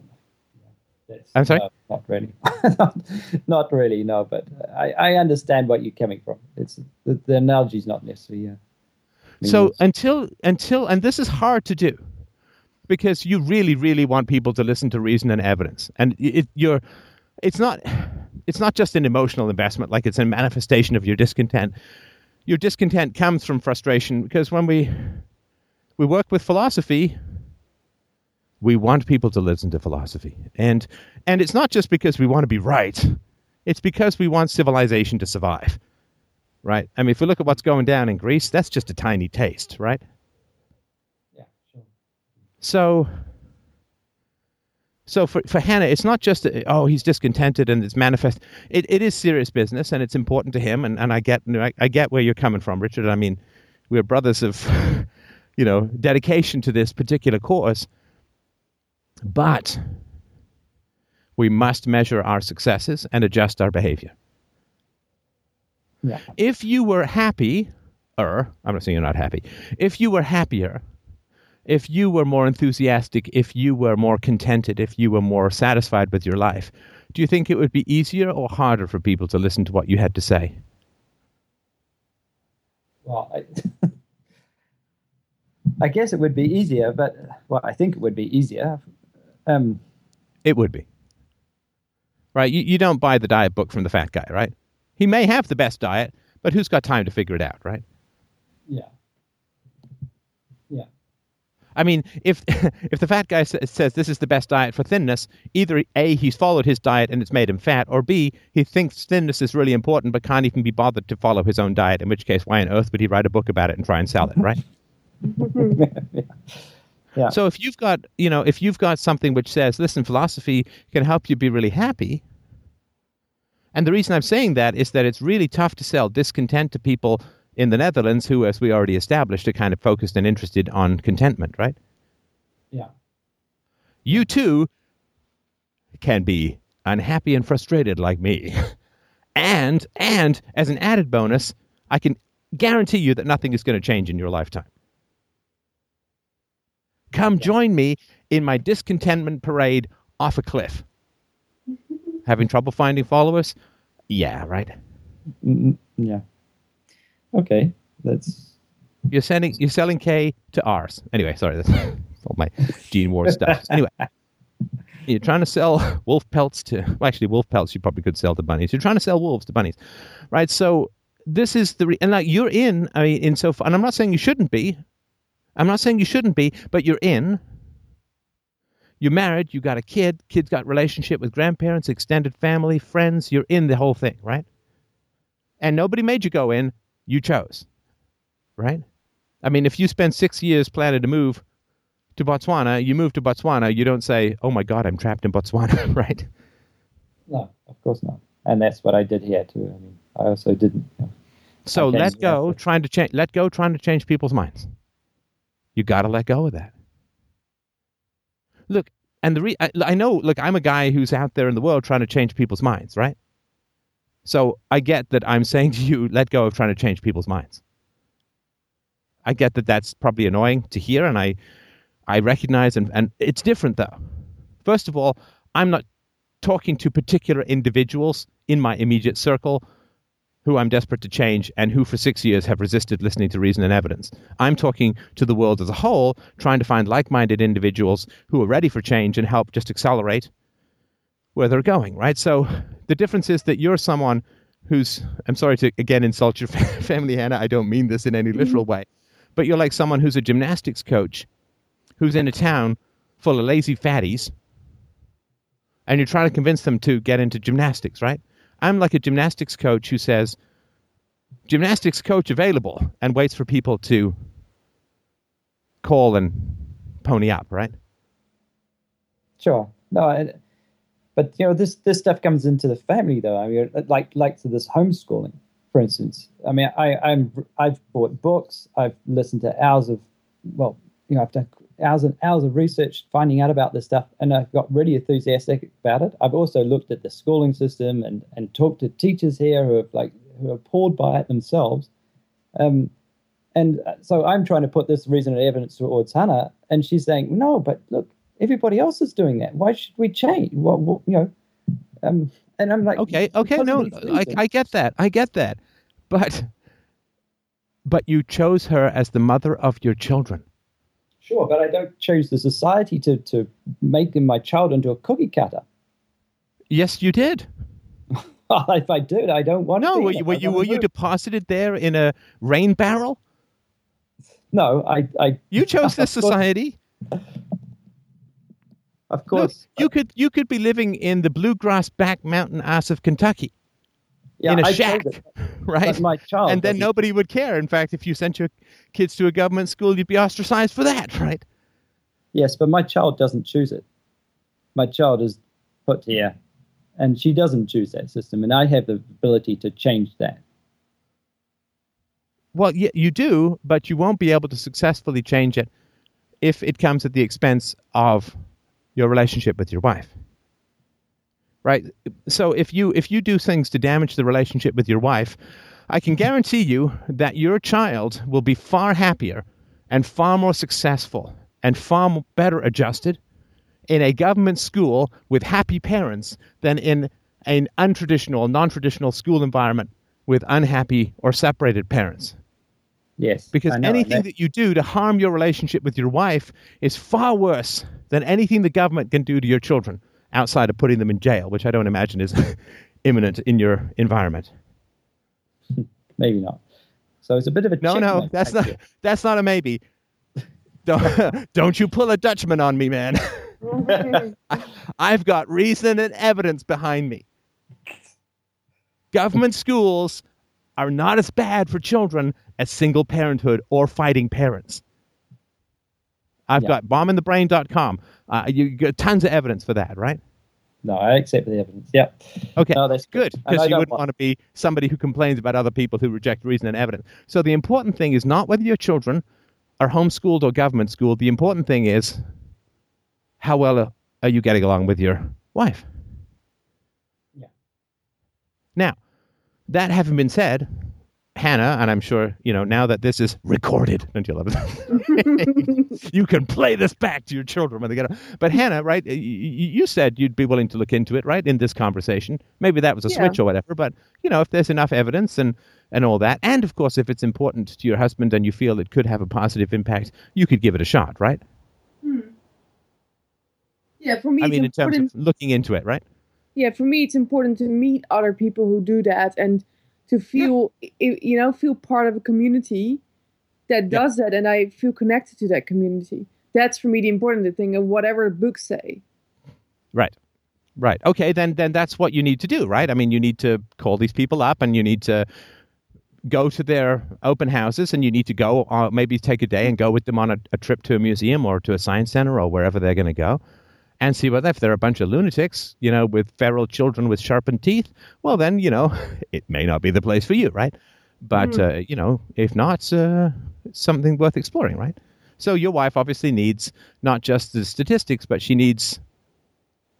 S1: I'm sorry.
S3: No, not really. not, not, really. No, but I, I understand what you're coming from. It's the, the analogy is not necessarily. Uh,
S1: so until until and this is hard to do because you really really want people to listen to reason and evidence, and it, you're it's not it's not just an emotional investment like it's a manifestation of your discontent. Your discontent comes from frustration because when we we work with philosophy, we want people to listen to philosophy. And and it's not just because we want to be right. It's because we want civilization to survive. Right? I mean, if we look at what's going down in Greece, that's just a tiny taste, right? So so for, for Hannah, it's not just, oh, he's discontented and it's manifest. It, it is serious business and it's important to him. And, and I get I, I get where you're coming from, Richard. I mean, we're brothers of, you know, dedication to this particular cause. But we must measure our successes and adjust our behavior.
S3: Yeah.
S1: If you were happy, or I'm not saying you're not happy, if you were happier, if you were more enthusiastic, if you were more contented, if you were more satisfied with your life, do you think it would be easier or harder for people to listen to what you had to say?
S3: Well, I, I guess it would be easier, but well, I think it would be easier um,
S1: it would be. Right? You, you don't buy the diet book from the fat guy, right? He may have the best diet, but who's got time to figure it out, right?
S3: Yeah. Yeah.
S1: I mean, if if the fat guy says this is the best diet for thinness, either A, he's followed his diet and it's made him fat, or B, he thinks thinness is really important but can't even be bothered to follow his own diet, in which case, why on earth would he write a book about it and try and sell it, right?
S3: yeah. Yeah.
S1: So if you've got, you know, if you've got something which says, listen, philosophy can help you be really happy. And the reason I'm saying that is that it's really tough to sell discontent to people in the Netherlands who, as we already established, are kind of focused and interested on contentment, right?
S3: Yeah.
S1: You too can be unhappy and frustrated like me. and and as an added bonus, I can guarantee you that nothing is going to change in your lifetime. Come join me in my discontentment parade off a cliff. Having trouble finding followers? Yeah, right.
S3: Mm, yeah. Okay, that's.
S1: You're sending. You're selling K to R's. Anyway, sorry, that's all my Gene Ward stuff. Anyway, you're trying to sell wolf pelts to. Well, actually, wolf pelts you probably could sell to bunnies. You're trying to sell wolves to bunnies, right? So this is the re- and like you're in. I mean, in so far, and I'm not saying you shouldn't be. I'm not saying you shouldn't be, but you're in. You're married, you got a kid, kid's got relationship with grandparents, extended family, friends, you're in the whole thing, right? And nobody made you go in, you chose. Right? I mean, if you spend 6 years planning to move to Botswana, you move to Botswana, you don't say, "Oh my god, I'm trapped in Botswana," right?
S3: No, of course not. And that's what I did here too. I mean, I also didn't. You know,
S1: so let go, trying to change. Let go, trying to change people's minds. You got to let go of that. Look, and the re- I, I know, look, I'm a guy who's out there in the world trying to change people's minds, right? So I get that I'm saying to you, let go of trying to change people's minds. I get that that's probably annoying to hear, and I, I recognize, and, and it's different though. First of all, I'm not talking to particular individuals in my immediate circle who I'm desperate to change and who for six years have resisted listening to reason and evidence. I'm talking to the world as a whole, trying to find like minded individuals who are ready for change and help just accelerate where they're going, right? So the difference is that you're someone who's, I'm sorry to again insult your family, Hannah. I don't mean this in any mm-hmm. literal way, but you're like someone who's a gymnastics coach who's in a town full of lazy fatties and you're trying to convince them to get into gymnastics, right? I'm like a gymnastics coach who says, gymnastics coach available, and waits for people to call and pony up, right?
S3: Sure. No, I, but you know, this this stuff comes into the family though. I mean, like like to this homeschooling, for instance. I mean, I I'm I've bought books. I've listened to hours of, well, you know, I've done hours and hours of research finding out about this stuff, and I've got really enthusiastic about it. I've also looked at the schooling system and and talked to teachers here who have like who are appalled by it themselves. Um, and so I'm trying to put this reason and evidence towards Hannah, and she's saying, no, but look, everybody else is doing that. Why should we change? What, what you know? Um, and I'm like,
S1: okay, okay, no, I, I get that, I get that, but but you chose her as the mother of your children.
S3: Sure, but I don't choose the society to to make my child into a cookie cutter.
S1: Yes, you did.
S3: if I did, I don't want
S1: no,
S3: to.
S1: No, were you were you, were you deposited there in a rain barrel?
S3: No, I. I
S1: you chose this society.
S3: Of course,
S1: you could you could be living in the bluegrass back mountain ass of Kentucky.
S3: Yeah,
S1: in a
S3: I
S1: shack, right?
S3: my child,
S1: and then nobody would care. In fact, if you sent your kids to a government school, you'd be ostracized for that, right?
S3: Yes, but my child doesn't choose it. My child is put here, and she doesn't choose that system, and I have the ability to change that.
S1: Well, yeah, you do, but you won't be able to successfully change it if it comes at the expense of your relationship with your wife. Right? So if you if you do things to damage the relationship with your wife, I can guarantee you that your child will be far happier and far more successful and far better adjusted in a government school with happy parents than in an untraditional, non-traditional school environment with unhappy or separated parents.
S3: Yes.
S1: Because
S3: know,
S1: anything that you do to harm your relationship with your wife is far worse than anything the government can do to your children outside of putting them in jail, which I don't imagine is imminent in your environment.
S3: Maybe not. So it's a bit of a
S1: no, no. That's not. That's not a maybe. Don't, don't you pull a Dutchman on me, man. I, I've got reason and evidence behind me. Government schools are not as bad for children as single parenthood or fighting parents. I've yeah. got bombinthebrain.com. Uh, you get tons of evidence for that, right?
S3: No, I accept the evidence. Yeah.
S1: Okay.
S3: No, that's
S1: good because you wouldn't want... want to be somebody who complains about other people who reject reason and evidence. So the important thing is not whether your children are homeschooled or government schooled. The important thing is how well are you getting along with your wife?
S3: Yeah.
S1: Now, that having been said, Hannah, and I'm sure, you know, now that this is recorded, don't you love it? you can play this back to your children when they get up. But Hannah, right, you said you'd be willing to look into it, right, in this conversation. Maybe that was a yeah. switch or whatever, but, you know, if there's enough evidence and, and all that, and of course, if it's important to your husband and you feel it could have a positive impact, you could give it a shot, right?
S4: Hmm. Yeah, for me,
S1: I mean, in terms of looking into it, right?
S4: Yeah, for me, it's important to meet other people who do that and to feel yeah. you know feel part of a community that does yeah. that and i feel connected to that community. That's for me the important thing of whatever books say.
S1: Right. Right. Okay then then that's what you need to do right? I mean you need to call these people up and you need to go to their open houses and you need to go uh, maybe take a day and go with them on a, a trip to a museum or to a science center or wherever they're going to go and see whether if they're a bunch of lunatics, you know, with feral children with sharpened teeth, well, then, you know, it may not be the place for you, right? But, mm. uh, you know, if not, uh, something worth exploring, right? So your wife obviously needs not just the statistics, but she needs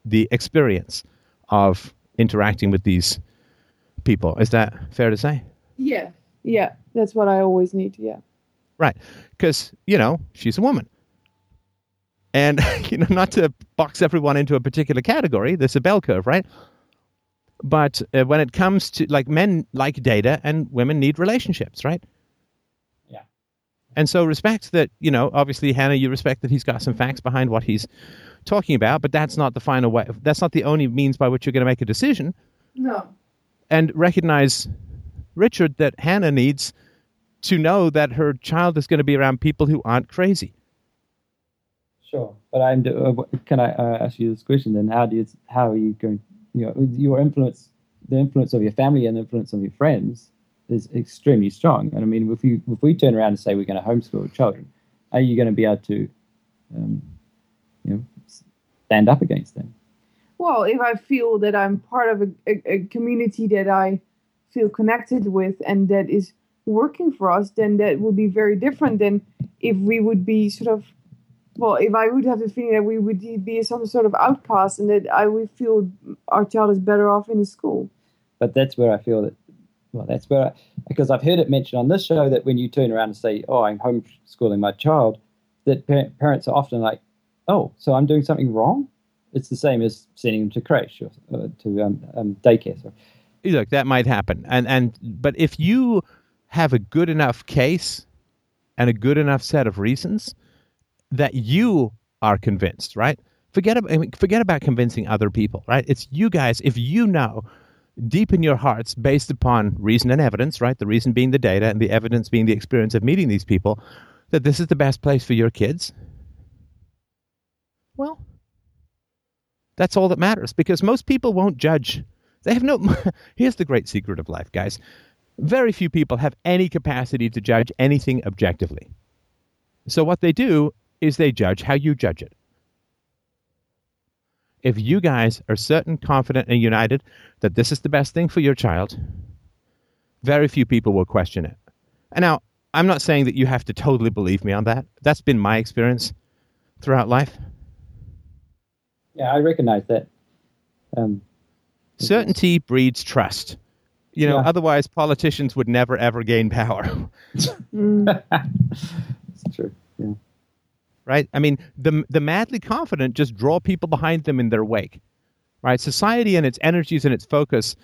S1: the experience of interacting with these people. Is that fair to say?
S4: Yeah. Yeah. That's what I always need. Yeah.
S1: Right. Because, you know, she's a woman. And you know, not to box everyone into a particular category, there's a bell curve, right? But uh, when it comes to like men like data and women need relationships, right?
S3: Yeah.
S1: And so respect that, you know, obviously Hannah, you respect that he's got some facts behind what he's talking about, but that's not the final way. That's not the only means by which you're going to make a decision.
S4: No.
S1: And recognize, Richard, that Hannah needs to know that her child is going to be around people who aren't crazy.
S3: Sure, but I'm. Uh, can I uh, ask you this question then? How do you? How are you going? You know, your influence, the influence of your family and the influence of your friends is extremely strong. And I mean, if you if we turn around and say we're going to homeschool children, are you going to be able to, um, you know, stand up against them?
S4: well, if I feel that I'm part of a, a, a community that I feel connected with and that is working for us, then that would be very different than if we would be sort of well, if I would have the feeling that we would be some sort of outcast and that I would feel our child is better off in a school.
S3: But that's where I feel that, well, that's where, I, because I've heard it mentioned on this show that when you turn around and say, oh, I'm homeschooling my child, that parents are often like, oh, so I'm doing something wrong? It's the same as sending them to creche or uh, to um, um, daycare. Sorry.
S1: Look, that might happen. And, and, but if you have a good enough case and a good enough set of reasons, that you are convinced, right? Forget about, I mean, forget about convincing other people, right? It's you guys. If you know deep in your hearts, based upon reason and evidence, right? The reason being the data and the evidence being the experience of meeting these people, that this is the best place for your kids. Well, that's all that matters because most people won't judge. They have no. Here's the great secret of life, guys. Very few people have any capacity to judge anything objectively. So what they do is they judge how you judge it. If you guys are certain, confident, and united that this is the best thing for your child, very few people will question it. And now, I'm not saying that you have to totally believe me on that. That's been my experience throughout life.
S3: Yeah, I recognize that. Um,
S1: Certainty breeds trust. You know, yeah. otherwise politicians would never ever gain power.
S3: It's true. Yeah
S1: right? I mean, the the madly confident just draw people behind them in their wake, right? Society and its energies and its focus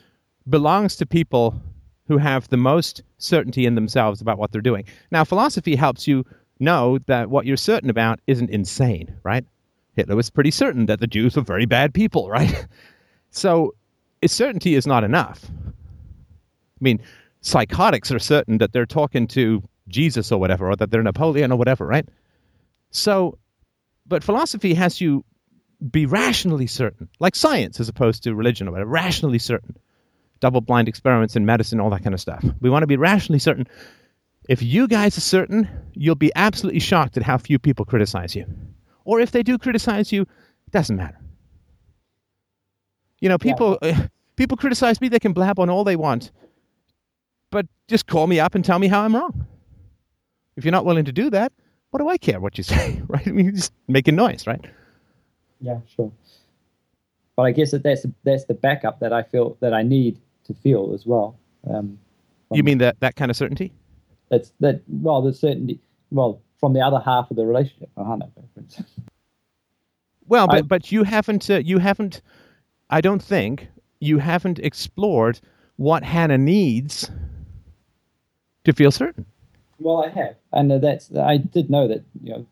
S1: belongs to people who have the most certainty in themselves about what they're doing. Now, philosophy helps you know that what you're certain about isn't insane, right? Hitler was pretty certain that the Jews were very bad people, right? So, certainty is not enough. I mean, psychotics are certain that they're talking to Jesus or whatever, or that they're Napoleon or whatever, right? So, but philosophy has you be rationally certain, like science as opposed to religion or whatever, rationally certain. Double blind experiments in medicine, all that kind of stuff. We want to be rationally certain. If you guys are certain, you'll be absolutely shocked at how few people criticize you. Or if they do criticize you, it doesn't matter. You know, people yeah. uh, people criticize me, they can blab on all they want. But just call me up and tell me how I'm wrong. If you're not willing to do that, what do I care what you say, right? I mean, you're just making noise, right?
S3: Yeah, sure. But I guess that that's that's the backup that I feel that I need to feel as well. Um,
S1: you mean that that kind of certainty?
S3: That's that. Well, the certainty. Well, from the other half of the relationship. No,
S1: well, but I, but you haven't uh, you haven't. I don't think you haven't explored what Hannah needs to feel certain.
S3: Well, I have, and that's I did know that you know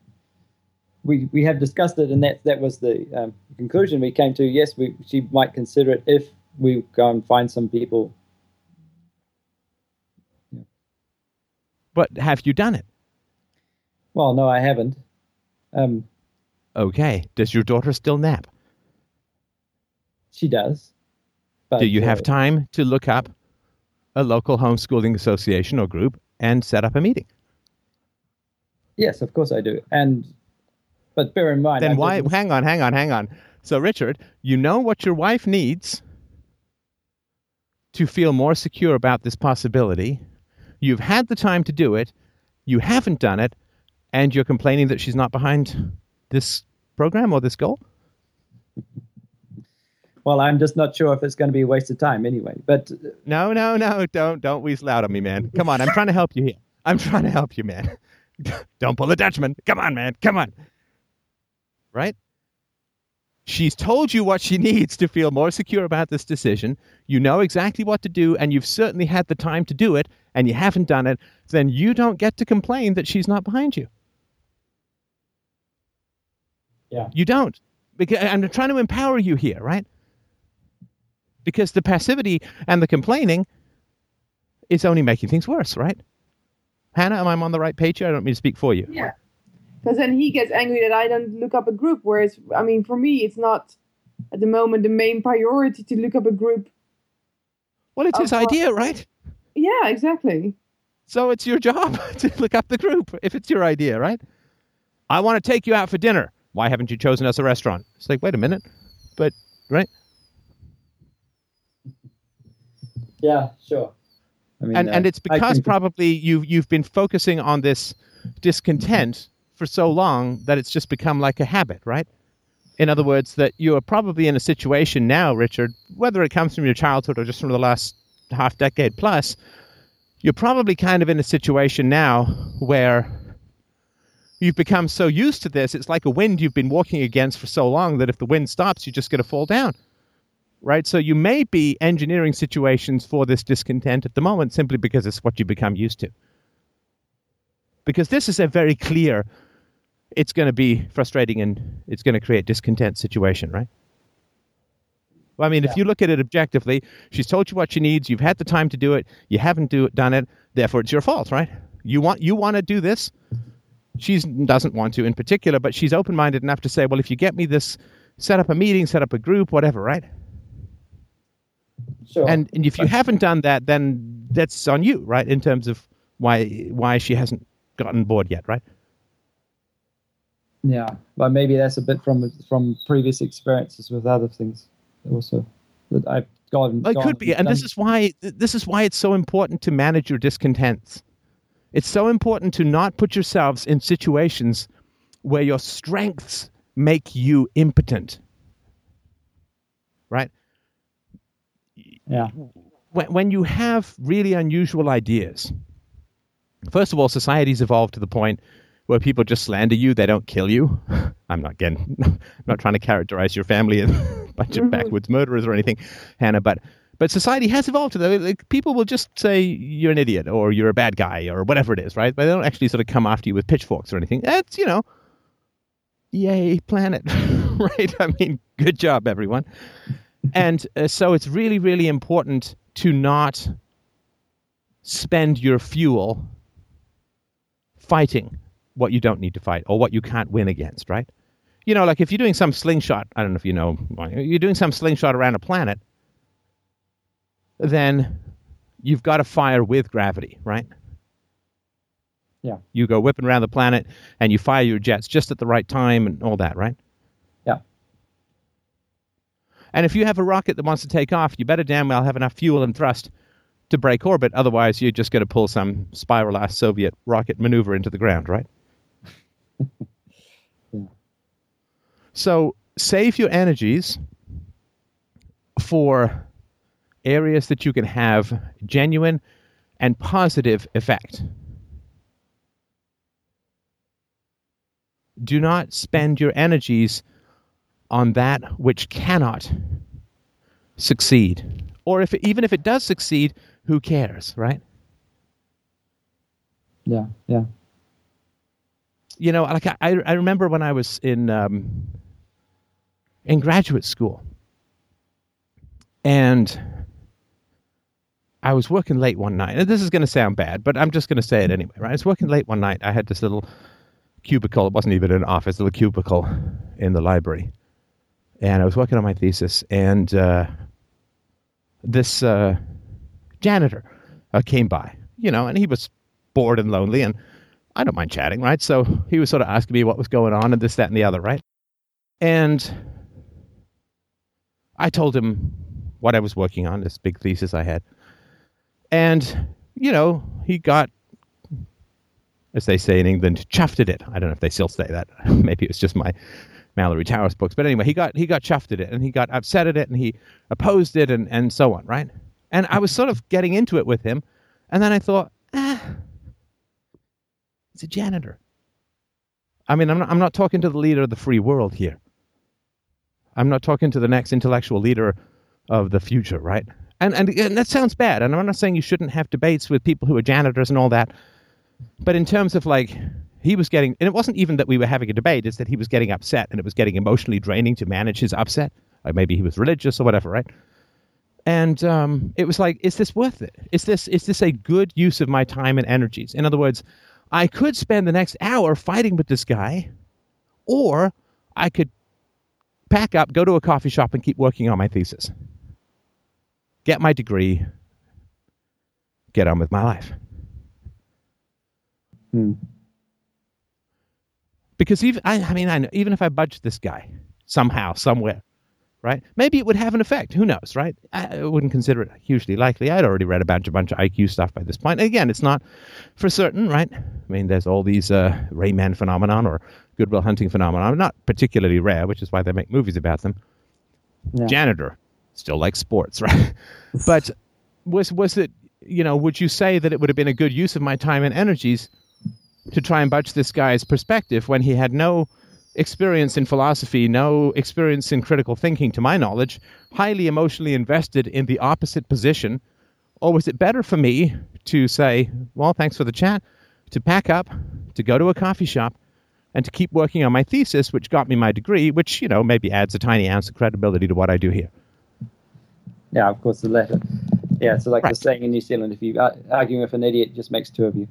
S3: we we have discussed it, and that that was the um, conclusion we came to. Yes, we she might consider it if we go and find some people.
S1: But have you done it?
S3: Well, no, I haven't. Um,
S1: okay. Does your daughter still nap?
S3: She does.
S1: But, Do you uh, have time to look up a local homeschooling association or group and set up a meeting.
S3: Yes, of course I do. And but bear in mind.
S1: Then I why? Hang on, hang on, hang on. So, Richard, you know what your wife needs to feel more secure about this possibility. You've had the time to do it. You haven't done it, and you're complaining that she's not behind this program or this goal.
S3: Well, I'm just not sure if it's going to be a waste of time anyway. But uh,
S1: no, no, no, don't don't weasel out on me, man. Come on, I'm trying to help you here. I'm trying to help you, man. don't pull a Dutchman. Come on, man. Come on. Right? She's told you what she needs to feel more secure about this decision. You know exactly what to do, and you've certainly had the time to do it, and you haven't done it. Then you don't get to complain that she's not behind you.
S3: Yeah.
S1: You don't. Because I'm trying to empower you here, right? Because the passivity and the complaining is only making things worse, right? Hannah, am I on the right page here? I don't mean to speak for you.
S4: Yeah. Because then he gets angry that I don't look up a group. Whereas, I mean, for me, it's not at the moment the main priority to look up a group.
S1: Well, it's his idea, right?
S4: Yeah, exactly.
S1: So it's your job to look up the group if it's your idea, right? I want to take you out for dinner. Why haven't you chosen us a restaurant? It's like, wait a minute. But right?
S3: Yeah, sure.
S1: I mean, and, uh, and it's because probably you've you've been focusing on this discontent for so long that it's just become like a habit, right? In other words, that you are probably in a situation now, Richard, whether it comes from your childhood or just from the last half decade plus, you're probably kind of in a situation now where you've become so used to this, it's like a wind you've been walking against for so long that if the wind stops, you're just going to fall down. Right? So you may be engineering situations for this discontent at the moment simply because it's what you become used to. Because this is a very clear it's going to be frustrating and it's going to create discontent situation, right? Well, I mean, yeah. if you look at it objectively, she's told you what she needs. You've had the time to do it. You haven't do, done it. Therefore, it's your fault, right? You want you want to do this. She doesn't want to in particular, but she's open minded enough to say, well, if you get me this, set up a meeting, set up a group, whatever, right? Sure. And, and if you haven't done that, then that's on you, right? In terms of why why she hasn't gotten bored yet, right?
S3: Yeah, but maybe that's a bit from from previous experiences with other things also that I've gone.
S1: It could be, and this is why this is why it's so important to manage your discontents. It's so important to not put yourselves in situations where your strengths make you impotent. Right?
S3: Yeah.
S1: When, when you have really unusual ideas, first of all, society's evolved to the point where people just slander you, they don't kill you. I'm not again, I'm not trying to characterize your family as a bunch of mm-hmm. backwoods murderers or anything, Hannah, but but society has evolved to that. Like, people will just say you're an idiot or you're a bad guy or whatever it is, right? But they don't actually sort of come after you with pitchforks or anything. That's you know, yay planet, right? I mean, good job everyone. And uh, so it's really really important to not spend your fuel fighting what you don't need to fight or what you can't win against, right? You know, like if you're doing some slingshot, I don't know if you know, you're doing some slingshot around a planet, then you've got to fire with gravity, right?
S3: Yeah.
S1: You go whipping around the planet and you fire your jets just at the right time and all that, right? And if you have a rocket that wants to take off, you better damn well have enough fuel and thrust to break orbit. Otherwise, you're just going to pull some spiral ass Soviet rocket maneuver into the ground, right? yeah. So save your energies for areas that you can have genuine and positive effect. Do not spend your energies on that which cannot succeed. Or if it, even if it does succeed, who cares, right?
S3: Yeah, yeah
S1: you know, like I, I remember when I was in um, in graduate school, and I was working late one night. And this is going to sound bad, but I'm just going to say it anyway. Right? I was working late one night. I had this little cubicle. It wasn't even an office. A little cubicle in the library, and I was working on my thesis. And uh, this uh, janitor uh, came by, you know, and he was bored and lonely and I don't mind chatting, right? So he was sort of asking me what was going on and this, that, and the other, right? And I told him what I was working on, this big thesis I had. And, you know, he got, as they say in England, chuffed at it. I don't know if they still say that. Maybe it was just my Malory Towers books. But anyway, he got he got chuffed at it and he got upset at it and he opposed it and, and so on, right? And I was sort of getting into it with him. And then I thought, ah, He's a janitor. I mean, I'm not, I'm not talking to the leader of the free world here. I'm not talking to the next intellectual leader of the future, right? And, and, and that sounds bad. And I'm not saying you shouldn't have debates with people who are janitors and all that. But in terms of like, he was getting, and it wasn't even that we were having a debate, it's that he was getting upset and it was getting emotionally draining to manage his upset. Like maybe he was religious or whatever, right? And um, it was like, is this worth it? Is this is this a good use of my time and energies? In other words, I could spend the next hour fighting with this guy, or I could pack up, go to a coffee shop, and keep working on my thesis. Get my degree, get on with my life.
S3: Hmm.
S1: Because even I, I mean, I know, even if I budge this guy somehow, somewhere, right? Maybe it would have an effect. Who knows, right? I wouldn't consider it hugely likely. I'd already read about a bunch of IQ stuff by this point. Again, it's not for certain, right? I mean, there's all these uh, Rain Man phenomenon or Good Will Hunting phenomenon, not particularly rare, which is why they make movies about them. Yeah. Janitor, still like sports, right? but was was it? You know, would you say that it would have been a good use of my time and energies to try and budge this guy's perspective when he had no experience in philosophy, no experience in critical thinking, to my knowledge, highly emotionally invested in the opposite position? Or was it better for me to say, well, thanks for the chat, to pack up, to go to a coffee shop, and to keep working on my thesis, which got me my degree, which, you know, maybe adds a tiny ounce of credibility to what I do here?
S3: Yeah, of course, the latter. Yeah, so like right. the saying in New Zealand, if you are arguing with an idiot, just makes two of you.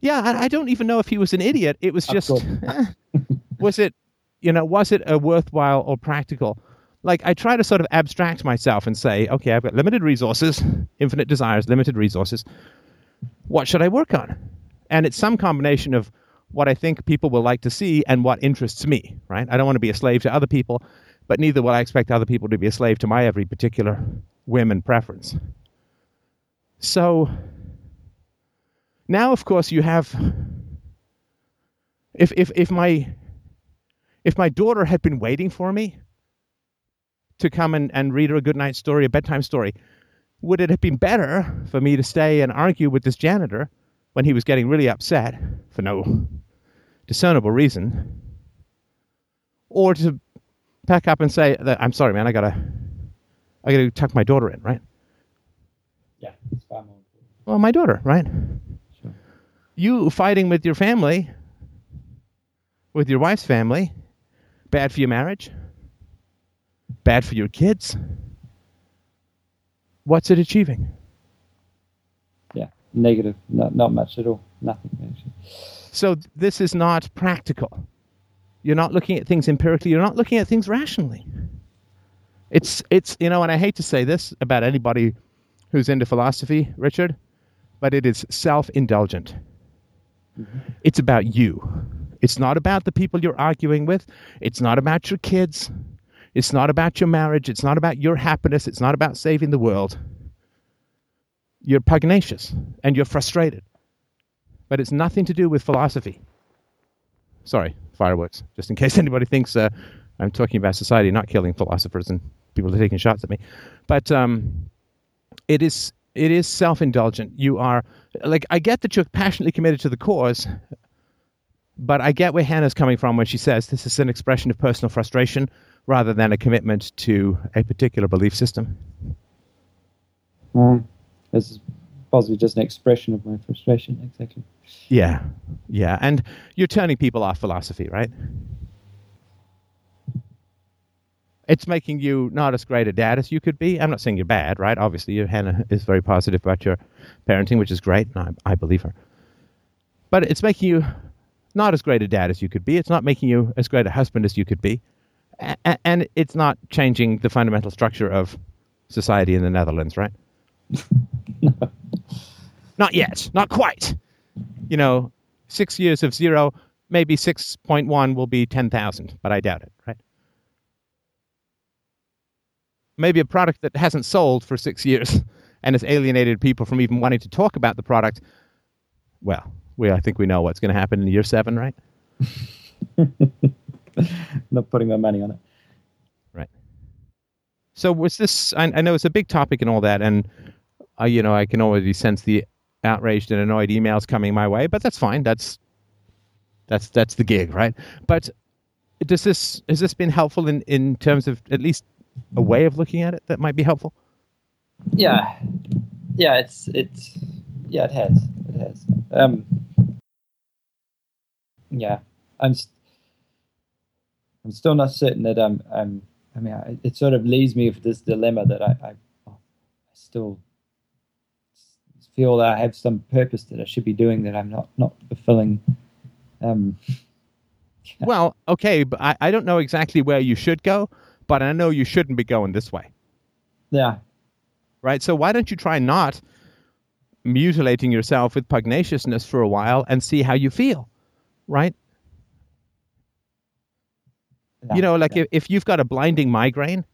S1: Yeah, I, I don't even know if he was an idiot. It was just, eh, was it, you know, was it a worthwhile or practical? Like I try to sort of abstract myself and say, okay, I've got limited resources, infinite desires, limited resources. What should I work on? And it's some combination of what I think people will like to see and what interests me, right? I don't want to be a slave to other people, but neither will I expect other people to be a slave to my every particular whim and preference. So now, of course, you have. If, if, if, my, if my daughter had been waiting for me to come and, and read her a good night story, a bedtime story, would it have been better for me to stay and argue with this janitor when he was getting really upset for no discernible reason? Or to pack up and say that I'm sorry, man, I gotta I gotta tuck my daughter in, right?
S3: Yeah, it's more.
S1: Well, my daughter, right? You fighting with your family, with your wife's family, bad for your marriage, bad for your kids. What's it achieving?
S3: Yeah, negative. Not not much at all. Nothing actually.
S1: So this is not practical. You're not looking at things empirically. You're not looking at things rationally. It's it's you know, and I hate to say this about anybody who's into philosophy, Richard, but it is self-indulgent. Mm-hmm. It's about you. It's not about the people you're arguing with. It's not about your kids. It's not about your marriage. It's not about your happiness. It's not about saving the world. You're pugnacious and you're frustrated. But it's nothing to do with philosophy. Sorry, fireworks, just in case anybody thinks uh, I'm talking about society not killing philosophers and people are taking shots at me. But um, it is it is self indulgent. You are like I get that you're passionately committed to the cause, but I get where Hannah's coming from when she says this is an expression of personal frustration rather than a commitment to a particular belief system.
S3: Mm. This is possibly just an expression of my frustration, exactly.
S1: Yeah, yeah, and you're turning people off philosophy, right? It's making you not as great a dad as you could be. I'm not saying you're bad, right? Obviously, Hannah is very positive about your parenting, which is great, and I, I believe her. But it's making you not as great a dad as you could be. It's not making you as great a husband as you could be. A- and it's not changing the fundamental structure of society in the Netherlands, right? not yet. Not quite. You know, six years of zero, maybe 6.1 will be 10,000, but I doubt it, right? Maybe a product that hasn't sold for six years and has alienated people from even wanting to talk about the product. Well, we I think we know what's going to happen in year seven, right?
S3: Not putting my money on it.
S1: Right. So was this? I, I know it's a big topic and all that, and uh, you know I can already sense the outraged and annoyed emails coming my way, but that's fine. That's that's that's the gig, right? But does this has this been helpful in in terms of at least a way of looking at it that might be helpful?
S3: Yeah, yeah, it's it's yeah, it has, it has. Um, yeah, I'm st- I'm still not certain that I'm I'm. I mean, I, it sort of leaves me with this dilemma that I I, I still feel that I have some purpose that I should be doing that I'm not not fulfilling. Um,
S1: well, okay, but I, I don't know exactly where you should go but I know you shouldn't be going this way.
S3: Yeah.
S1: Right? So why don't you try not mutilating yourself with pugnaciousness for a while and see how you feel? Right? Yeah. You know, like yeah. if, if you've got a blinding migraine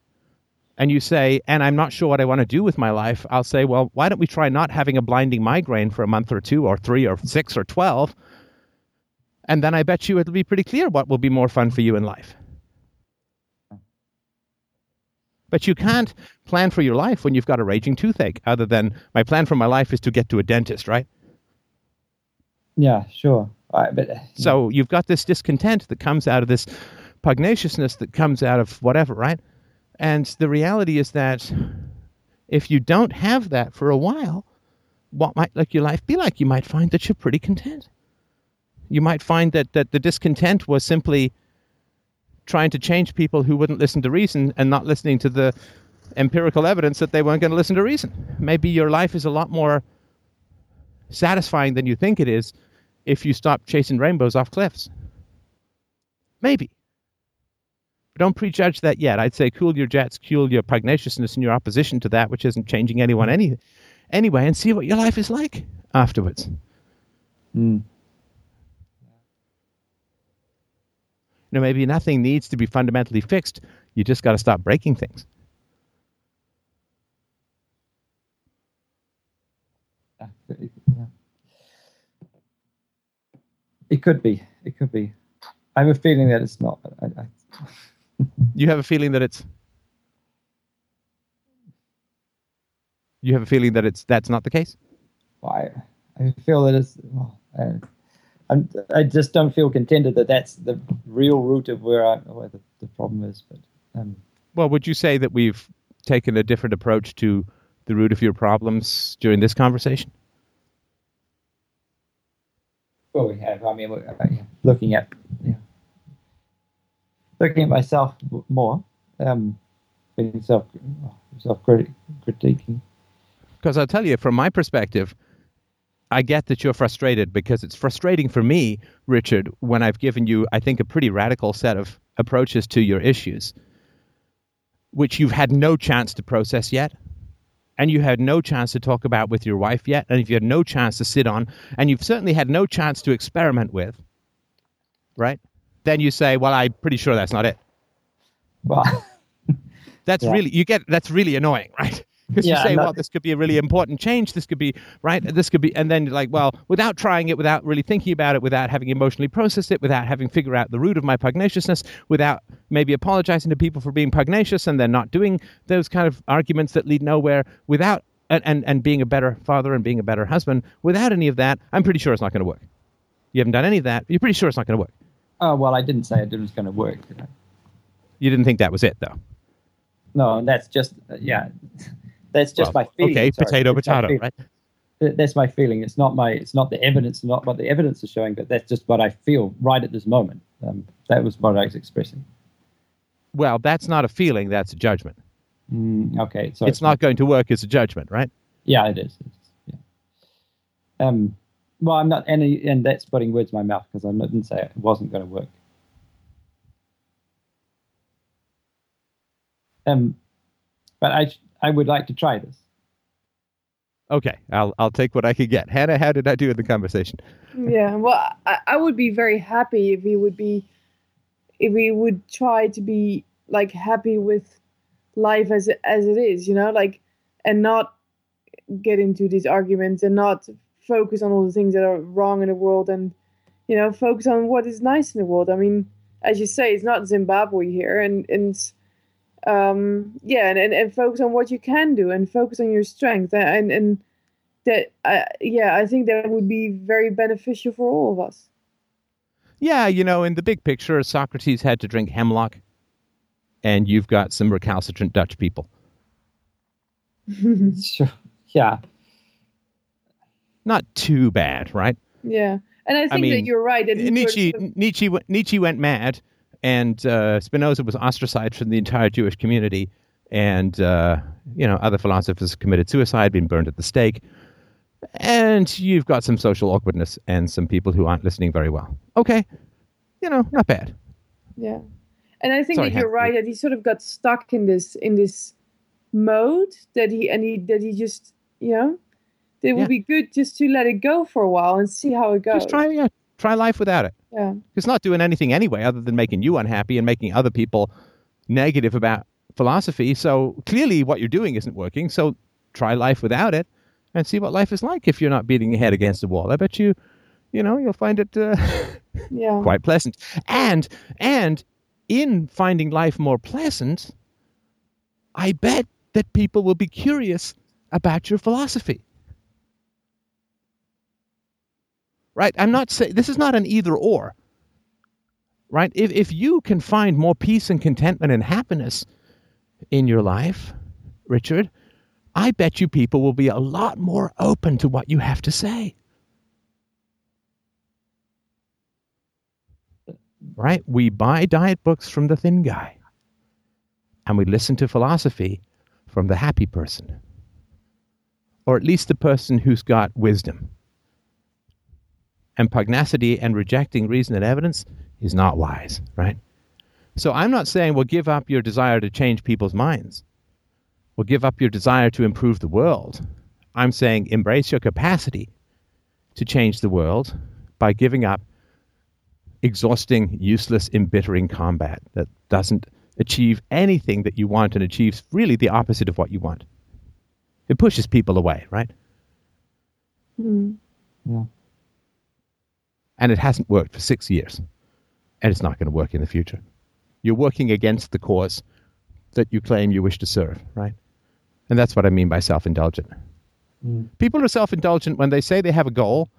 S1: and you say, and I'm not sure what I want to do with my life, I'll say, well, why don't we try not having a blinding migraine for a month or two or three or six or 12? And then I bet you it'll be pretty clear what will be more fun for you in life. But you can't plan for your life when you've got a raging toothache, other than my plan for my life is to get to a dentist, right?
S3: Yeah, sure. Right, but, yeah.
S1: So you've got this discontent that comes out of this pugnaciousness that comes out of whatever, right? And the reality is that if you don't have that for a while, what might like your life be like? You might find that you're pretty content. You might find that, that the discontent was simply trying to change people who wouldn't listen to reason and not listening to the empirical evidence that they weren't going to listen to reason. Maybe your life is a lot more satisfying than you think it is if you stop chasing rainbows off cliffs. Maybe. But don't prejudge that yet. I'd say cool your jets, cool your pugnaciousness and your opposition to that, which isn't changing anyone any, anyway, and see what your life is like afterwards.
S3: Mm.
S1: Know, maybe nothing needs to be fundamentally fixed. You just got to stop breaking things.
S3: It could be. It could be. I have a feeling that it's not. I, I...
S1: you have a feeling that it's. You have a feeling that it's that's not the case.
S3: I I feel that it's. Well, I, I'm, I just don't feel contented that that's the real root of where, I, where the, the problem is. But um,
S1: well, would you say that we've taken a different approach to the root of your problems during this conversation?
S3: Well, we have. I mean, uh, looking at yeah, looking at myself more, um, being self self critiquing.
S1: Because I'll tell you, from my perspective, I get that you're frustrated because it's frustrating for me, Richard, when I've given you, I think, a pretty radical set of approaches to your issues, which you've had no chance to process yet and you had no chance to talk about with your wife yet, and if you had no chance to sit on, and you've certainly had no chance to experiment with, right? Then you say, "Well, I'm pretty sure that's not it."
S3: Well,
S1: that's yeah. really you get that's really annoying, right? Because yeah, you say, well, this could be a really important change. This could be, right? This could be, and then like, well, without trying it, without really thinking about it, without having emotionally processed it, without having figured out the root of my pugnaciousness, without maybe apologizing to people for being pugnacious and then not doing those kind of arguments that lead nowhere, without, and, and, and being a better father and being a better husband, without any of that, I'm pretty sure it's not going to work. You haven't done any of that. You're pretty sure it's not going to work.
S3: Oh, well, I didn't say it was going to work. Did
S1: You didn't think that was it, though.
S3: No, that's just, uh, yeah. That's just well, my feeling.
S1: Okay, Sorry. potato, it's potato, right?
S3: That's my feeling. It's not my. It's not the evidence. Not what the evidence is showing, but that's just what I feel right at this moment. Um, that was what I was expressing.
S1: Well, that's not a feeling. That's a judgment.
S3: Mm, okay,
S1: so it's, not going to work as a judgment, right?
S3: Yeah, it is. It's, yeah. Um. Well, I'm not, and and that's putting words in my mouth because I didn't say it wasn't going to work. Um, but I I would like to try this.
S1: Okay, I'll I'll take what I could get. Hannah, how did I do in the conversation?
S4: Yeah, well, I, I would be very happy if he would be, if he would try to be like happy with life as as it is, you know, like, and not get into these arguments and not focus on all the things that are wrong in the world and, you know, focus on what is nice in the world. I mean, as you say, it's not Zimbabwe here, and and um, yeah, and, and, and focus on what you can do and focus on your strength and and that uh, yeah, I think that would be very beneficial for all of us.
S1: Yeah, you know, in the big picture, Socrates had to drink hemlock, and you've got some recalcitrant Dutch people.
S3: sure. Yeah.
S1: Not too bad, right?
S4: Yeah, and I think I mean, that you're right. That
S1: Nietzsche, sort of... Nietzsche, Nietzsche went mad and uh, Spinoza was ostracized from the entire Jewish community, and uh, you know other philosophers committed suicide, been burned at the stake, and you've got some social awkwardness and some people who aren't listening very well. Okay, you know, not bad.
S4: Yeah, and I think Sorry, that you're right that he sort of got stuck in this in this mode that he and he that he just you know it would yeah. be good just to let it go for a while and see how it goes.
S1: Just try yeah, try life without it.
S4: Yeah.
S1: It's not doing anything anyway other than making you unhappy and making other people negative about philosophy. So clearly, what you're doing isn't working. So try life without it, and see what life is like if you're not beating your head against the wall. I bet you, you know, you'll find it uh,
S4: Yeah.
S1: quite pleasant. And and in finding life more pleasant, I bet that people will be curious about your philosophy. Right? I'm not saying this is not an either or. Right? If if you can find more peace and contentment and happiness in your life, Richard, I bet you people will be a lot more open to what you have to say. right? We buy diet books from the thin guy, and we listen to philosophy from the happy person, or at least the person who's got wisdom. And pugnacity and rejecting reason and evidence is not wise, right? So I'm not saying, well, give up your desire to change people's minds, well, give up your desire to improve the world. I'm saying embrace your capacity to change the world by giving up exhausting, useless, embittering combat that doesn't achieve anything that you want and achieves really the opposite of what you want. It pushes people away, right?
S4: Mm.
S3: Yeah.
S1: And it hasn't worked for six years. And it's not going to work in the future. You're working against the cause that you claim you wish to serve, right? And that's what I mean by self indulgent.
S3: Mm.
S1: People are self indulgent when they say they have a goal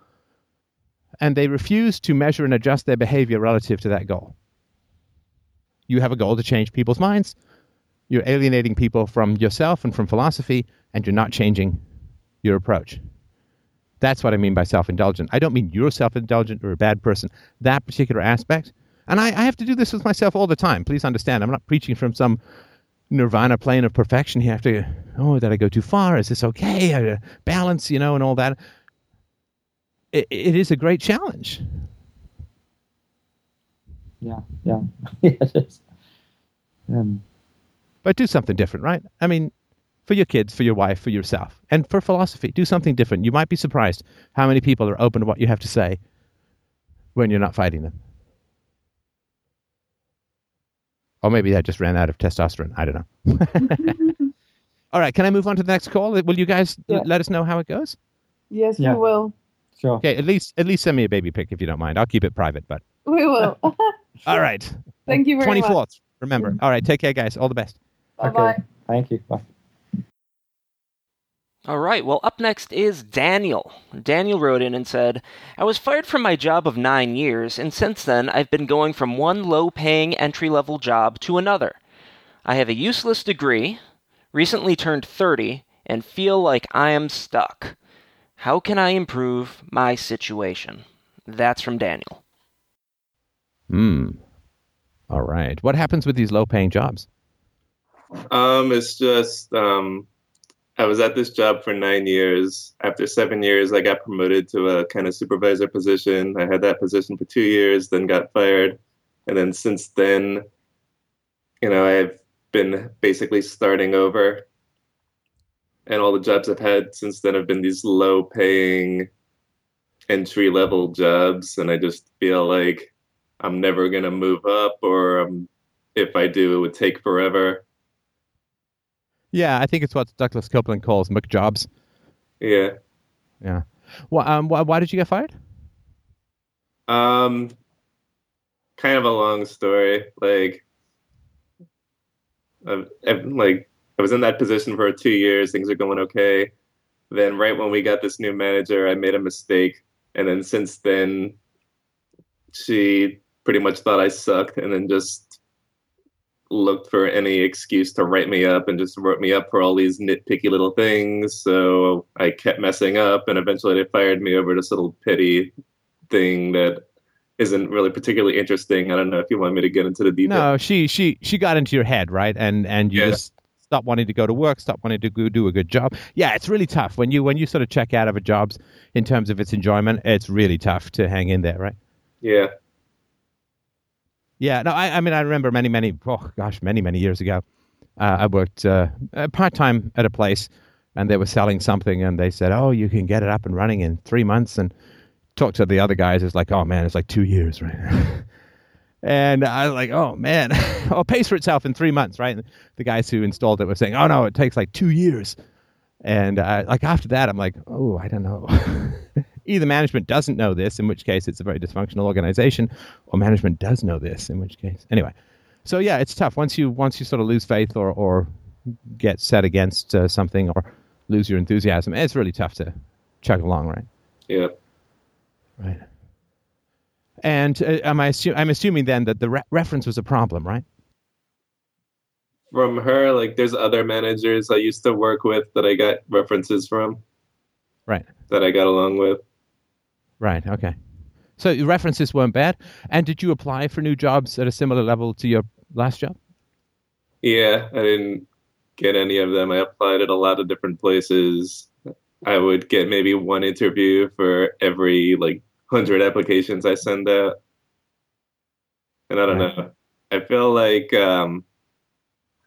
S1: and they refuse to measure and adjust their behavior relative to that goal. You have a goal to change people's minds. You're alienating people from yourself and from philosophy, and you're not changing your approach. That's what I mean by self indulgent. I don't mean you're self indulgent or a bad person, that particular aspect. And I, I have to do this with myself all the time. Please understand, I'm not preaching from some nirvana plane of perfection. You have to, oh, did I go too far? Is this okay? Uh, balance, you know, and all that it, it is a great challenge.
S3: Yeah, yeah, yeah. It is. Um,
S1: But do something different, right? I mean, for your kids, for your wife, for yourself, and for philosophy, do something different. You might be surprised how many people are open to what you have to say when you're not fighting them. Or maybe I just ran out of testosterone. I don't know. All right, can I move on to the next call? Will you guys
S3: Yeah.
S1: let us know how it goes?
S4: Yes,
S3: Yeah.
S4: we will.
S3: sure.
S1: Okay, at least at least send me a baby pic if you don't mind. I'll keep it private, but
S4: We will.
S1: all right.
S4: Thank you very
S1: Twenty
S4: much.
S1: fourth. Remember. All right, take care, guys. All the best.
S4: Bye bye.
S3: Okay. Thank you. Bye.
S2: All right, well, up next is Daniel. Daniel wrote in and said, I was fired from my job of nine years, and since then I've been going from one low paying entry level job to another. I have a useless degree, recently turned 30, and feel like I am stuck. How can I improve my situation? That's from Daniel.
S1: Hmm. All right. What happens with these low paying jobs?
S5: Um, it's just um, I was at this job for nine years. After seven years, I got promoted to a kind of supervisor position. I had that position for two years, then got fired, and then since then, you know, I've been basically starting over. And all the jobs I've had since then have been these low paying entry level jobs. And I just feel like I'm never going to move up, or um, if I do, it would take forever.
S1: Yeah, I think it's what Douglas Coupland calls McJobs.
S5: Yeah.
S1: Yeah. Well, um, why, why did you get fired?
S5: Um, kind of a long story. Like, I've, I've, like I was in that position for two years. Things are going okay. Then, right when we got this new manager, I made a mistake, and then since then, she pretty much thought I sucked, and then just looked for any excuse to write me up, and just wrote me up for all these nitpicky little things. So I kept messing up, and eventually they fired me over this little petty thing that isn't really particularly interesting. I don't know if you want me to get into the details.
S1: No, she she she got into your head, right? And and you
S5: Yeah.
S1: just stop wanting to go to work, stop wanting to go do a good job. Yeah, it's really tough when you when you sort of check out of a jobs in terms of its enjoyment. It's really tough to hang in there, right?
S5: Yeah.
S1: Yeah, no, I, I mean, I remember many, many, oh gosh, many, many years ago, uh, I worked uh, part time at a place, and they were selling something, and they said, "Oh, you can get it up and running in three months." And talk to the other guys, it's like, "Oh man, it's like two years, right?" And I was like, oh man, it pays for itself in three months, right? And the guys who installed it were saying, oh no, it takes like two years. And uh, like after that, I'm like, oh, I don't know. Either management doesn't know this, in which case it's a very dysfunctional organization, or management does know this, in which case, anyway. So yeah, it's tough once you once you sort of lose faith or or get set against uh, something or lose your enthusiasm. It's really tough to chug along, right?
S5: Yeah.
S1: Right. And uh, am I assu- I'm assuming then that the re- reference was a problem, right?
S5: From her, like there's other managers I used to work with that I got references from.
S1: Right.
S5: That I got along with.
S1: Right. Okay. So your references weren't bad. And did you apply for new jobs at a similar level to your last job?
S5: Yeah, I didn't get any of them. I applied at a lot of different places. I would get maybe one interview for every like hundred applications I send out. And I don't right. know. I feel like um,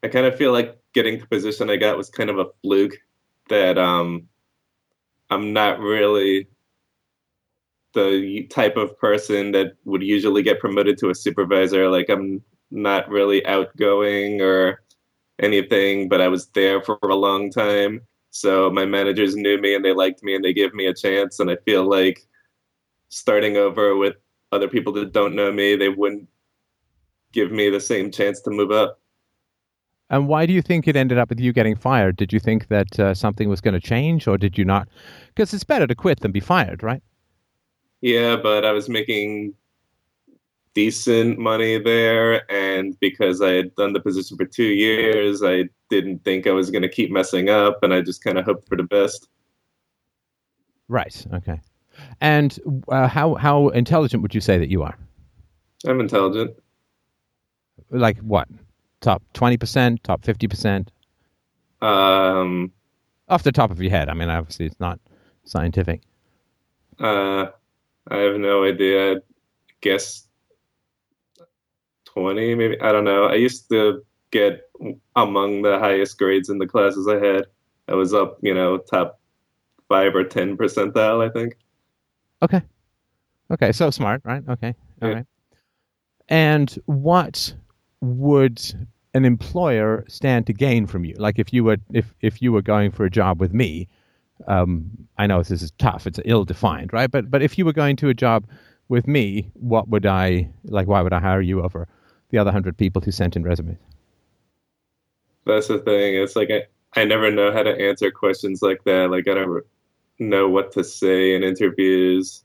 S5: I kind of feel like getting the position I got was kind of a fluke. That um, I'm not really the type of person that would usually get promoted to a supervisor. Like I'm not really outgoing or anything, but I was there for a long time. So my managers knew me and they liked me and they gave me a chance. And I feel like starting over with other people that don't know me, they wouldn't give me the same chance to move up.
S1: And why do you think it ended up with you getting fired? Did you think that uh, something was going to change, or did you not? Because it's better to quit than be fired, right?
S5: Yeah, but I was making decent money there, and because I had done the position for two years, I didn't think I was going to keep messing up, and I just kind of hoped for the best.
S1: Right. Okay. And uh, how how intelligent would you say that you are?
S5: I'm intelligent.
S1: Like what? Top twenty percent? Top fifty percent?
S5: Um,
S1: off the top of your head. I mean, obviously, it's not scientific.
S5: Uh, I have no idea. I guess twenty, maybe. I don't know. I used to get among the highest grades in the classes I had. I was up, you know, top five or ten percentile, I think.
S1: Okay. Okay, so smart, right? Okay. All yeah. right. And what would an employer stand to gain from you? Like if you were if if you were going for a job with me, um, I know this is tough. It's ill defined, right? But but if you were going to a job with me, what would I like? Why would I hire you over the other hundred people who sent in resumes?
S5: That's the thing. It's like I I never know how to answer questions like that. Like I don't know what to say in interviews,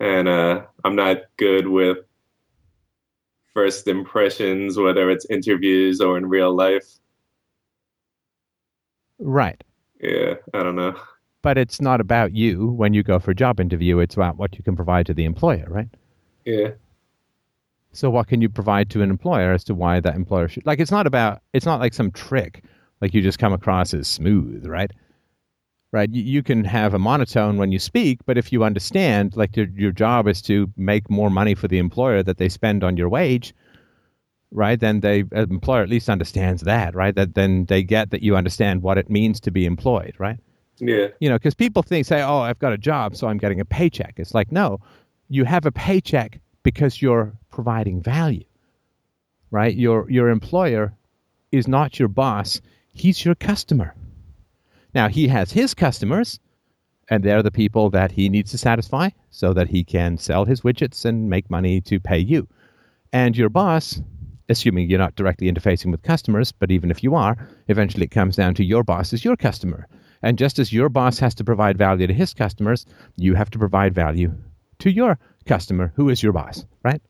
S5: and uh, I'm not good with first impressions, whether it's interviews or in real life.
S1: Right.
S5: Yeah, I don't know.
S1: But it's not about you when you go for a job interview. It's about what you can provide to the employer, right?
S5: Yeah.
S1: So what can you provide to an employer as to why that employer should like? It's not about. It's not like some trick. Like you just come across as smooth, right? Right? You, you, can have a monotone when you speak, but if you understand, like your, your job is to make more money for the employer that they spend on your wage, right? Then the uh, employer at least understands that, right? That then they get that you understand what it means to be employed, right?
S5: Yeah.
S1: You know, because people think, say, oh, I've got a job, so I'm getting a paycheck. It's like, no, you have a paycheck because you're providing value, right? Your your employer is not your boss; he's your customer now, he has his customers, and they're the people that he needs to satisfy so that he can sell his widgets and make money to pay you. And your boss, assuming you're not directly interfacing with customers, but even if you are, eventually it comes down to your boss is your customer. And just as your boss has to provide value to his customers, you have to provide value to your customer, who is your boss, right?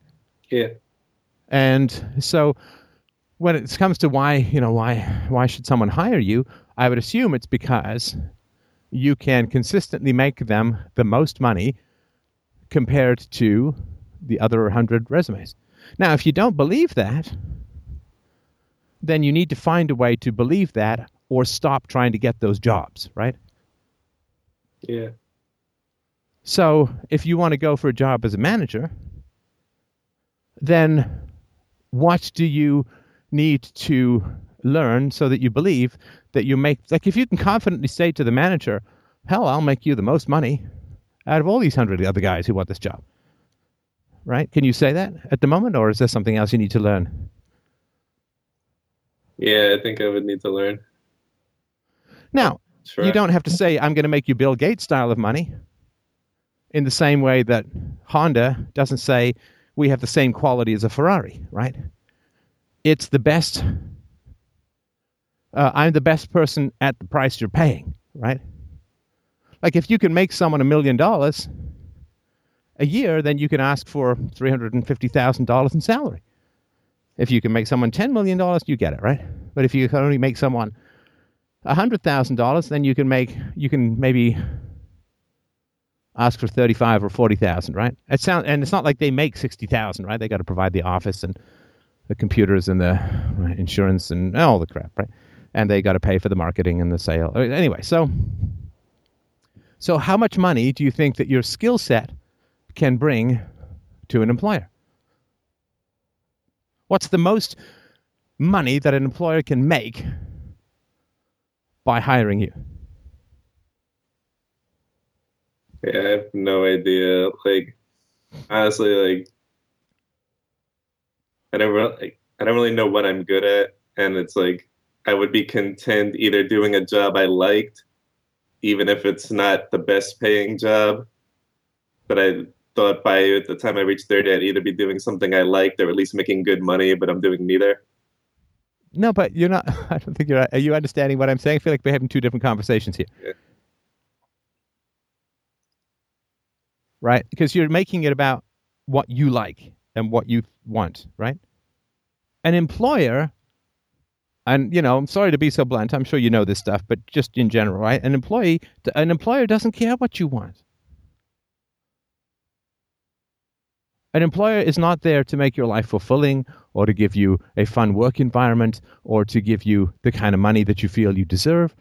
S5: Yeah.
S1: And so when it comes to why, you know, why why should someone hire you? I would assume it's because you can consistently make them the most money compared to the other 100 resumes. Now, if you don't believe that, then you need to find a way to believe that or stop trying to get those jobs, right?
S5: Yeah.
S1: So, if you want to go for a job as a manager, then what do you need to learn so that you believe that you make like if you can confidently say to the manager, "Hell, I'll make you the most money out of all these hundred other guys who want this job." right? Can you say that at the moment, or is there something else you need to learn?
S5: Yeah, I think I would need to learn.
S1: Now, sure. you don't have to say, I'm going to make you Bill Gates style of money in the same way that Honda doesn't say, we have the same quality as a Ferrari, right? It's the best. Uh, I'm the best person at the price you're paying, right? Like if you can make someone a million dollars a year, then you can ask for $350,000 in salary. If you can make someone $10 million, you get it, right? But if you can only make someone $100,000, then you can make, you can maybe ask for 35 or 40,000, right? It sound, and it's not like they make 60,000, right? They got to provide the office and the computers and the insurance and all the crap, right? And they got to pay for the marketing and the sale. Uh, anyway, so so how much money do you think that your skill set can bring to an employer? What's the most money that an employer can make by hiring you?
S5: Yeah, I have no idea. Like, honestly, like, I never, like, I don't really know what I'm good at, and it's like I would be content either doing a job I liked, even if it's not the best paying job. But I thought by the time I reached 30, I'd either be doing something I liked or at least making good money, but I'm doing neither.
S1: No, but you're not. I don't think you're. Are you understanding what I'm saying? I feel like we're having two different conversations here. Yeah. Right? Because you're making it about what you like and what you want, right? An employer, and you know, I'm sorry to be so blunt. I'm sure you know this stuff, but just in general, right? An employee, an employer doesn't care what you want. An employer is not there to make your life fulfilling or to give you a fun work environment or to give you the kind of money that you feel you deserve.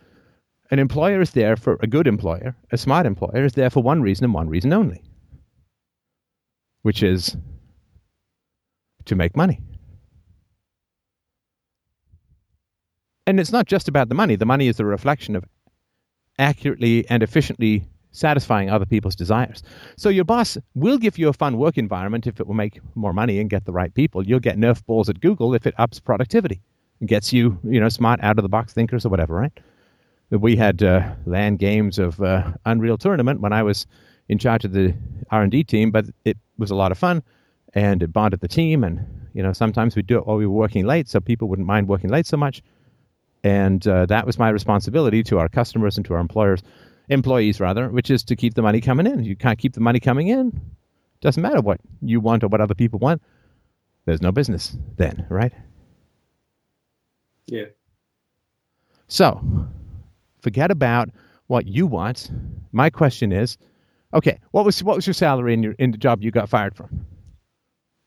S1: An employer is there for a good employer, a smart employer is there for one reason and one reason only, which is to make money. And it's not just about the money, the money is a reflection of accurately and efficiently satisfying other people's desires. So your boss will give you a fun work environment if it will make more money and get the right people. You'll get nerf balls at Google if it ups productivity and gets you, you know, smart out of the box thinkers or whatever, right? We had uh, LAN games of uh, Unreal Tournament when I was in charge of the R&D team, but it was a lot of fun and it bonded the team. And, you know, sometimes we'd do it while we were working late so people wouldn't mind working late so much. And uh, that was my responsibility to our customers and to our employers employees rather, which is to keep the money coming in. You can't keep the money coming in. Doesn't matter what you want or what other people want. There's no business then, right?
S5: Yeah.
S1: So, forget about what you want. My question is, okay, what was what was your salary in your in the job you got fired from?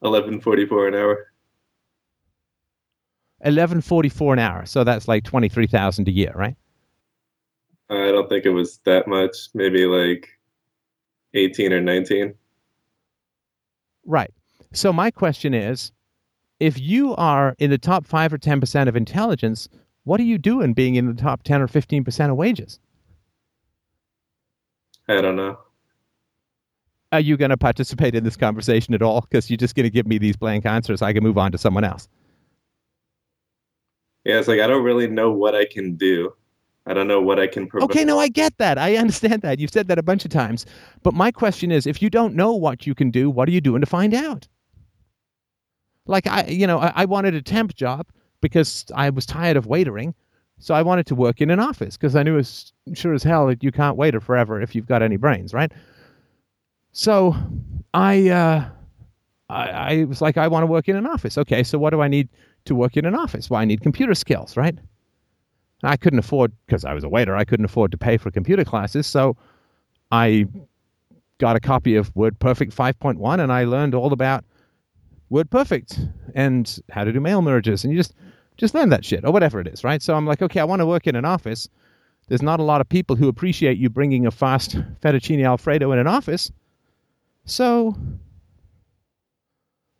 S5: Eleven forty four an hour.
S1: Eleven forty four an hour. So that's like twenty three thousand a year, right?
S5: I don't think it was that much. Maybe like 18 or 19.
S1: Right. So my question is if you are in the top 5 or 10% of intelligence, what are you doing being in the top 10 or 15% of wages?
S5: I don't know.
S1: Are you going to participate in this conversation at all? Because you're just going to give me these blank answers. I can move on to someone else.
S5: Yeah, it's like I don't really know what I can do. I don't know what I can provide.
S1: Okay, no, I get that. I understand that. You've said that a bunch of times. But my question is if you don't know what you can do, what are you doing to find out? Like, I, you know, I, I wanted a temp job because I was tired of waitering. So I wanted to work in an office because I knew as sure as hell that you can't waiter forever if you've got any brains, right? So I, uh, I, I was like, I want to work in an office. Okay, so what do I need to work in an office? Well, I need computer skills, right? I couldn't afford, because I was a waiter, I couldn't afford to pay for computer classes. So I got a copy of WordPerfect 5.1 and I learned all about WordPerfect and how to do mail merges. And you just, just learn that shit or whatever it is, right? So I'm like, okay, I want to work in an office. There's not a lot of people who appreciate you bringing a fast fettuccine alfredo in an office. So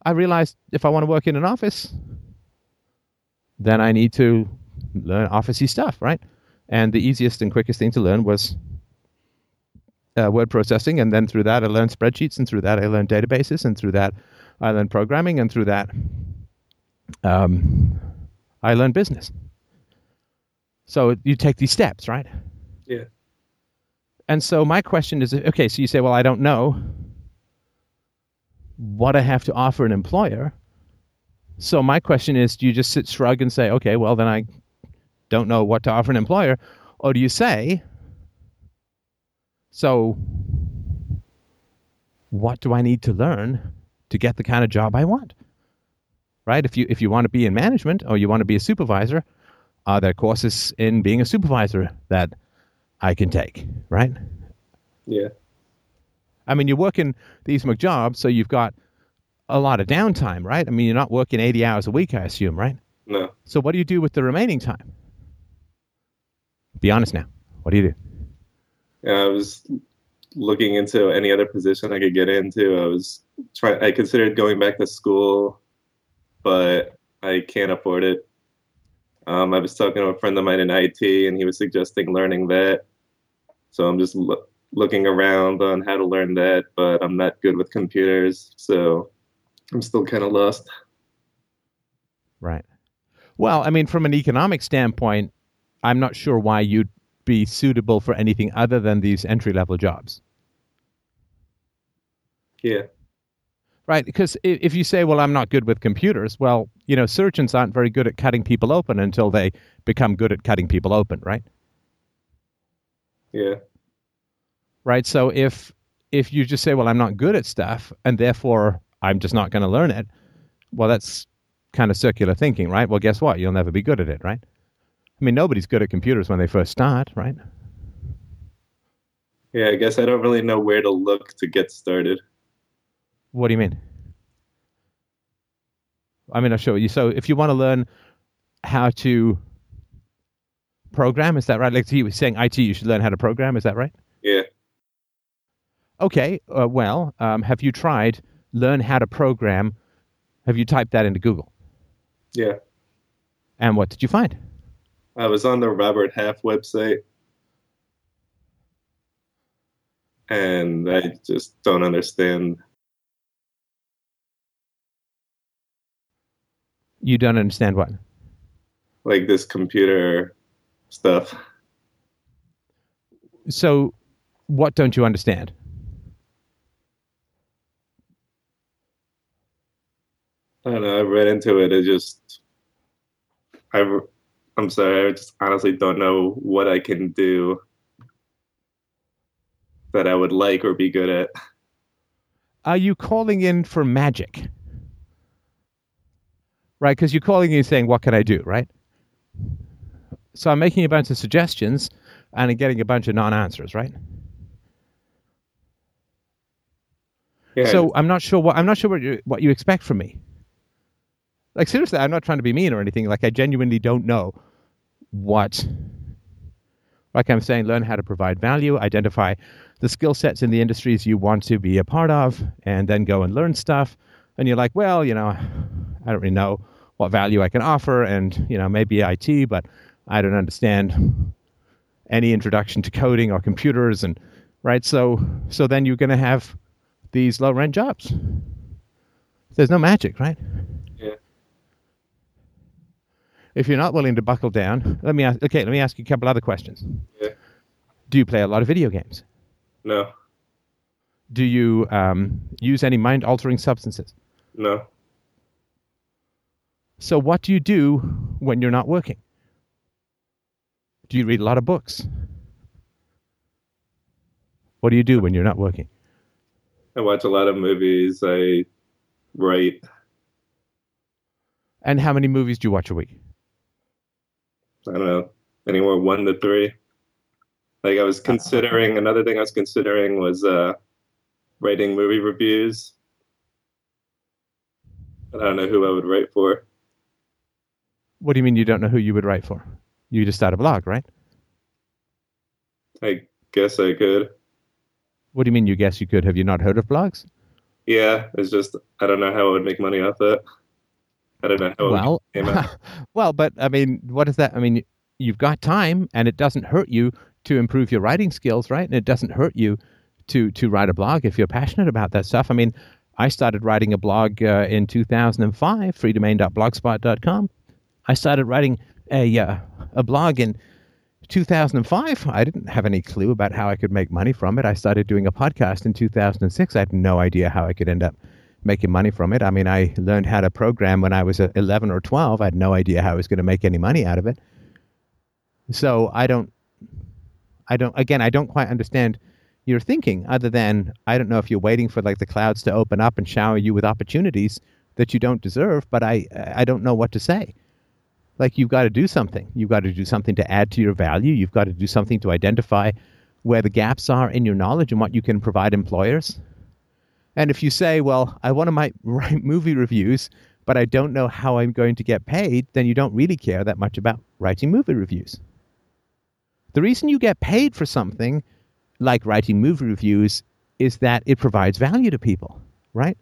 S1: I realized if I want to work in an office, then I need to learn officey stuff, right? And the easiest and quickest thing to learn was uh, word processing, and then through that I learned spreadsheets, and through that I learned databases, and through that I learned programming, and through that um, I learned business. So you take these steps, right?
S5: Yeah.
S1: And so my question is okay, so you say, well, I don't know what I have to offer an employer. So my question is, do you just sit shrug and say, okay, well, then I don't know what to offer an employer? Or do you say, so what do I need to learn to get the kind of job I want? Right? If you if you want to be in management or you want to be a supervisor, are there courses in being a supervisor that I can take, right?
S5: Yeah.
S1: I mean, you're working these McJobs, so you've got a lot of downtime, right? I mean, you're not working 80 hours a week, I assume, right?
S5: No.
S1: So what do you do with the remaining time? Be honest now. What do you do?
S5: Yeah, I was looking into any other position I could get into. I was trying. I considered going back to school, but I can't afford it. Um, I was talking to a friend of mine in IT, and he was suggesting learning that. So I'm just lo- looking around on how to learn that, but I'm not good with computers, so I'm still kind of lost.
S1: Right. Well, I mean, from an economic standpoint, I'm not sure why you'd be suitable for anything other than these entry level jobs.
S5: Yeah.
S1: Right, because if you say, "Well, I'm not good with computers," well, you know, surgeons aren't very good at cutting people open until they become good at cutting people open, right?
S5: Yeah.
S1: Right. So if if you just say, "Well, I'm not good at stuff," and therefore I'm just not going to learn it, well, that's kind of circular thinking, right? Well, guess what? You'll never be good at it, right? I mean, nobody's good at computers when they first start, right?
S5: Yeah, I guess I don't really know where to look to get started.
S1: What do you mean? I mean, I'll show you. So, if you want to learn how to program, is that right? Like he was saying, IT, you should learn how to program. Is that right?
S5: Yeah.
S1: Okay. Uh, well, um, have you tried learn how to program? Have you typed that into Google?
S5: Yeah.
S1: And what did you find?
S5: I was on the Robert Half website. And I just don't understand
S1: You don't understand what?
S5: Like this computer stuff.
S1: So, what don't you understand?
S5: I don't know. I read into it. It just, I, I'm sorry. I just honestly don't know what I can do that I would like or be good at.
S1: Are you calling in for magic? right? Because you're calling and saying, "What can I do?" Right? So I'm making a bunch of suggestions, and I'm getting a bunch of non-answers, right? Yeah. So I'm not sure what I'm not sure what you what you expect from me. Like seriously, I'm not trying to be mean or anything. Like I genuinely don't know what. Like I'm saying, learn how to provide value, identify the skill sets in the industries you want to be a part of, and then go and learn stuff. And you're like, well, you know, I don't really know what value I can offer, and you know maybe IT, but I don't understand any introduction to coding or computers, and right. So so then you're going to have these low rent jobs. There's no magic, right? If you're not willing to buckle down, let me ask. Okay, let me ask you a couple other questions.
S5: Yeah.
S1: Do you play a lot of video games?
S5: No.
S1: Do you um, use any mind-altering substances?
S5: No.
S1: So, what do you do when you're not working? Do you read a lot of books? What do you do when you're not working?
S5: I watch a lot of movies. I write.
S1: And how many movies do you watch a week?
S5: I don't know, anywhere one to three. Like I was considering another thing I was considering was uh, writing movie reviews. I don't know who I would write for.
S1: What do you mean you don't know who you would write for? You just start a blog, right?
S5: I guess I could.
S1: What do you mean you guess you could? Have you not heard of blogs?
S5: Yeah, it's just I don't know how I would make money off that. I don't know how.
S1: Well, well, but I mean, what is that? I mean, you've got time, and it doesn't hurt you to improve your writing skills, right? And it doesn't hurt you to to write a blog if you're passionate about that stuff. I mean, I started writing a blog uh, in 2005, freedomain.blogspot.com. I started writing a uh, a blog in 2005. I didn't have any clue about how I could make money from it. I started doing a podcast in 2006. I had no idea how I could end up making money from it. I mean, I learned how to program when I was uh, 11 or 12. I had no idea how I was going to make any money out of it. So I don't, I don't, again, I don't quite understand your thinking other than I don't know if you're waiting for like the clouds to open up and shower you with opportunities that you don't deserve, but I, I don't know what to say. Like you've got to do something. You've got to do something to add to your value. You've got to do something to identify where the gaps are in your knowledge and what you can provide employers and if you say, well, I want to write movie reviews, but I don't know how I'm going to get paid, then you don't really care that much about writing movie reviews. The reason you get paid for something like writing movie reviews is that it provides value to people, right?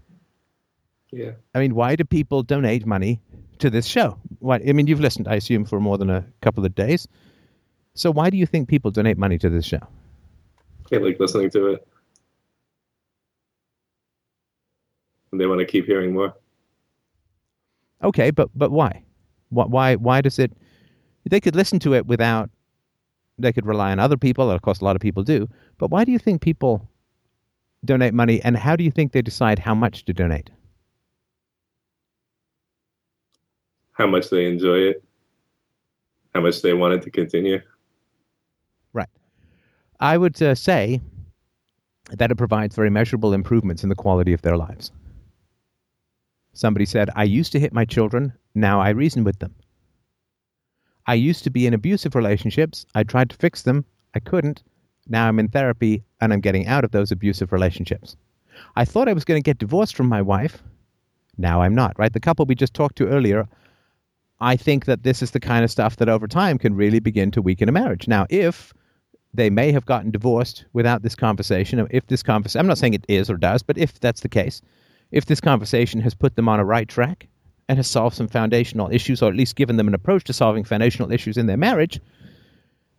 S5: Yeah.
S1: I mean, why do people donate money to this show? Why, I mean, you've listened, I assume, for more than a couple of days. So why do you think people donate money to this show?
S5: I like listening to it. And they want to keep hearing more.
S1: Okay, but but why? Why why does it? They could listen to it without. They could rely on other people. Of course, a lot of people do. But why do you think people donate money, and how do you think they decide how much to donate?
S5: How much they enjoy it. How much they want it to continue.
S1: Right. I would uh, say that it provides very measurable improvements in the quality of their lives. Somebody said, I used to hit my children, now I reason with them. I used to be in abusive relationships. I tried to fix them. I couldn't. Now I'm in therapy and I'm getting out of those abusive relationships. I thought I was going to get divorced from my wife. Now I'm not, right? The couple we just talked to earlier, I think that this is the kind of stuff that over time can really begin to weaken a marriage. Now, if they may have gotten divorced without this conversation, if this conversation, I'm not saying it is or does, but if that's the case, if this conversation has put them on a right track and has solved some foundational issues, or at least given them an approach to solving foundational issues in their marriage,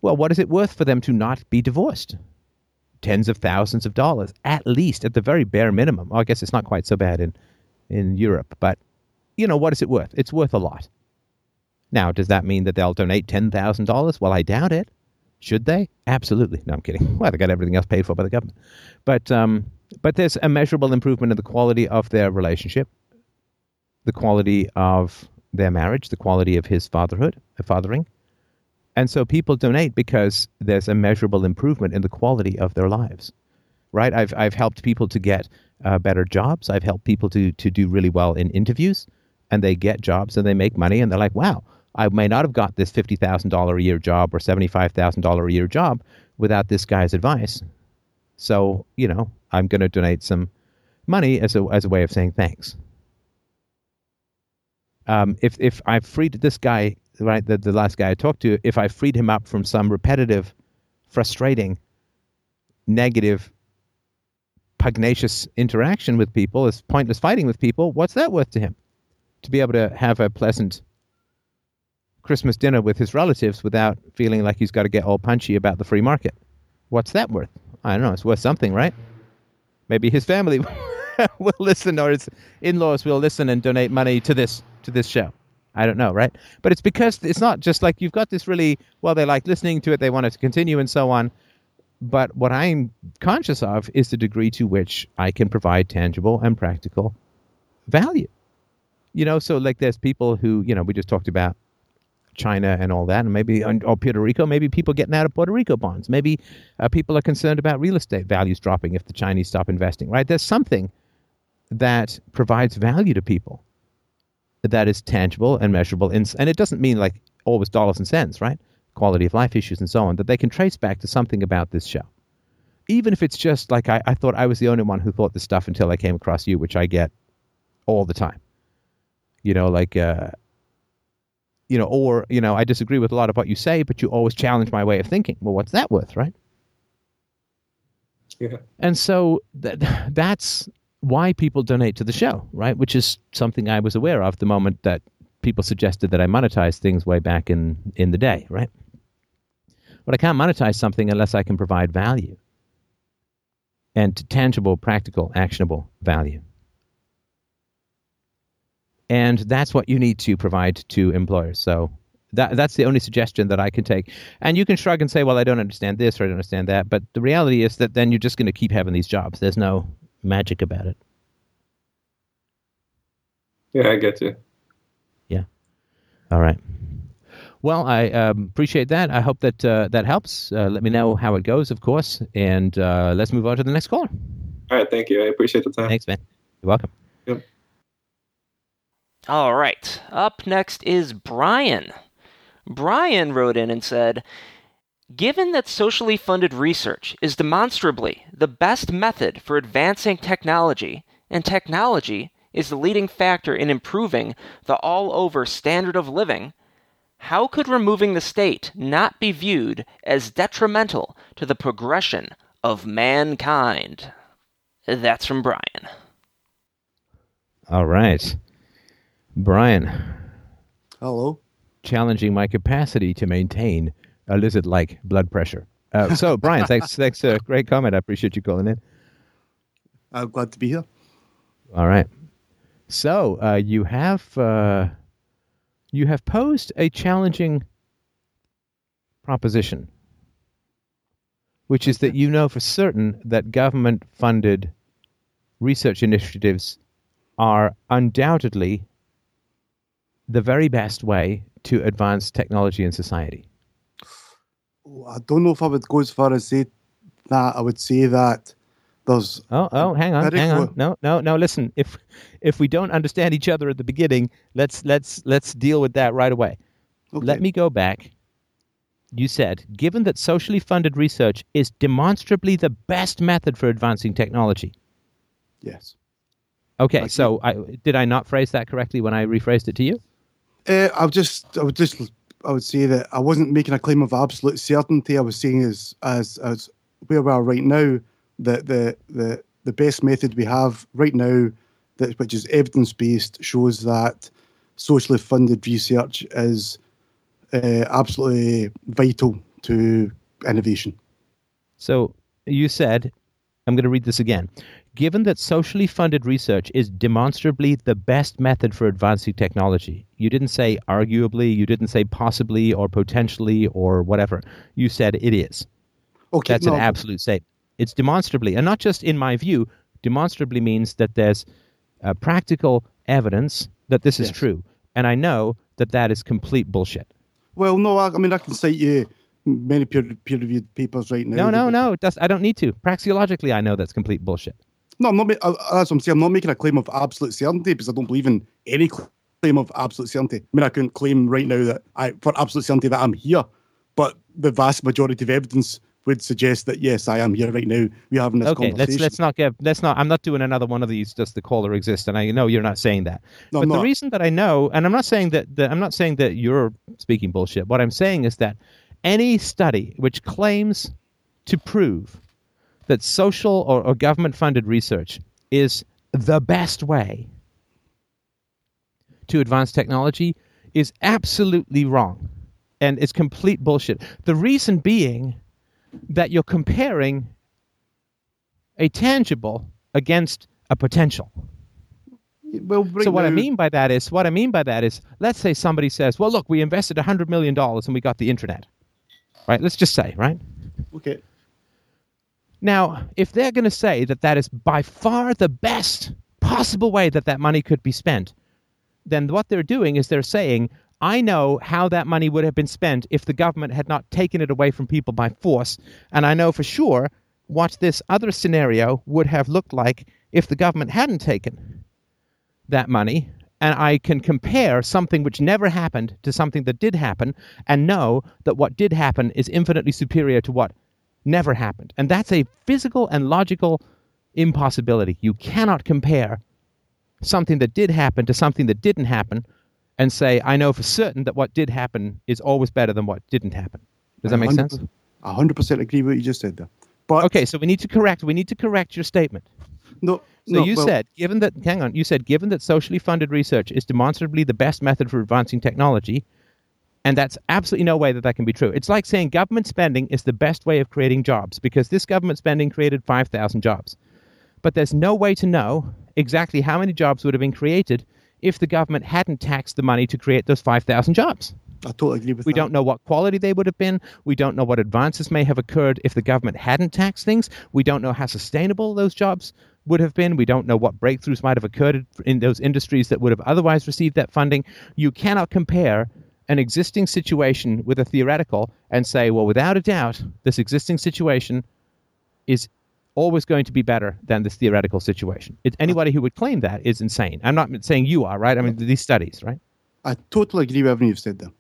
S1: well, what is it worth for them to not be divorced? Tens of thousands of dollars, at least, at the very bare minimum. Well, I guess it's not quite so bad in, in Europe, but you know, what is it worth? It's worth a lot. Now, does that mean that they'll donate $10,000? Well, I doubt it. Should they? Absolutely. No, I'm kidding. Well, they got everything else paid for by the government. But um, but there's a measurable improvement in the quality of their relationship, the quality of their marriage, the quality of his fatherhood, fathering. And so people donate because there's a measurable improvement in the quality of their lives. Right? I've I've helped people to get uh, better jobs. I've helped people to to do really well in interviews, and they get jobs and they make money, and they're like, wow. I may not have got this fifty thousand dollar a year job or seventy five thousand dollar a year job without this guy's advice. So you know, I'm going to donate some money as a as a way of saying thanks. Um, if if I freed this guy, right, the, the last guy I talked to, if I freed him up from some repetitive, frustrating, negative, pugnacious interaction with people, this pointless fighting with people, what's that worth to him? To be able to have a pleasant Christmas dinner with his relatives without feeling like he's got to get all punchy about the free market. What's that worth? I don't know. It's worth something, right? Maybe his family will listen or his in-laws will listen and donate money to this to this show. I don't know, right? But it's because it's not just like you've got this really well, they like listening to it, they want it to continue and so on. But what I'm conscious of is the degree to which I can provide tangible and practical value. You know, so like there's people who, you know, we just talked about China and all that, and maybe or Puerto Rico, maybe people getting out of Puerto Rico bonds. Maybe uh, people are concerned about real estate values dropping if the Chinese stop investing. Right? There's something that provides value to people that is tangible and measurable, and it doesn't mean like always dollars and cents, right? Quality of life issues and so on that they can trace back to something about this show. Even if it's just like I, I thought I was the only one who thought this stuff until I came across you, which I get all the time. You know, like uh, you know, or, you know, I disagree with a lot of what you say, but you always challenge my way of thinking. Well, what's that worth, right?
S5: Yeah.
S1: And so th- that's why people donate to the show, right? Which is something I was aware of the moment that people suggested that I monetize things way back in, in the day, right? But I can't monetize something unless I can provide value. and tangible, practical, actionable value. And that's what you need to provide to employers. So that, that's the only suggestion that I can take. And you can shrug and say, well, I don't understand this or I don't understand that. But the reality is that then you're just going to keep having these jobs. There's no magic about it.
S5: Yeah, I get you.
S1: Yeah. All right. Well, I um, appreciate that. I hope that uh, that helps. Uh, let me know how it goes, of course, and uh, let's move on to the next caller.
S5: All right, thank you. I appreciate the time.
S1: Thanks, man. You're welcome.
S5: Yep.
S2: All right. Up next is Brian. Brian wrote in and said, Given that socially funded research is demonstrably the best method for advancing technology, and technology is the leading factor in improving the all over standard of living, how could removing the state not be viewed as detrimental to the progression of mankind? That's from Brian.
S1: All right. Brian.
S6: Hello.
S1: Challenging my capacity to maintain a lizard like blood pressure. Uh, so, Brian, thanks. Thanks. Uh, great comment. I appreciate you calling in.
S6: I'm glad to be here.
S1: All right. So, uh, you have uh, you have posed a challenging proposition, which is that you know for certain that government funded research initiatives are undoubtedly the very best way to advance technology in society.
S6: I don't know if I would go as far as say that. I would say that there's.
S1: Oh, oh, hang on, hang on. No, no, no. Listen, if if we don't understand each other at the beginning, let's let's let's deal with that right away. Okay. Let me go back. You said, given that socially funded research is demonstrably the best method for advancing technology.
S6: Yes.
S1: Okay, so I, did I not phrase that correctly when I rephrased it to you?
S6: Uh, I would just, I would just, I would say that I wasn't making a claim of absolute certainty. I was saying as, as, as where we are right now, that the, the, the best method we have right now that which is evidence based shows that socially funded research is uh, absolutely vital to innovation.
S1: So you said, I'm going to read this again. Given that socially funded research is demonstrably the best method for advancing technology, you didn't say arguably, you didn't say possibly or potentially or whatever. You said it is.
S6: Okay,
S1: That's no. an absolute statement. It's demonstrably, and not just in my view. Demonstrably means that there's uh, practical evidence that this is true, and I know that that is complete bullshit.
S6: Well, no, I, I mean I can cite you many peer peer reviewed papers right now.
S1: No, no, no. That's, I don't need to. Praxeologically, I know that's complete bullshit.
S6: No, I'm not. Uh, as I'm saying, I'm not making a claim of absolute certainty because I don't believe in any claim of absolute certainty. I mean, I couldn't claim right now that I, for absolute certainty, that I'm here, but the vast majority of evidence would suggest that yes, I am here right now. We're having this
S1: okay,
S6: conversation.
S1: let's let's not get let's not. I'm not doing another one of these. Does the caller exist? And I know you're not saying that.
S6: No,
S1: but
S6: the
S1: reason that I know, and I'm not saying that, that I'm not saying that you're speaking bullshit. What I'm saying is that any study which claims to prove that social or, or government funded research is the best way to advance technology is absolutely wrong and it's complete bullshit. The reason being that you're comparing a tangible against a potential.
S6: Well,
S1: so what I mean by that is what I mean by that is let's say somebody says, "Well, look, we invested hundred million dollars and we got the internet." Right? Let's just say, right?
S6: Okay.
S1: Now, if they're going to say that that is by far the best possible way that that money could be spent, then what they're doing is they're saying, I know how that money would have been spent if the government had not taken it away from people by force. And I know for sure what this other scenario would have looked like if the government hadn't taken that money. And I can compare something which never happened to something that did happen and know that what did happen is infinitely superior to what never happened. And that's a physical and logical impossibility. You cannot compare something that did happen to something that didn't happen and say, I know for certain that what did happen is always better than what didn't happen. Does that make sense?
S6: I 100% agree with what you just said there. But
S1: okay, so we need to correct. We need to correct your statement.
S6: No.
S1: So
S6: no,
S1: you
S6: well,
S1: said, given that, hang on, you said, given that socially funded research is demonstrably the best method for advancing technology, And that's absolutely no way that that can be true. It's like saying government spending is the best way of creating jobs because this government spending created 5,000 jobs. But there's no way to know exactly how many jobs would have been created if the government hadn't taxed the money to create those 5,000 jobs.
S6: I totally agree with
S1: we
S6: that.
S1: don't know what quality they would have been. We don't know what advances may have occurred if the government hadn't taxed things. We don't know how sustainable those jobs would have been. We don't know what breakthroughs might have occurred in those industries that would have otherwise received that funding. You cannot compare an existing situation with a theoretical and say, well, without a doubt, this existing situation is always going to be better than this theoretical situation. It, anybody who would claim that is insane. I'm not saying you are, right? I mean, these studies, right?
S6: I totally agree with everything you've said there.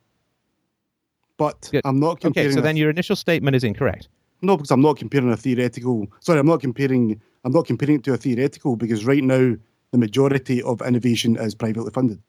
S6: But
S1: Good.
S6: I'm not comparing.
S1: Okay, so then your initial statement is incorrect.
S6: No, because I'm not comparing a theoretical. Sorry, I'm not comparing. I'm not comparing it to a theoretical because right now the majority of innovation is privately funded.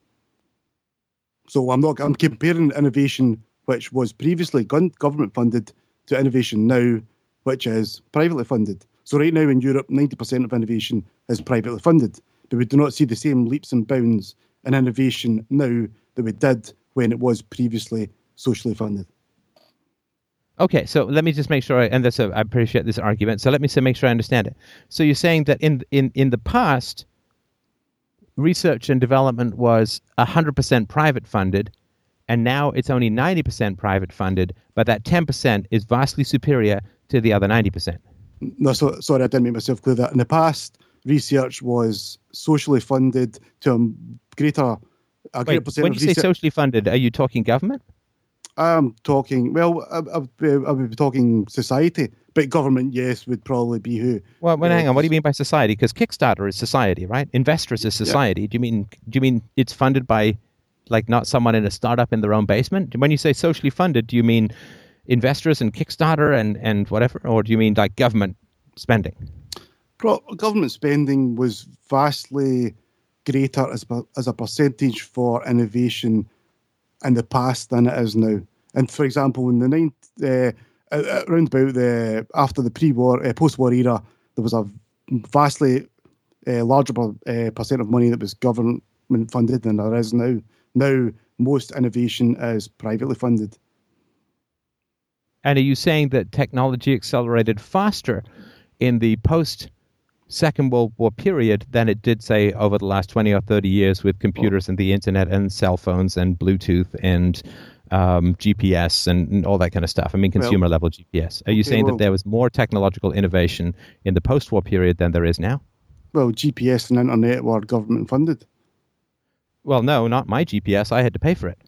S6: So I'm not. I'm comparing innovation which was previously government funded to innovation now, which is privately funded. So right now in Europe, 90% of innovation is privately funded, but we do not see the same leaps and bounds in innovation now that we did when it was previously socially funded.
S1: Okay, so let me just make sure, I, and that's I appreciate this argument. So let me say, make sure I understand it. So you're saying that in in in the past, research and development was 100% private funded, and now it's only 90% private funded, but that 10% is vastly superior to the other 90%.
S6: No, so, sorry, I didn't make myself clear that. In the past, research was socially funded to a greater, a greater
S1: Wait,
S6: percent
S1: when
S6: of
S1: you say socially funded, are you talking government?
S6: I'm talking, well, I, I, I would be talking society, but government, yes, would probably be who.
S1: Well, well hang on. What do you mean by society? Because Kickstarter is society, right? Investors is society. Do you mean do you mean it's funded by like not someone in a startup in their own basement? When you say socially funded, do you mean investors and Kickstarter and and whatever, or do you mean like government spending?
S6: Pro- government spending was vastly greater as, as a percentage for innovation in the past than it is now. And for example, in the ninth, uh, uh, around about the after the pre-war, uh, post-war era, there was a vastly uh, larger uh, percent of money that was government funded than there is now. Now, most innovation is privately funded.
S1: And are you saying that technology accelerated faster in the post Second World War period than it did, say, over the last 20 or 30 years with computers and the internet and cell phones and Bluetooth and um, GPS and, and all that kind of stuff? I mean,
S6: Well,
S1: consumer level GPS. Are you
S6: okay,
S1: saying
S6: well-
S1: that there was more technological innovation in the post war period than there is now?
S6: Well, GPS and internet were government funded.
S1: Well, no, not my GPS. I had to pay for it.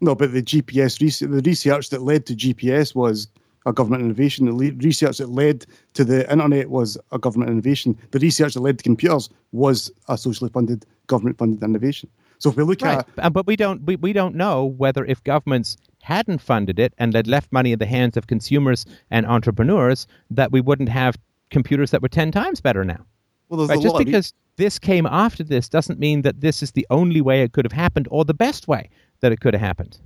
S6: No, but the GPS research, the research that led to GPS was a government innovation. The le- research that led to the internet was a government innovation. The research that led to computers was a socially funded, government funded innovation. So if we look
S1: Right.
S6: at
S1: Uh, but we don't we, we don't know whether if governments hadn't funded it and had left money in the hands of consumers and entrepreneurs that we wouldn't have computers that were 10 times better now.
S6: well, there's
S1: Right?
S6: a
S1: Just
S6: lot of
S1: because this came after this doesn't mean that this is the only way it could have happened or the best way that it could have happened.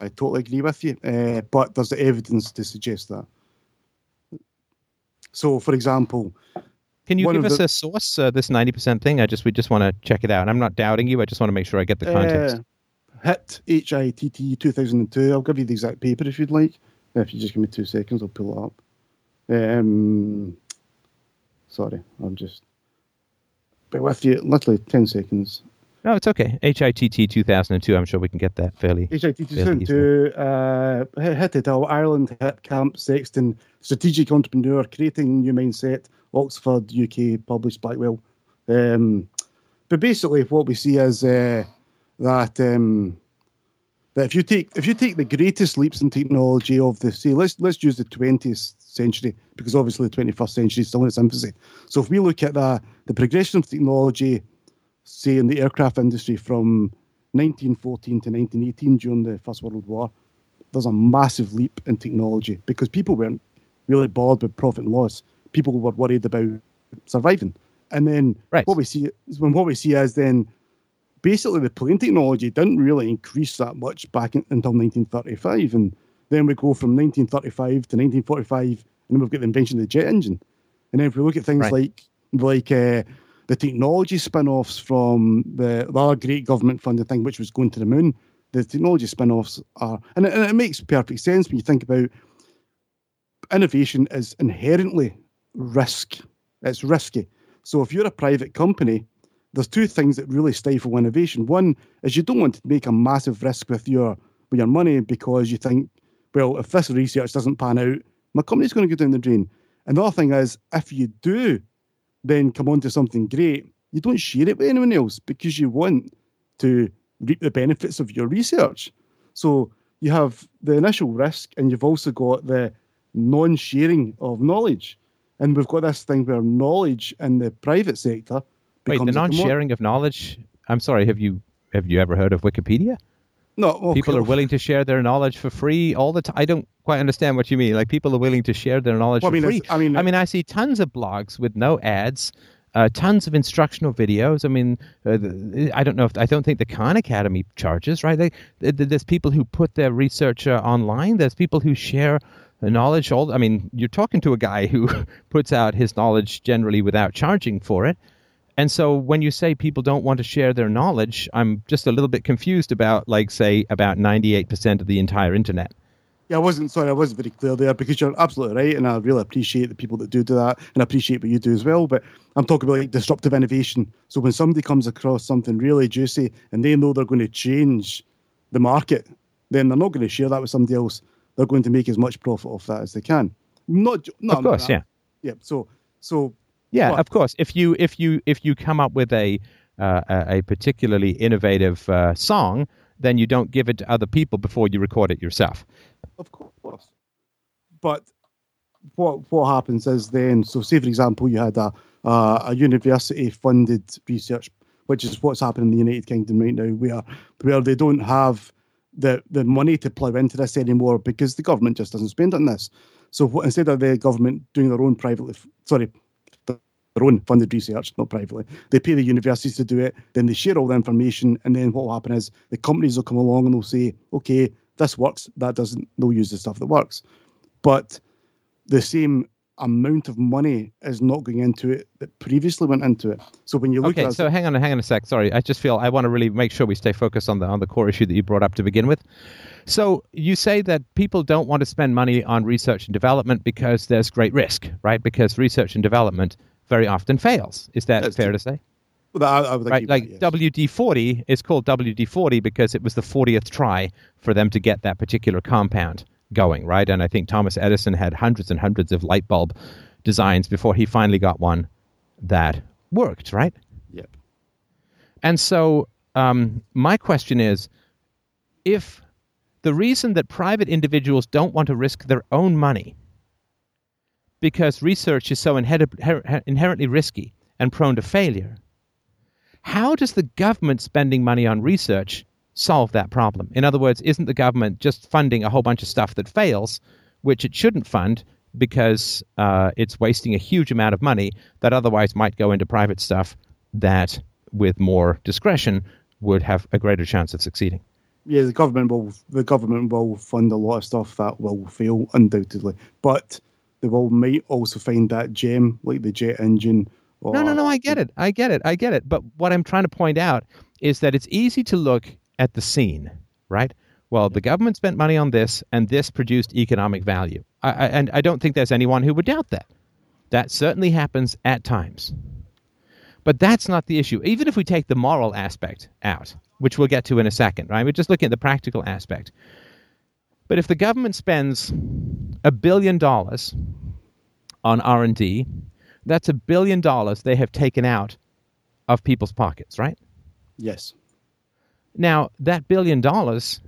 S6: I totally agree with you, uh, but there's the evidence to suggest that. So, for example,
S1: Can you
S6: One
S1: give us
S6: the-
S1: a source uh, this 90% thing? I just we just want to check it out. I'm not doubting you. I just want to make sure I get the context.
S6: uh, HIT H I T T 2002. I'll give you the exact paper if you'd like. If you just give me two seconds, I'll pull it up. Um, sorry, I'm just. Bear with you, literally 10 seconds.
S1: no, it's okay. HITT 2002. I'm sure we can get that fairly.
S6: HIT
S1: Fairly
S6: 2002, uh, hit it all. Ireland, hit Camp Sexton, strategic entrepreneur, creating new mindset, Oxford, UK, published Blackwell. Um, but basically, what we see is uh, that um, that if you take if you take the greatest leaps in technology of the say, let's let's use the 20th century because obviously the 21st century is still in its infancy. So if we look at the the progression of technology, say in the aircraft industry from 1914 to 1918 during the First World War, there's a massive leap in technology because people weren't really bothered with profit and loss. People were worried about surviving. And then
S1: Right.
S6: what we see is when what we see is then basically the plane technology didn't really increase that much back in, until 1935, and then we go from 1935 to 1945, and then we've got the invention of the jet engine. And then if we look at things
S1: Right.
S6: like like uh, the technology spin-offs from the, the great government funded thing, which was going to the moon, the technology spin-offs are, and it, and it makes perfect sense when you think about innovation is inherently risk. It's risky. So if you're a private company, there's two things that really stifle innovation. One is you don't want to make a massive risk with your with your money because you think, well, if this research doesn't pan out, my company's going to go down the drain. And the other thing is, if you do then come on to something great, you don't share it with anyone else because you want to reap the benefits of your research. So you have the initial risk and you've also got the non sharing of knowledge. And we've got this thing where knowledge in the private sector.
S1: Wait, the non sharing of knowledge? I'm sorry, have you have you ever heard of Wikipedia?
S6: No,
S1: people are willing to share their knowledge for free all the time. I don't quite understand what you mean. Like people are willing to share their knowledge well, for I mean, free. I mean, I mean, I see tons of blogs with no ads, uh, tons of instructional videos. I mean, uh, I don't know if I don't think the Khan Academy charges, right? They, there's people who put their research uh, online. There's people who share knowledge. All I mean, you're talking to a guy who puts out his knowledge generally without charging for it. And so when you say people don't want to share their knowledge, I'm just a little bit confused about, like, say, about 98% of the entire internet.
S6: Yeah, I wasn't sorry, I wasn't very clear there because you're absolutely right, and I really appreciate the people that do do that, and I appreciate what you do as well. But I'm talking about like disruptive innovation. So when somebody comes across something really juicy and they know they're going to change the market, then they're not going to share that with somebody else. They're going to make as much profit off that as they can. Not, not
S1: of course, yeah,
S6: yeah. So, so
S1: yeah, what? of course. If you if you if you come up with a uh, a particularly innovative uh, song, then you don't give it to other people before you record it yourself.
S6: Of course. But what what happens is then, so say for example, you had a uh, a university funded research, which is what's happening in the United Kingdom right now, where where they don't have the the money to plough into this anymore because the government just doesn't spend on this. So what, instead of the government doing their own privately, sorry, their own funded research, not privately. They pay the universities to do it, then they share all the information, and then what will happen is the companies will come along and they'll say, okay, this works, that doesn't, they'll use the stuff that works. But the same amount of money is not going into it that previously went into it. So when you look
S1: okay,
S6: at
S1: so hang on, hang on a sec. Sorry, I just feel I want to really make sure we stay focused on the on the core issue that you brought up to begin with. So you say that people don't want to spend money on research and development because there's great risk, right? Because research and development very often fails. Is that That's fair true. to say?
S6: Well, I, I right,
S1: like yes. WD-40 is called WD-40 because it was the 40th try for them to get that particular compound going, right? And I think Thomas Edison had hundreds and hundreds of light bulb designs before he finally got one that worked, right?
S6: Yep.
S1: And so um, my question is, if the reason that private individuals don't want to risk their own money because research is so inherently risky and prone to failure. How does the government spending money on research solve that problem? In other words, isn't the government just funding a whole bunch of stuff that fails, which it shouldn't fund because uh, it's wasting a huge amount of money that otherwise might go into private stuff that, with more discretion, would have a greater chance of succeeding?
S6: Yeah, the government will the government will fund a lot of stuff that will fail undoubtedly, but they will might also find that gem like the jet engine.
S1: Or, no, no, no. I get it. I get it. I get it. But what I'm trying to point out is that it's easy to look at the scene, right? Well, the government spent money on this, and this produced economic value. I, I, and I don't think there's anyone who would doubt that. That certainly happens at times. But that's not the issue. Even if we take the moral aspect out, which we'll get to in a second, right? We're just looking at the practical aspect. But if the government spends a billion dollars on R&D, that's a billion dollars they have taken out of people's pockets, right?
S6: Yes.
S1: Now, that billion dollars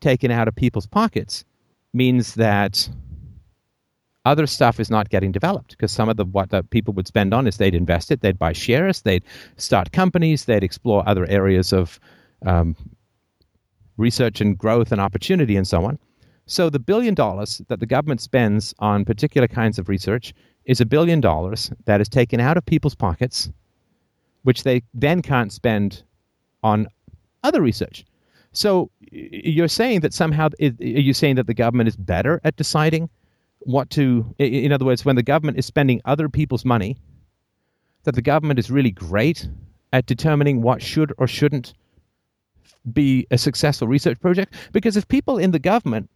S1: taken out of people's pockets means that other stuff is not getting developed because some of the what the people would spend on is they'd invest it, they'd buy shares, they'd start companies, they'd explore other areas of um, research and growth and opportunity and so on. So the billion dollars that the government spends on particular kinds of research is a billion dollars that is taken out of people's pockets, which they then can't spend on other research. So you're saying that somehow are you saying that the government is better at deciding what to in other words when the government is spending other people's money that the government is really great at determining what should or shouldn't be a successful research project? Because if people in the government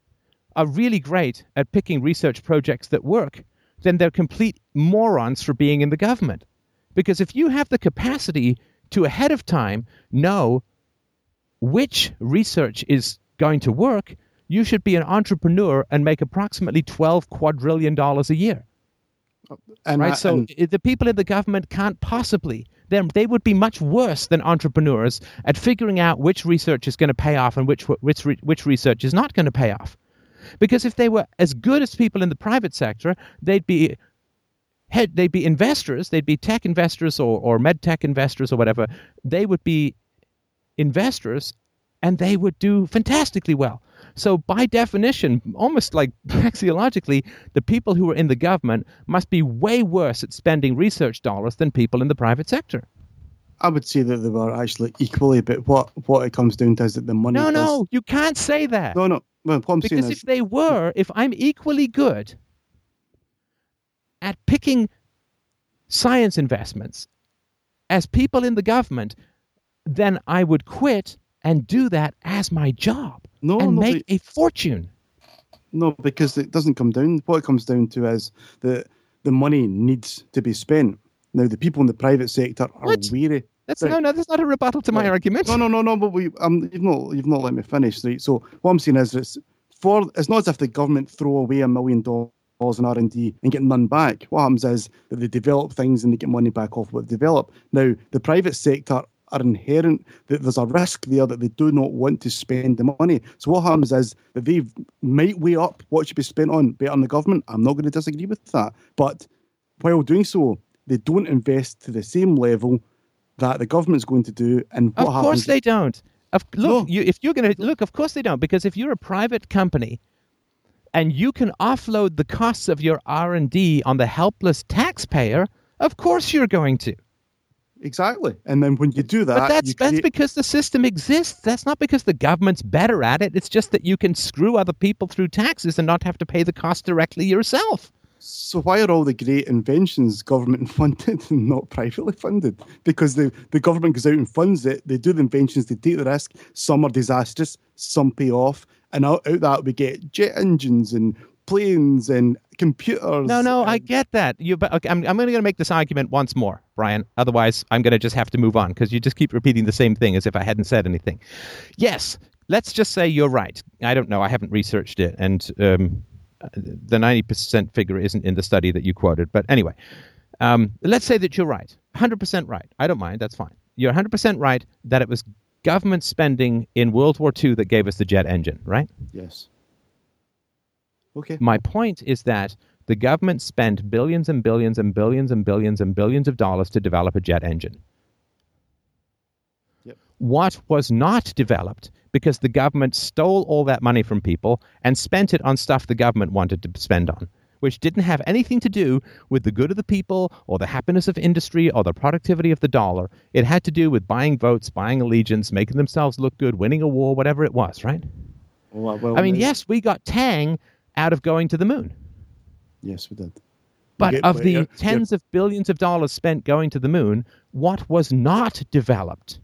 S1: are really great at picking research projects that work, then they're complete morons for being in the government. Because if you have the capacity to ahead of time know which research is going to work, you should be an entrepreneur and make approximately 12 quadrillion dollars a year. Oh, and right? I, so the people in the government can't possibly. They would be much worse than entrepreneurs at figuring out which research is going to pay off and which which which research is not going to pay off. Because if they were as good as people in the private sector, they'd be head, they'd be investors, they'd be tech investors or, or med tech investors or whatever. They would be investors and they would do fantastically well. So, by definition, almost like axiologically, the people who are in the government must be way worse at spending research dollars than people in the private sector.
S6: I would say that they were actually equally, but what, what it comes down to is that the money.
S1: No,
S6: does...
S1: no, you can't say that.
S6: No, no. Well, what I'm
S1: because if they were, hmm. if I'm equally good at picking science investments as people in the government, then I would quit and do that as my job
S6: no,
S1: and
S6: no,
S1: make a fortune.
S6: No, because it doesn't come down. What it comes down to is that the money needs to be spent. Now, the people in the private sector are
S1: what?
S6: weary.
S1: That's right. no, no. That's not a rebuttal to right. my argument.
S6: No, no, no, no. But we, um, you've not, you've not let me finish. Right. So what I'm saying is, it's for. It's not as if the government throw away a million dollars in R and D and get none back. What happens is that they develop things and they get money back off what they develop. Now, the private sector are inherent that there's a risk there that they do not want to spend the money. So what happens is that they might weigh up what should be spent on better on the government. I'm not going to disagree with that. But while doing so, they don't invest to the same level that the government's going to do. And
S1: of
S6: course
S1: they don't. Of, look, no. you, if you're going to look, of course they don't, because if you're a private company and you can offload the costs of your R and D on the helpless taxpayer, of course you're going to.
S6: Exactly. And then when you do that,
S1: but that's that's because the system exists. That's not because the government's better at it. It's just that you can screw other people through taxes and not have to pay the cost directly yourself.
S6: So why are all the great inventions government funded and not privately funded? Because the, the government goes out and funds it, they do the inventions, they take the risk. Some are disastrous, some pay off, and out, out that we get jet engines and planes and computers.
S1: No, no,
S6: and...
S1: I get that. You, but okay, I'm, I'm going to make this argument once more, Brian. Otherwise, I'm going to just have to move on because you just keep repeating the same thing as if I hadn't said anything. Yes, let's just say you're right. I don't know. I haven't researched it, and um, the 90% figure isn't in the study that you quoted. But anyway, um, let's say that you're right, 100% right. I don't mind. That's fine. You're 100% right that it was government spending in World War II that gave us the jet engine, right?
S6: Yes. Okay.
S1: My point is that the government spent billions and billions and billions and billions and billions of dollars to develop a jet engine.
S6: Yep.
S1: What was not developed because the government stole all that money from people and spent it on stuff the government wanted to spend on, which didn't have anything to do with the good of the people or the happiness of industry or the productivity of the dollar. It had to do with buying votes, buying allegiance, making themselves look good, winning a war, whatever it was, right? Well, well, I mean, yes, we got Tang out of going to the moon.
S6: Yes, we did.
S1: But get, of the yeah, tens yeah. of billions of dollars spent going to the moon, what was not developed?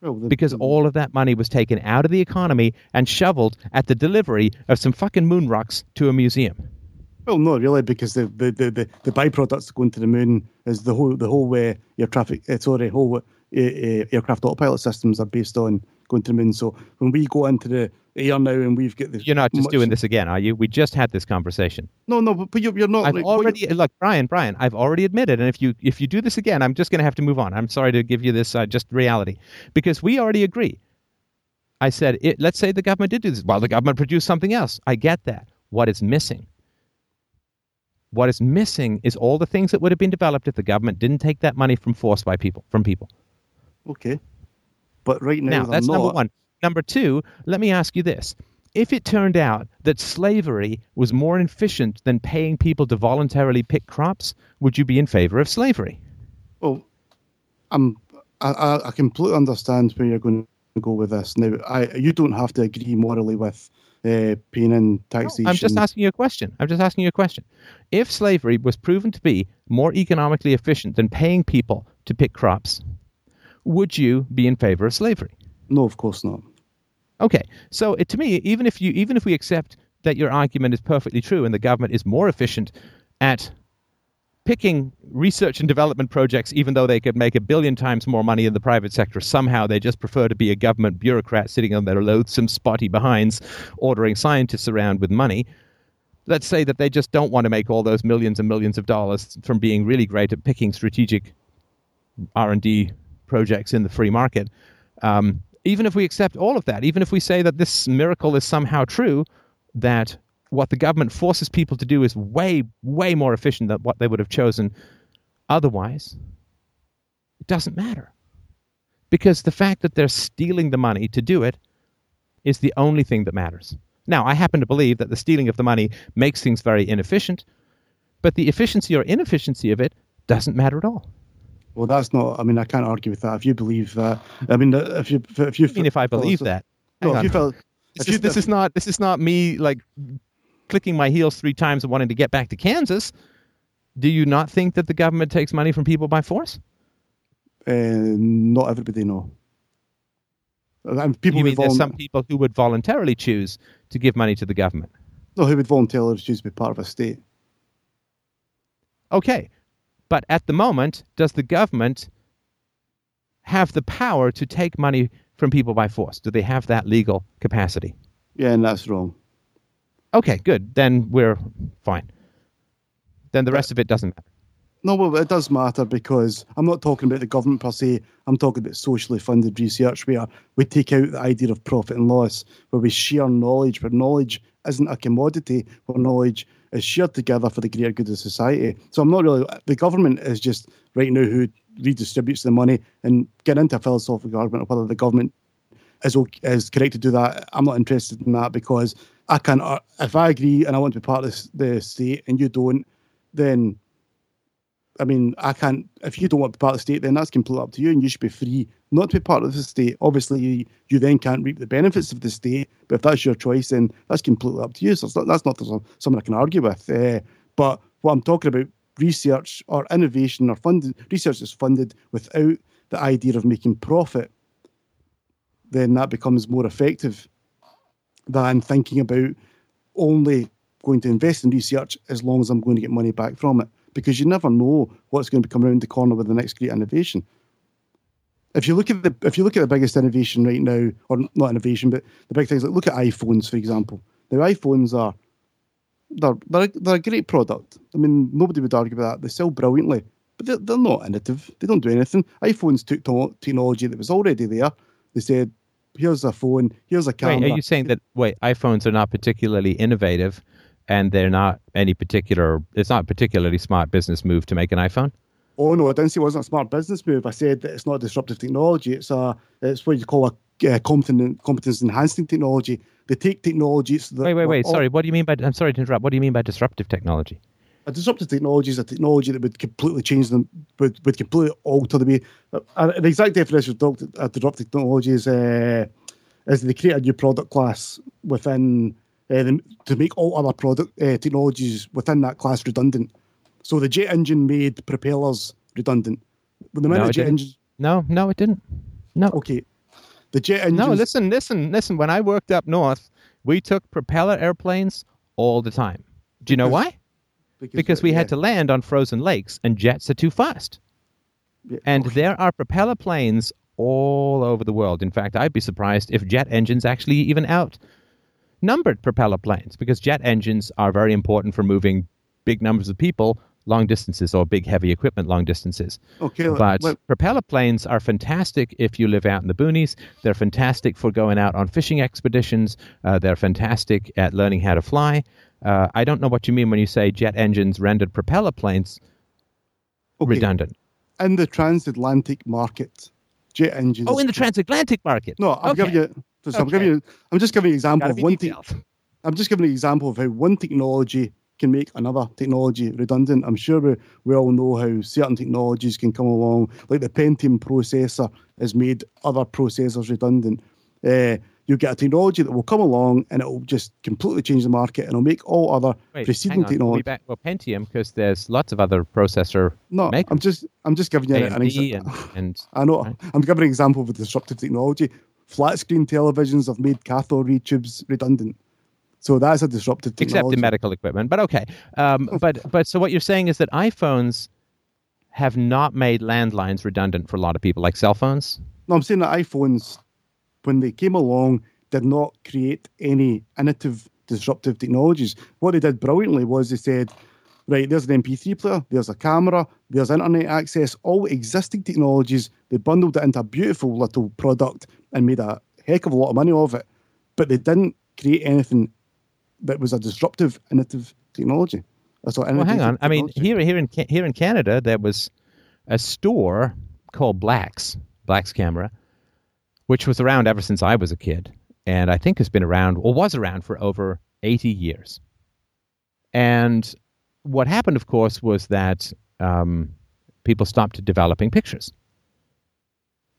S1: Well, the, because the, all of that money was taken out of the economy and shoveled at the delivery of some fucking moon rocks to a museum.
S6: Well, not really, because the the, the, the, the byproducts going to the moon is the whole the whole way your traffic uh, sorry whole uh, aircraft autopilot systems are based on going to the moon. So when we go into the air now and we've got the.
S1: You're not just much... doing this again, are you? We just had this conversation.
S6: No, no, but, you're, you're not.
S1: I've like, already look, Brian, Brian. I've already admitted, and if you if you do this again, I'm just going to have to move on. I'm sorry to give you this uh, just reality, because we already agree. I said, it, let's say the government did do this. Well, the government produced something else. I get that. What is missing? What is missing is all the things that would have been developed if the government didn't take that money from force by people from people.
S6: Okay, but right now,
S1: now that's
S6: not.
S1: number one. Number two, let me ask you this. If it turned out that slavery was more efficient than paying people to voluntarily pick crops, would you be in favor of slavery?
S6: Well, I'm, I, I completely understand where you're going to go with this. Now, I, you don't have to agree morally with uh, paying in taxation.
S1: No, I'm just asking you a question. I'm just asking you a question. If slavery was proven to be more economically efficient than paying people to pick crops, would you be in favor of slavery?
S6: No, of course not.
S1: Okay, so it, to me, even if you even if we accept that your argument is perfectly true and the government is more efficient at picking research and development projects, even though they could make a billion times more money in the private sector, somehow they just prefer to be a government bureaucrat sitting on their loathsome, spotty behinds, ordering scientists around with money. Let's say that they just don't want to make all those millions and millions of dollars from being really great at picking strategic R&D projects in the free market. Um, even if we accept all of that, even if we say that this miracle is somehow true, that what the government forces people to do is way, way more efficient than what they would have chosen otherwise, it doesn't matter. Because the fact that they're stealing the money to do it is the only thing that matters. Now, I happen to believe that the stealing of the money makes things very inefficient, but the efficiency or inefficiency of it doesn't matter at all.
S6: Well, that's not. I mean, I can't argue with that. If you believe that, I mean, if you if you
S1: I mean, if I believe that,
S6: no, if you felt,
S1: this, is, this is not this is not me like clicking my heels three times and wanting to get back to Kansas. Do you not think that the government takes money from people by force?
S6: Uh, not everybody, no. And people
S1: you mean there's some people who would voluntarily choose to give money to the government?
S6: No, who would voluntarily choose to be part of a state?
S1: Okay, but at the moment, does the government have the power to take money from people by force? Do they have that legal capacity?
S6: Yeah, and that's wrong.
S1: Okay, good. Then we're fine. Then the rest of it doesn't matter.
S6: No, well, it does matter because I'm not talking about the government per se. I'm talking about socially funded research where we take out the idea of profit and loss, where we share knowledge, where knowledge isn't a commodity, where knowledge is shared together for the greater good of society. So I'm not really, the government is just right now who redistributes the money and get into a philosophical argument of whether the government is, is correct to do that. I'm not interested in that because I can, if I agree and I want to be part of the state and you don't, then I mean, I can't. If you don't want to be part of the state, then that's completely up to you, and you should be free not to be part of the state. Obviously, you, you then can't reap the benefits of the state, but if that's your choice, then that's completely up to you. So not, that's not something I can argue with. Uh, but what I'm talking about, research or innovation or funded research is funded without the idea of making profit, then that becomes more effective than thinking about only going to invest in research as long as I'm going to get money back from it. Because you never know what's going to come around the corner with the next great innovation. If you look at the if you look at the biggest innovation right now, or not innovation, but the big things like look at iPhones, for example. Now iPhones are they're they're, they're a great product. I mean, nobody would argue with that. They sell brilliantly, but they're, they're not innovative. They don't do anything. iPhones took technology that was already there. They said, here's a phone, here's a camera.
S1: Wait, are you saying that wait, iPhones are not particularly innovative, and they're not any particular? It's not a particularly smart business move to make an iPhone.
S6: Oh no, I didn't say it wasn't a smart business move. I said that it's not disruptive technology. It's a it's what you call a uh, competence competence enhancing technology. They take technologies. That
S1: wait, wait, wait. Sorry, what do you mean by? I'm sorry to interrupt. What do you mean by disruptive technology?
S6: A disruptive technology is a technology that would completely change them, would, would completely alter the way. Uh, the exact definition of uh, disruptive technology is uh, is they create a new product class within uh, to make all other product uh, technologies within that class redundant. So the jet engine made propellers redundant.
S1: When the no, jet engine, no, no, it didn't. No.
S6: Okay. The jet engine.
S1: No, listen, listen, listen. When I worked up north, we took propeller airplanes all the time. Do you know why? Because, because we yeah. had to land on frozen lakes, and jets are too fast. Yeah, and okay. there are propeller planes all over the world. In fact, I'd be surprised if jet engines actually even outnumbered propeller planes, because jet engines are very important for moving big numbers of people long distances or big heavy equipment long distances.
S6: Okay,
S1: but propeller planes are fantastic if you live out in the boonies. They're fantastic for going out on fishing expeditions. Uh, they're fantastic at learning how to fly. Uh, I don't know what you mean when you say jet engines rendered propeller planes okay. redundant.
S6: In the transatlantic market, jet engines.
S1: Oh, in the transatlantic market.
S6: No, I'm okay. giving you. So okay. I'm giving you. I'm just giving an example of one thing. I'm just giving an example of how one technology can make another technology redundant. I'm sure we, we all know how certain technologies can come along, like the Pentium processor has made other processors redundant. Uh, you get a technology that will come along and it will just completely change the market and it'll make all other Wait, preceding technology.
S1: Back, well, Pentium, because there's lots of other processor.
S6: No,
S1: makers.
S6: I'm just I'm just giving you
S1: AMD an example.
S6: I know right. I'm giving an example of a disruptive technology. Flat screen televisions have made cathode ray tubes redundant. So that's a disruptive technology.
S1: Except in medical equipment, but okay. Um, but but so what you're saying is that iPhones have not made landlines redundant for a lot of people, like cell phones.
S6: No, I'm saying that iPhones, when they came along, did not create any innovative disruptive technologies. What they did brilliantly was they said, right, there's an MP3 player, there's a camera, there's internet access, all existing technologies. They bundled it into a beautiful little product and made a heck of a lot of money off it. But they didn't create anything that was a disruptive, innovative technology.
S1: So well, hang on. Technology. I mean, here, here in here in Canada, there was a store called Blacks, Blacks Camera, which was around ever since I was a kid, and I think has been around or was around for over eighty years. And what happened, of course, was that um, people stopped developing pictures,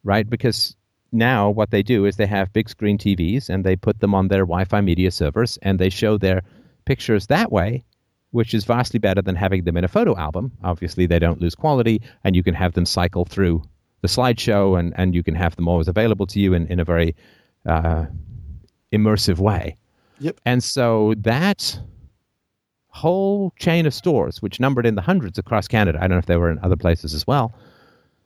S1: right? Because now what they do is they have big screen TVs and they put them on their Wi-Fi media servers and they show their pictures that way, which is vastly better than having them in a photo album. Obviously, they don't lose quality, and you can have them cycle through the slideshow, and, and you can have them always available to you in, in a very uh, immersive way.
S6: Yep.
S1: And so that whole chain of stores, which numbered in the hundreds across Canada, I don't know if they were in other places as well,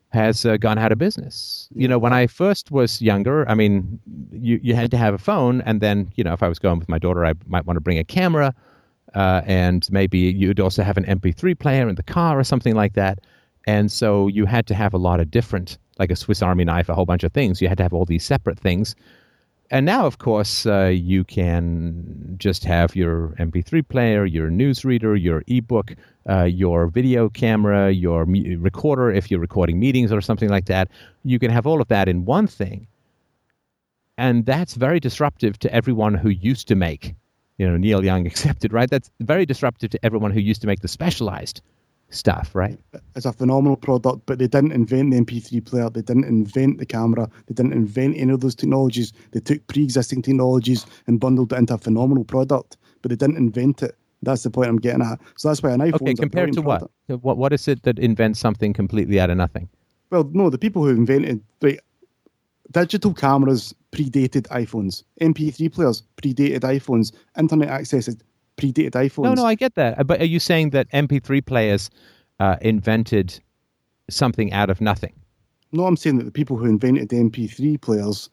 S1: has uh, gone out of business. You know, when I first was younger, I mean, you, you had to have a phone, and then, you know, if I was going with my daughter, I might want to bring a camera, uh, and maybe you'd also have an MP3 player in the car or something like that. And so you had to have a lot of different, like a Swiss Army knife, a whole bunch of things. You had to have all these separate things and now, of course, uh, you can just have your MP3 player, your newsreader, your ebook, uh, your video camera, your me- recorder, if you're recording meetings or something like that. You can have all of that in one thing. And that's very disruptive to everyone who used to make, you know, Neil Young accepted, right? That's very disruptive to everyone who used to make the specialized stuff, right?
S6: It's a phenomenal product, but they didn't invent the MP3 player. They didn't invent the camera. They didn't invent any of those technologies. They took pre-existing technologies and bundled it into a phenomenal product, but they didn't invent it. That's the point I'm getting at. So that's why an iPhone.
S1: Okay, compared to what? what? What is it that invents something completely out of nothing?
S6: Well, no, the people who invented right, digital cameras predated iPhones. MP3 players predated iPhones. Internet access predated iPhones.
S1: No, no, I get that. Uh, but are you saying that MP3 players uh, invented something out of nothing?
S6: No, I'm saying that the people who invented the MP3 players,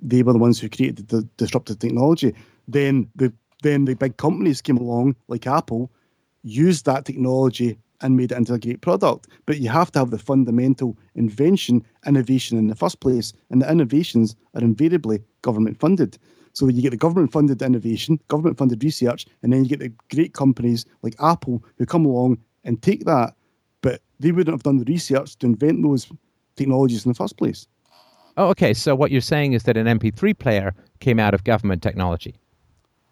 S6: they were the ones who created the disruptive technology. Then the then the big companies came along, like Apple, used that technology and made it into a great product. But you have to have the fundamental invention, innovation in the first place, and the innovations are invariably government funded. So you get the government funded innovation, government funded research, and then you get the great companies like Apple who come along and take that, but they wouldn't have done the research to invent those technologies in the first place.
S1: Oh, okay. So what you're saying is that an MP3 player came out of government technology.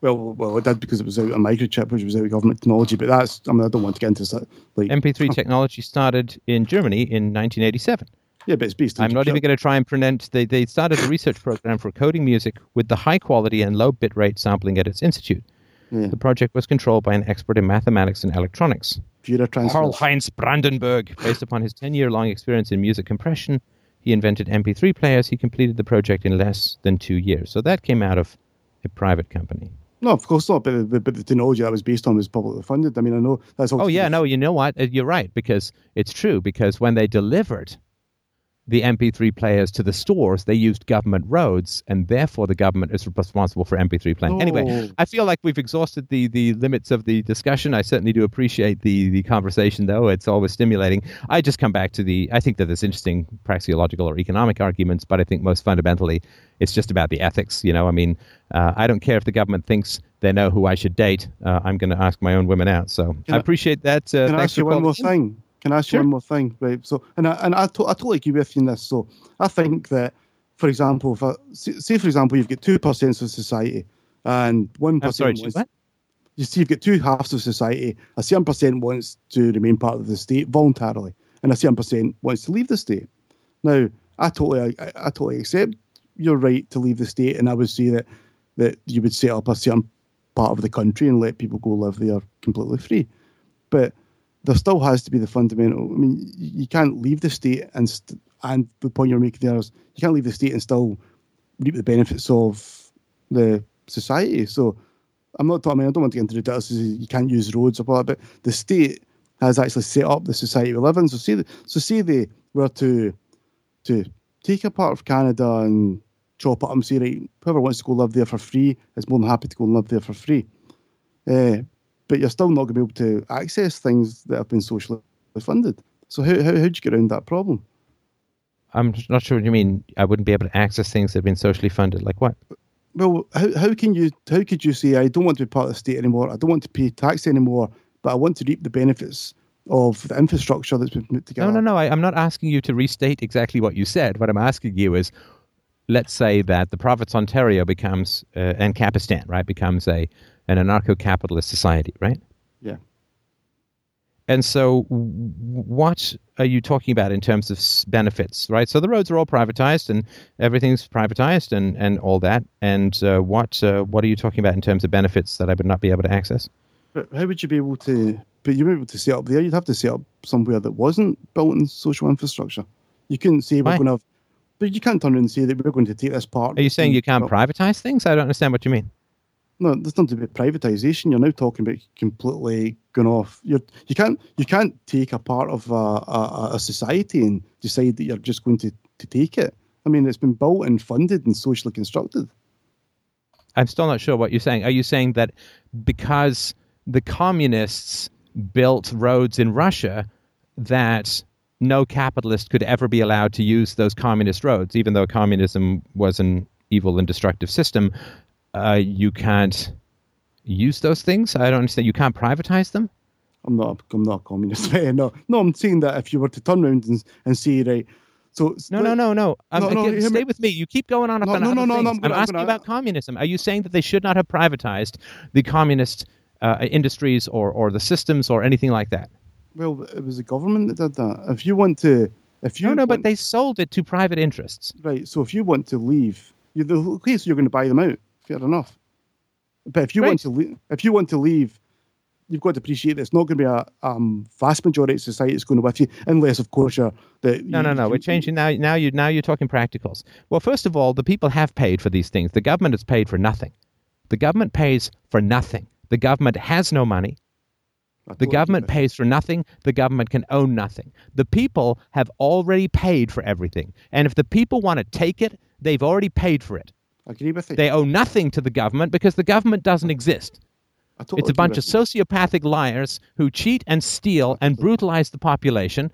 S6: Well, well, it did because it was out a microchip, which was out of government technology. But that's, I mean, I don't want to get into that.
S1: Like MP3 technology started in Germany in 1987.
S6: Yeah, but it's based
S1: I'm not even going to try and pronounce. They, they started a research program for coding music with the high quality and low bit rate sampling at its institute. Yeah. The project was controlled by an expert in mathematics and electronics. Karlheinz Brandenburg. Based upon his 10 year long experience in music compression, he invented MP3 players. He completed the project in less than two years. So that came out of a private company.
S6: No, of course not. But the, but the technology that was based on was publicly funded. I mean, I know that's.
S1: Oh yeah, no, you know what? Uh, you're right because it's true. Because when they delivered the MP3 players to the stores, they used government roads, and therefore the government is responsible for MP3 playing. Oh. Anyway, I feel like we've exhausted the, the limits of the discussion. I certainly do appreciate the, the conversation, though. It's always stimulating. I just come back to the, I think that there's interesting praxeological or economic arguments, but I think most fundamentally it's just about the ethics. You know, I mean, uh, I don't care if the government thinks they know who I should date. Uh, I'm going to ask my own women out. So can I appreciate that.
S6: Uh, can I ask you one more thing? Can I ask sure. you one more thing, right? So, and I, and I, to, I totally agree with you in this. So, I think that, for example, if I, say for example, you've got two percent of society, and one percent.
S1: What?
S6: You see, you've got two halves of society. A certain percent wants to remain part of the state voluntarily, and a certain percent wants to leave the state. Now, I totally, I, I totally accept your right to leave the state, and I would say that that you would set up a certain part of the country and let people go live there completely free. But there still has to be the fundamental. I mean, you can't leave the state and st- and the point you're making there is you can't leave the state and still reap the benefits of the society. So I'm not talking. I, mean, I don't want to get into the details. You can't use roads or blah, but the state has actually set up the society we live in. So say, so say they were to to take a part of Canada and chop it up and say, right, whoever wants to go live there for free is more than happy to go and live there for free. Uh, but you're still not going to be able to access things that have been socially funded. So how, how, how'd you get around that problem?
S1: I'm not sure what you mean. I wouldn't be able to access things that have been socially funded. Like what?
S6: Well, how, how can you how could you say I don't want to be part of the state anymore? I don't want to pay tax anymore, but I want to reap the benefits of the infrastructure that's been put together.
S1: No, no, no. I, am not asking you to restate exactly what you said. What I'm asking you is, let's say that the Province Ontario becomes uh, Ancapistan, right, becomes a an anarcho-capitalist society, right?
S6: Yeah.
S1: And so, what are you talking about in terms of benefits, right? So the roads are all privatized, and everything's privatized, and, and all that. And uh, what uh, what are you talking about in terms of benefits that I would not be able to access?
S6: But how would you be able to? But you're able to set up there. You'd have to set up somewhere that wasn't built in social infrastructure. You couldn't say we're going to have, but you can't turn around and say that we're going to take this part.
S1: Are you saying you can't privatize things? I don't understand what you mean.
S6: No, there's nothing to about privatization. You're now talking about completely going off. You're, you can't you can't take a part of a, a, a, society and decide that you're just going to, to take it. I mean, it's been built and funded and socially constructed.
S1: I'm still not sure what you're saying. Are you saying that because the communists built roads in Russia, that no capitalist could ever be allowed to use those communist roads, even though communism was an evil and destructive system? Uh, you can't use those things? I don't understand. You can't privatize them.
S6: I'm not. I'm not a communist. no, no. I'm saying that if you were to turn around and, and say, right, so
S1: no, no, no, no. Um, no, no stay me. with me. You keep going on about no, no, no, no, I'm, I'm asking gonna, about communism. Are you saying that they should not have privatized the communist uh, industries or or the systems or anything like that?
S6: Well, it was the government that did that. If you want to, if you
S1: no, no,
S6: want,
S1: but they sold it to private interests.
S6: Right. So if you want to leave, you, the okay, so you're going to buy them out fair enough. But if you right. want to leave, if you want to leave, you've got to appreciate that it's not going to be a um, vast majority of society that's going to with you, unless, of course, you're the.
S1: No, no, no. We're changing now. Now you now you're talking practicals. Well, first of all, the people have paid for these things. The government has paid for nothing. The government pays for nothing. The government has no money. The government pays for nothing. The government can own nothing. The people have already paid for everything. And if the people want to take it, they've already paid for it.
S6: I agree with you.
S1: They owe nothing to the government because the government doesn't exist. It's a bunch of sociopathic liars who cheat and steal and brutalize the population.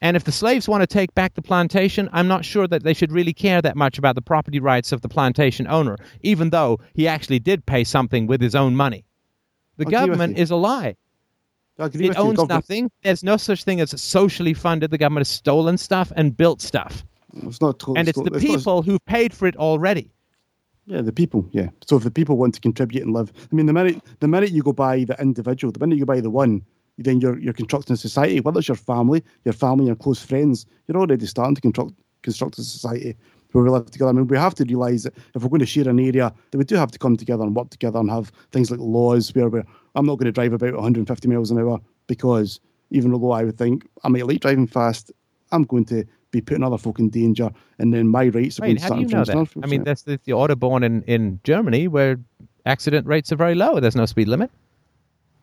S1: And if the slaves want to take back the plantation, I'm not sure that they should really care that much about the property rights of the plantation owner, even though he actually did pay something with his own money. The government is a lie. It owns nothing. There's no such thing as socially funded. The government has stolen stuff and built stuff.
S6: It's not
S1: and it's the people who've paid for it already.
S6: Yeah, the people. Yeah. So if the people want to contribute and live, I mean, the minute the minute you go by the individual, the minute you go by the one, then you're you're constructing a society. Whether it's your family, your family, your close friends, you're already starting to construct construct a society where we live together. I mean, we have to realise that if we're going to share an area, that we do have to come together and work together and have things like laws where we're, I'm not going to drive about 150 miles an hour because even though I would think I might like driving fast, I'm going to be putting other folk in danger, and then my rights
S1: are Wait, how do you know that? I mean, that's the, the Autobahn in, in Germany where accident rates are very low. There's no speed limit.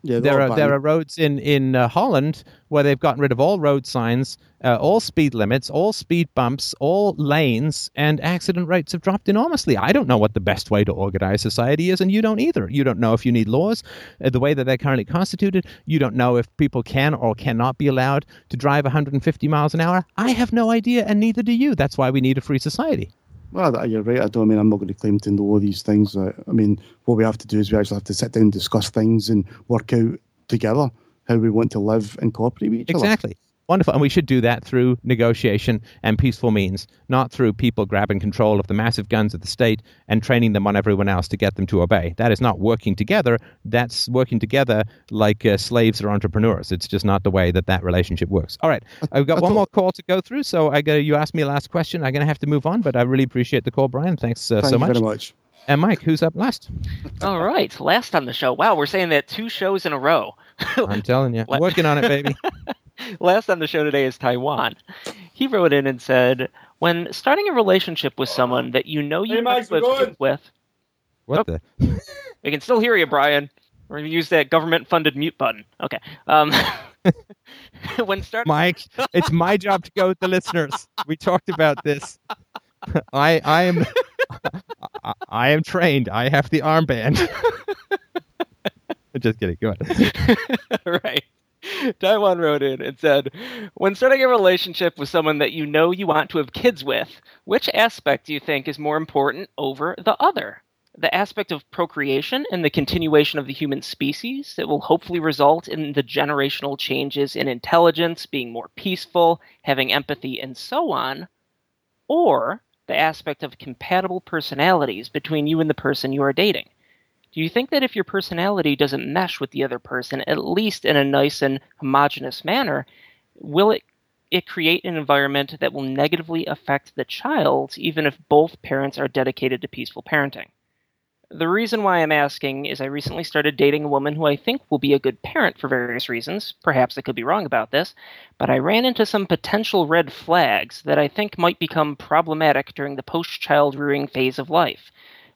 S1: Yeah, there are there are roads in in uh, Holland where they've gotten rid of all road signs, uh, all speed limits, all speed bumps, all lanes, and accident rates have dropped enormously. I don't know what the best way to organize society is, and you don't either. You don't know if you need laws uh, the way that they're currently constituted. You don't know if people can or cannot be allowed to drive 150 miles an hour. I have no idea, and neither do you. That's why we need a free society.
S6: Well, you're right. I don't I mean I'm not going to claim to know all these things. I mean, what we have to do is we actually have to sit down and discuss things and work out together how we want to live and cooperate with each
S1: exactly.
S6: other.
S1: Exactly. Wonderful. And we should do that through negotiation and peaceful means, not through people grabbing control of the massive guns of the state and training them on everyone else to get them to obey. That is not working together. That's working together like uh, slaves or entrepreneurs. It's just not the way that that relationship works. All right. I've got one more call to go through. So I got, you asked me a last question. I'm going to have to move on, but I really appreciate the call, Brian. Thanks uh,
S6: Thank
S1: so much.
S6: very much.
S1: And Mike, who's up last?
S2: All right, last on the show. Wow, we're saying that two shows in a row.
S1: I'm telling you, working on it, baby.
S2: Last on the show today is Taiwan. He wrote in and said, When starting a relationship with someone that you know you
S5: Hey, Max,
S2: want to
S5: we're
S2: have
S5: going.
S2: with,
S1: What
S2: Oh.
S1: the?
S2: we can still hear you, Brian. We're gonna use that government-funded mute button. Okay. Um, when starting,
S1: Mike, it's my job to go with the listeners. We talked about this. I I am I, I am trained. I have the armband. Just kidding. Go ahead.
S2: right. Taiwan wrote in and said, When starting a relationship with someone that you know you want to have kids with, which aspect do you think is more important over the other? The aspect of procreation and the continuation of the human species that will hopefully result in the generational changes in intelligence, being more peaceful, having empathy, and so on? Or the aspect of compatible personalities between you and the person you are dating? Do you think that if your personality doesn't mesh with the other person, at least in a nice and homogenous manner, will it it create an environment that will negatively affect the child, even if both parents are dedicated to peaceful parenting? The reason why I'm asking is I recently started dating a woman who I think will be a good parent for various reasons. Perhaps I could be wrong about this, but I ran into some potential red flags that I think might become problematic during the post child rearing phase of life.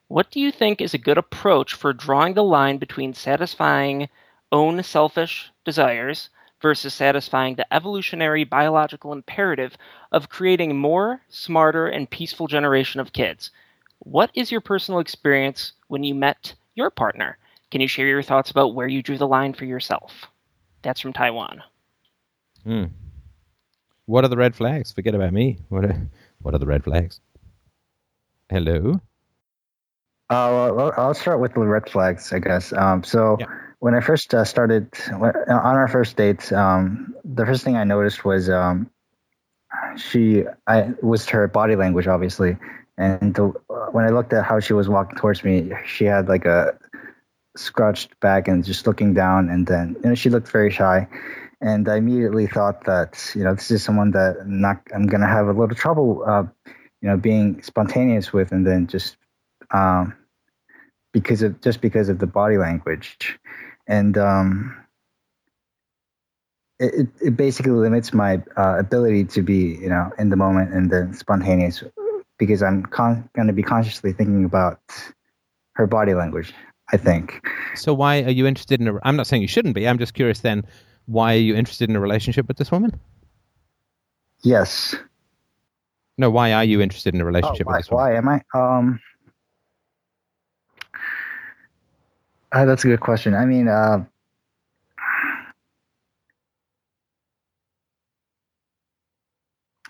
S2: What do you think is a good approach for drawing the line between satisfying own selfish desires versus satisfying the evolutionary biological imperative of creating more, smarter, and peaceful generation of kids? What is your personal experience when you met your partner? Can you share your thoughts about where you drew the line for yourself? That's from Taiwan.
S1: Hmm. What are the red flags? Forget about me. What are, what are the red flags? Hello.
S7: Uh, well, I'll start with the red flags, I guess. Um, so
S1: Yeah.
S7: when I first uh, started when, on our first date, um, the first thing I noticed was um, she I was her body language, obviously, and the, when I looked at how she was walking towards me, she had like a scrouched back and just looking down, and then you know she looked very shy. And I immediately thought that you know this is someone that I'm not I'm gonna have a little trouble, uh, you know, being spontaneous with, and then just um, because of just because of the body language, and um, it, it- basically limits my uh, ability to be you know in the moment and the spontaneous because I'm con- going to be consciously thinking about her body language. I think.
S1: So why are you interested in a? I'm not saying you shouldn't be. I'm just curious. Then, why are you interested in a relationship with this woman?
S7: Yes.
S1: No, why are you interested in a
S7: Oh,
S1: relationship
S7: why,
S1: with this woman?
S7: why am I? Um, uh, that's a good question. I mean, uh,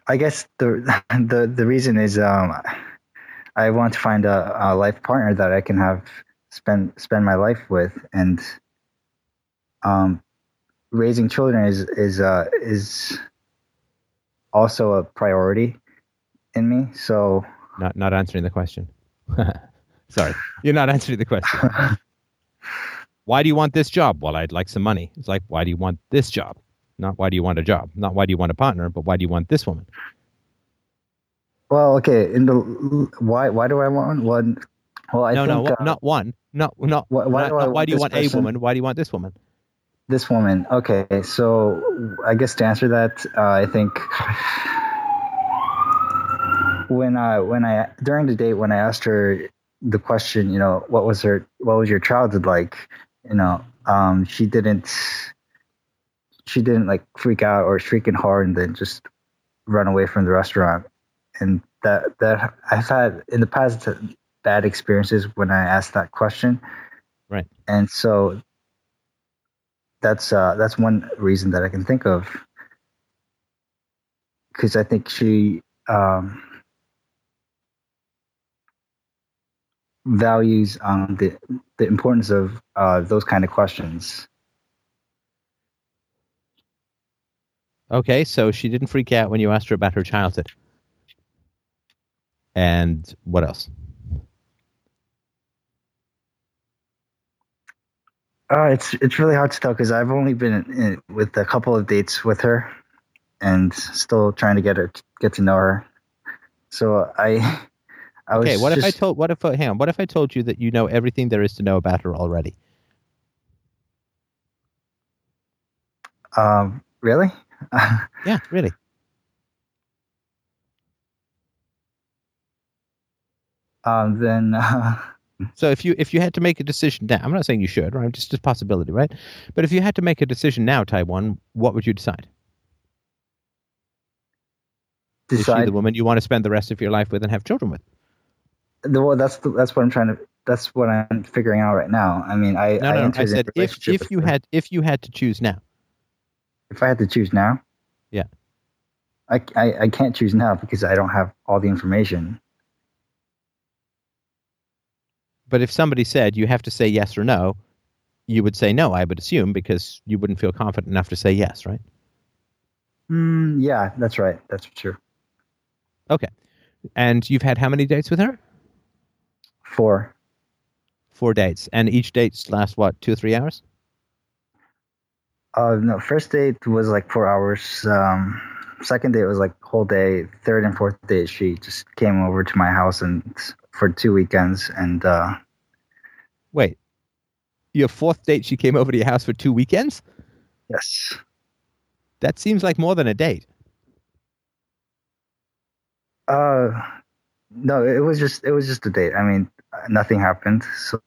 S7: I guess the the the reason is um, I want to find a, a life partner that I can have spend spend my life with, and um, raising children is is uh, is also a priority in me. So.
S1: Not not answering the question. Sorry, you're not answering the question. why do you want this job? Well, I'd like some money. It's like, why do you want this job? Not why do you want a job? Not why do you want a partner? But why do you want this woman?
S7: Well, okay. In the why why do I want one? Well, I
S1: no,
S7: think
S1: no,
S7: uh,
S1: not one. Not not.
S7: Why- why
S1: not-
S7: do
S1: not why do you want a woman? Why do you want this woman?
S7: this woman. Okay, so I guess to answer that, uh, I think when I when I during the date when I asked her the question, you know, what was her what was your childhood like? You know, um, she didn't she didn't like freak out or shriek shrieking hard and then just run away from the restaurant. And that that I've had in the past bad experiences when I asked that question.
S1: Right.
S7: And so that's uh, that's one reason that I can think of because I think she um, values um, the the importance of uh, those kind of questions.
S1: Okay, so she didn't freak out when you asked her about her childhood. And what else?
S7: Uh, it's it's really hard to tell because I've only been in, with a couple of dates with her, and still trying to get her get to know her. So I, I
S1: Okay, what if I told? What if? uh, Hang on. What if I told you that you know everything there is to know about her already?
S7: Um, really?
S1: Yeah, really.
S7: Um, then. Uh,
S1: so if you if you had to make a decision now, I'm not saying you should, right? Just a possibility, right? But if you had to make a decision now, Taiwan, what would you decide? Decide Is she the woman you want to spend the rest of your life with and have children with?
S7: The, well, that's the, that's what I'm trying to. That's what I'm figuring out right now. I mean, I
S1: no, no. I, I said if if you had if you had to choose now.
S7: If I had to choose now.
S1: Yeah.
S7: I, I, I can't choose now because I don't have all the information.
S1: But if somebody said you have to say yes or no, you would say no, I would assume, because you wouldn't feel confident enough to say yes, right?
S7: Mm, yeah, that's right. That's true.
S1: Okay. And you've had how many dates with her?
S7: Four.
S1: Four dates. And each date lasts what, two or three hours?
S7: Uh, no, first date was like four hours. Um, second date was like whole day. Third and fourth date, she just came over to my house and for two weekends. And uh,
S1: wait, your fourth date, she came over to your house for two weekends.
S7: Yes.
S1: That seems like more than a date.
S7: Uh, no, it was just it was just a date. I mean, nothing happened. So.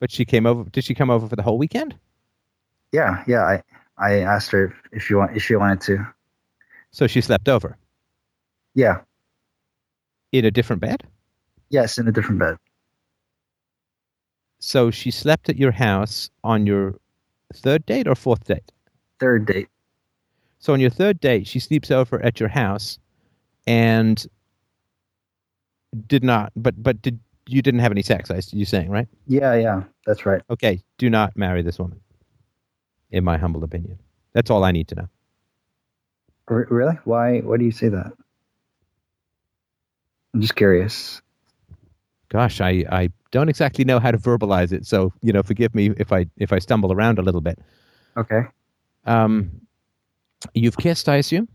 S1: But she came over. Did she come over for the whole weekend?
S7: Yeah, yeah. I I asked her if she want if she wanted to.
S1: So she slept over.
S7: Yeah.
S1: In a different bed.
S7: Yes, in a different bed.
S1: So she slept at your house on your third date or fourth date?
S7: Third date.
S1: So on your third date, she sleeps over at your house, and did not. But but did you didn't have any sex? I you saying right?
S7: Yeah, yeah, that's right.
S1: Okay, do not marry this woman. In my humble opinion, that's all I need to know.
S7: R- really? Why? Why do you say that? I'm just curious.
S1: Gosh, I, I don't exactly know how to verbalize it, so you know, forgive me if I if I stumble around a little bit.
S7: Okay.
S1: Um, you've kissed, I assume.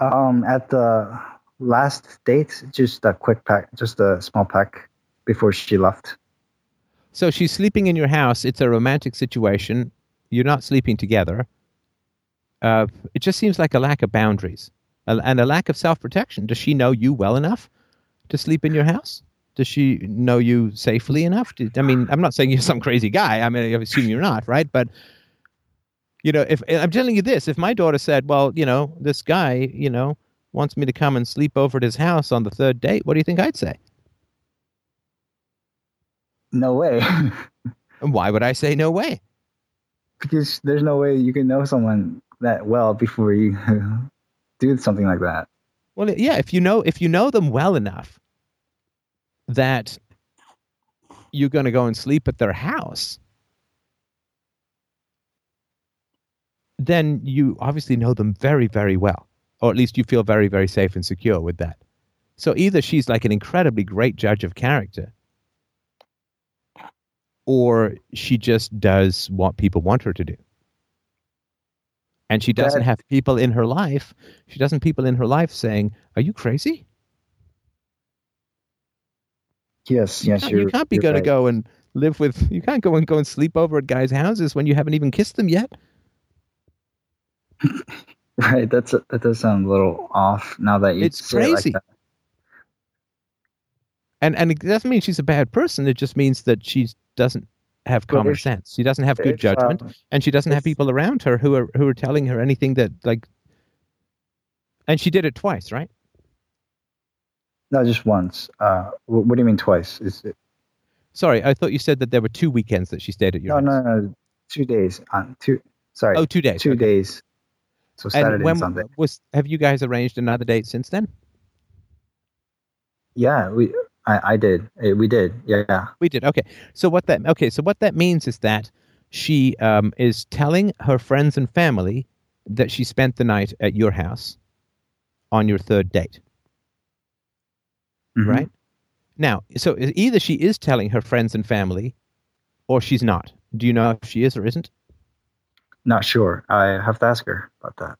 S7: Um, at the last date, just a quick pack, just a small pack before she left.
S1: So she's sleeping in your house. It's a romantic situation. You're not sleeping together uh, it just seems like a lack of boundaries and a lack of self protection. Does she know you well enough to sleep in your house? Does she know you safely enough? To, I mean, I'm not saying you're some crazy guy. I mean, I assume you're not, right? But you know, if I'm telling you this, if my daughter said, "Well, you know, this guy, you know, wants me to come and sleep over at his house on the third date," what do you think I'd say?
S7: No way.
S1: why would I say no way?
S7: Because there's no way you can know someone that well before you do something like that.
S1: Well, yeah, if you know if you know them well enough that you're going to go and sleep at their house, then you obviously know them very, very well, or at least you feel very, very safe and secure with that. So either she's like an incredibly great judge of character, or she just does what people want her to do and she doesn't have people in her life she doesn't people in her life saying are you crazy
S7: yes yes
S1: you can't, be going right. to go and live with you can't go and go and sleep over at guys houses when you haven't even kissed them yet
S7: right that's a, that does sound a little off now that you
S1: it's crazy
S7: it like
S1: and and it doesn't mean she's a bad person it just means that she doesn't have common sense. She doesn't have good judgment, um, and she doesn't have people around her who are who are telling her anything that like. And she did it twice, right?
S7: No, just once. Uh, what do you mean twice? Is it?
S1: Sorry, I thought you said that there were two weekends that she stayed at your.
S7: No,
S1: house.
S7: no, no, two days. On two. Sorry.
S1: Oh, two days.
S7: Two okay. days. So Saturday and, when and Sunday.
S1: Was have you guys arranged another date since then?
S7: Yeah, we I, I did. Eh, we did. Yeah.
S1: We did. Okay. So what that okay. So what that means is that she um, is telling her friends and family that she spent the night at your house on your third date. Mm-hmm. Right. Now, so either she is telling her friends and family, or she's not. Do you know if she is or isn't?
S7: Not sure. I have to ask her about that.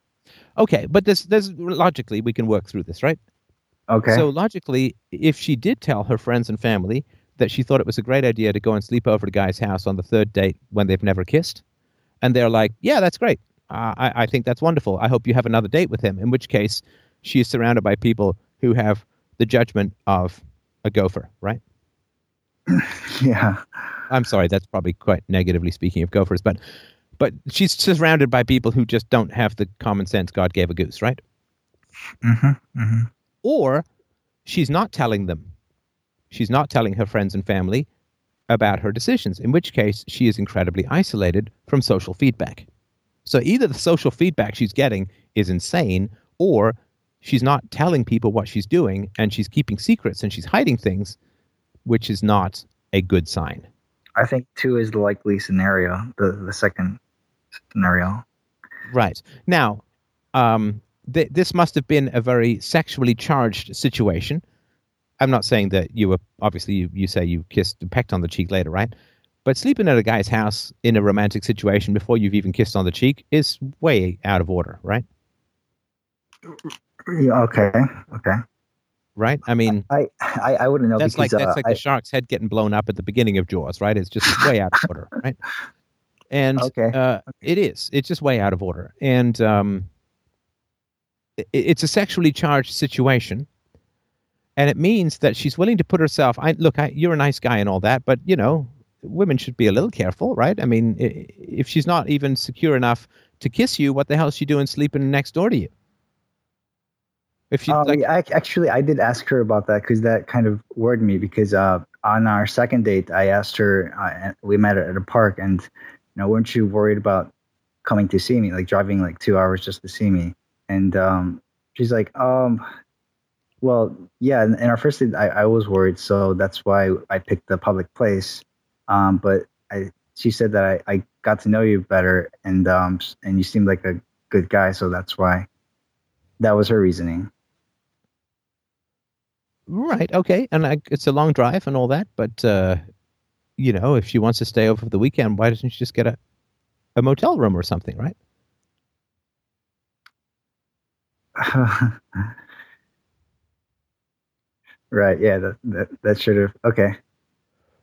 S1: Okay, but this, this logically we can work through this, right?
S7: Okay.
S1: So logically, if she did tell her friends and family that she thought it was a great idea to go and sleep over at a guy's house on the third date when they've never kissed, and they're like, "Yeah, that's great. Uh, I, I think that's wonderful. I hope you have another date with him." In which case, she is surrounded by people who have the judgment of a gopher, right?
S7: yeah.
S1: I'm sorry, that's probably quite negatively speaking of gophers, but but she's surrounded by people who just don't have the common sense God gave a goose, right?
S7: Mm-hmm, mm-hmm.
S1: Or she's not telling them. She's not telling her friends and family about her decisions, in which case she is incredibly isolated from social feedback. So either the social feedback she's getting is insane, or she's not telling people what she's doing and she's keeping secrets and she's hiding things, which is not a good sign.
S7: I think two is the likely scenario, the, the second scenario.
S1: Right. Now, um, th- this must have been a very sexually charged situation. I'm not saying that you were, obviously, you, you say you kissed, and pecked on the cheek later, right? But sleeping at a guy's house in a romantic situation before you've even kissed on the cheek is way out of order, right?
S7: Okay. Okay.
S1: Right. I mean,
S7: I I, I wouldn't know.
S1: That's
S7: because,
S1: like that's
S7: uh,
S1: like
S7: I,
S1: the shark's head getting blown up at the beginning of Jaws, right? It's just way out of order, right? And
S7: Okay.
S1: uh, it is. It's just way out of order, and um, i it's a sexually charged situation, and it means that she's willing to put herself. I look. I, you're a nice guy and all that, but you know, women should be a little careful, right? I mean, if she's not even secure enough to kiss you, what the hell is she doing sleeping next door to you? If she
S7: Um,
S1: like,
S7: I, actually, I did ask her about that because that kind of worried me. Because uh, on our second date, I asked her. Uh, we met at a park, and you know, weren't you worried about coming to see me, like driving like two hours just to see me? And um, she's like, um, well, yeah. And, in our first date, I, I was worried, so that's why I picked the public place. Um, but I, she said that I, I got to know you better, and um, and you seemed like a good guy, so that's why. That was her reasoning.
S1: Right. Okay. And I, it's a long drive and all that, but uh, you know, if she wants to stay over for the weekend, why doesn't she just get a a motel room or something, right?
S7: right. Yeah. That that, that should have. Okay.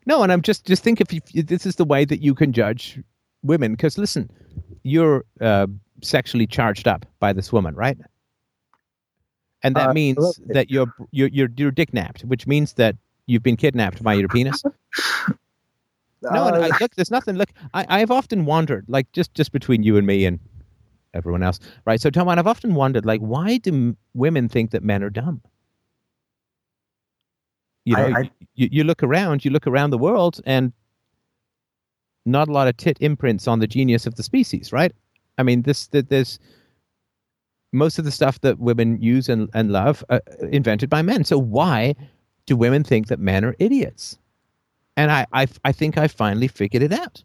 S1: No, and I'm just just think if, you, if this is the way that you can judge women, because listen, you're uh, sexually charged up by this woman, right? And that
S7: Uh,
S1: means that you're you're you're you're dick napped, which means that you've been kidnapped by your penis. No, and
S7: Uh,
S1: I, look, there's nothing. Look, I, I've often wondered, like just just between you and me and everyone else, right? So, Tom, I've often wondered, like, why do women think that men are dumb? You know,
S7: I- I-
S1: you, you look around, you look around the world, and not a lot of tit imprints on the genius of the species, right? I mean, this that there's most of the stuff that women use and, and love uh, invented by men. So why do women think that men are idiots? And I, I, I think I finally figured it out.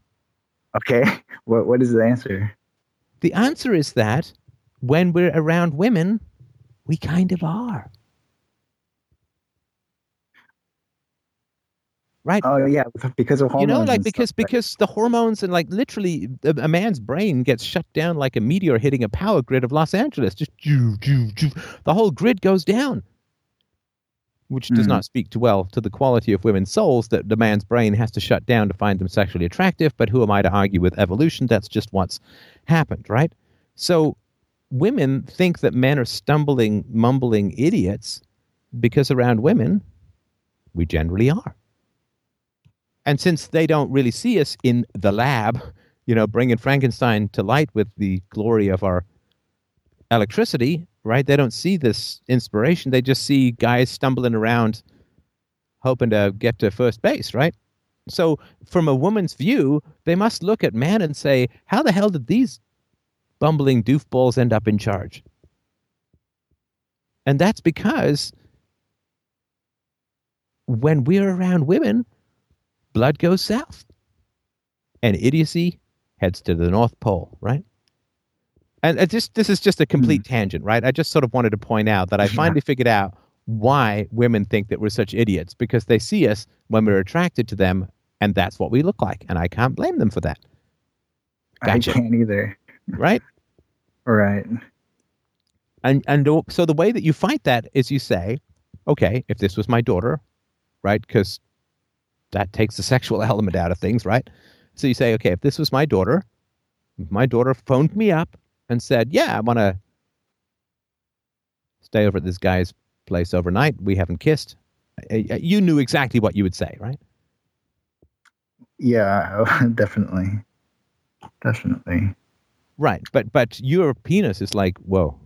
S7: okay. What what is the answer?
S1: The answer is that when we're around women, we kind of are. Right?
S7: Oh yeah, because of hormones.
S1: you know, like because
S7: stuff, right?
S1: because the hormones and like literally a, a man's brain gets shut down like a meteor hitting a power grid of Los Angeles. Just the whole grid goes down, which does
S7: Mhm.
S1: not speak too well to the quality of women's souls that the man's brain has to shut down to find them sexually attractive. But who am I to argue with evolution? That's just what's happened, right? So women think that men are stumbling, mumbling idiots because around women, we generally are. And since they don't really see us in the lab, you know, bringing Frankenstein to light with the glory of our electricity, right? They don't see this inspiration. They just see guys stumbling around hoping to get to first base, right? So, from a woman's view, they must look at man and say, how the hell did these bumbling doofballs end up in charge? And that's because when we're around women, blood goes south and idiocy heads to the North Pole, right? And it just this is just a complete hmm. tangent, right? I just sort of wanted to point out that I
S7: Yeah.
S1: finally figured out why women think that we're such idiots because they see us when we're attracted to them, and that's what we look like, and I can't blame them for that, Gotcha.
S7: I can't either.
S1: right?
S7: Right.
S1: And and so the way that you fight that is you say, okay, if this was my daughter, right? Because that takes the sexual element out of things, right? So you say, okay, if this was my daughter, my daughter phoned me up and said, yeah, I want to stay over at this guy's place overnight. We haven't kissed. You knew exactly what you would say, right?
S7: Yeah, definitely, definitely.
S1: Right, but but your penis is like whoa,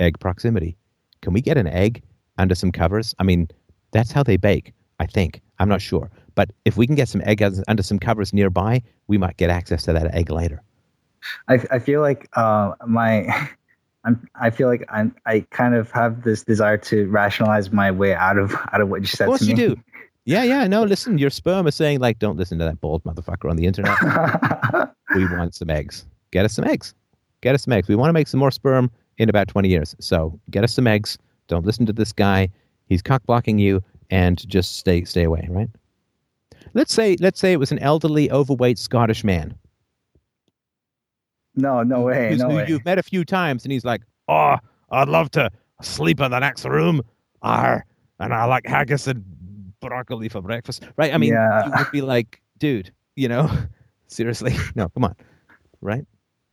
S1: egg proximity. Can we get an egg under some covers? I mean, that's how they bake. I think I'm not sure, but if we can get some egg under some covers nearby, we might get access to that egg later.
S7: I I feel like uh, my. I'm, I feel like I'm, I kind of have this desire to rationalize my way out of out of what you said.
S1: Of course
S7: to
S1: me. you do. Yeah, yeah. No, listen, your sperm is saying like, don't listen to that bald motherfucker on the internet. we want some eggs. Get us some eggs. Get us some eggs. We want to make some more sperm in about 20 years. So get us some eggs. Don't listen to this guy. He's cock blocking you, and just stay stay away. Right. Let's say let's say it was an elderly, overweight Scottish man.
S7: No, no way, no way.
S1: You've met a few times, and he's like, "Oh, I'd love to sleep in the next room. Arr, and I like haggis and broccoli for breakfast." Right? I mean, yeah. you would be like, "Dude, you know, seriously, no, come on." Right?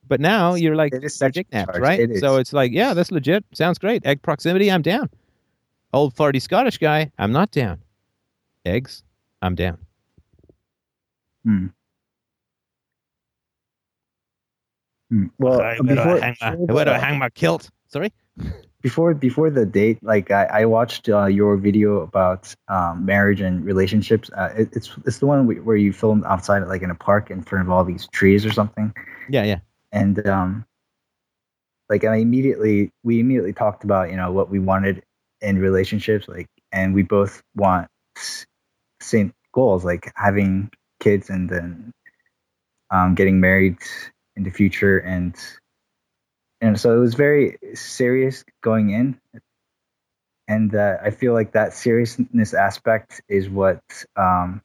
S1: But now you're like it is dick napped, right? It so it's like, yeah, that's legit. Sounds great. Egg proximity, I'm down. Old farty Scottish guy, I'm not down. Eggs, I'm down.
S7: Hmm. Hmm. Well, I before, hang
S1: my, before the, hang my kilt. Sorry.
S7: Before before the date, like I, I watched uh, your video about um, marriage and relationships. Uh, it, it's it's the one where you filmed outside, like in a park, in front of all these trees or something.
S1: Yeah, yeah
S7: and um, like I immediately we immediately talked about you know what we wanted in relationships, like, and we both want same goals, like having kids and then um, getting married in the future, and and so it was very serious going in, and uh, I feel like that seriousness aspect is what um,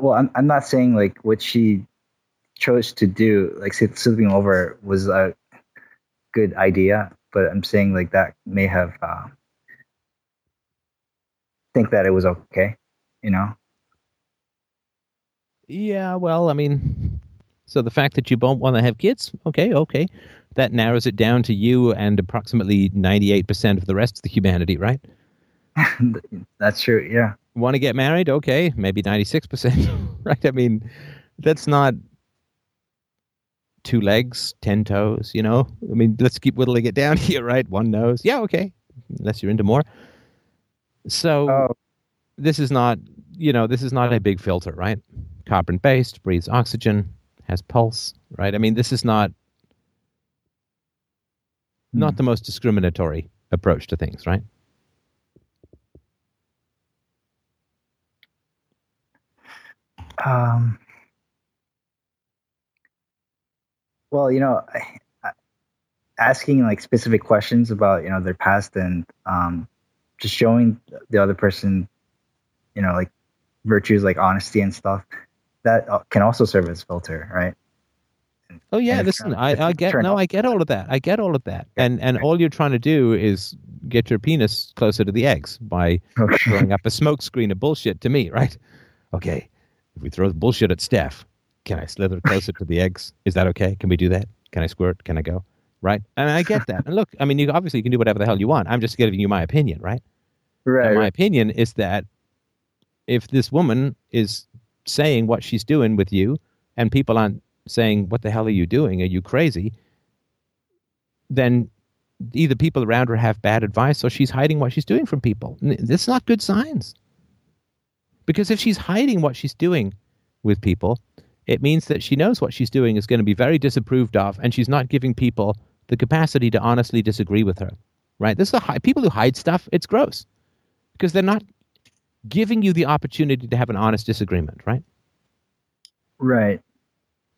S7: well I'm, I'm not saying like what she chose to do, like sleeping over, was a good idea. But I'm saying like that may have uh, think that it was okay, you know.
S1: Yeah, well, I mean, so the fact that you don't want to have kids, okay, okay, that narrows it down to you and approximately 98% of the rest of the humanity, right?
S7: that's true, yeah.
S1: Want to get married? Okay, maybe 96%, right? I mean, that's not two legs, ten toes, you know? I mean, let's keep whittling it down here, right? One nose. Yeah, okay. Unless you're into more. So oh. this is not, you know, this is not a big filter, right? Carbon based, breathes oxygen, has pulse, right? I mean, this is not not hmm. the most discriminatory approach to things, right?
S7: Um Well, you know, asking like specific questions about you know their past and um, just showing the other person, you know, like virtues like honesty and stuff, that uh, can also serve as filter, right?
S1: Oh yeah, listen, I, I get no, I get all of that. I get all of that, and and all you're trying to do is get your penis closer to the eggs by okay. throwing up a smokescreen of bullshit to me, right? Okay, if we throw the bullshit at Steph, can I slither closer to the eggs? Is that okay? Can we do that? Can I squirt? Can I go? Right? And I get that. And look, I mean, you obviously you can do whatever the hell you want. I'm just giving you my opinion, right?
S7: Right.
S1: And my opinion is that if this woman is saying what she's doing with you, and people aren't saying, "What the hell are you doing? Are you crazy?" Then either people around her have bad advice, or she's hiding what she's doing from people. That's not good signs. Because if she's hiding what she's doing with people, it means that she knows what she's doing is going to be very disapproved of, and she's not giving people the capacity to honestly disagree with her. Right? This is a people who hide stuff. It's gross because they're not giving you the opportunity to have an honest disagreement. Right?
S7: Right.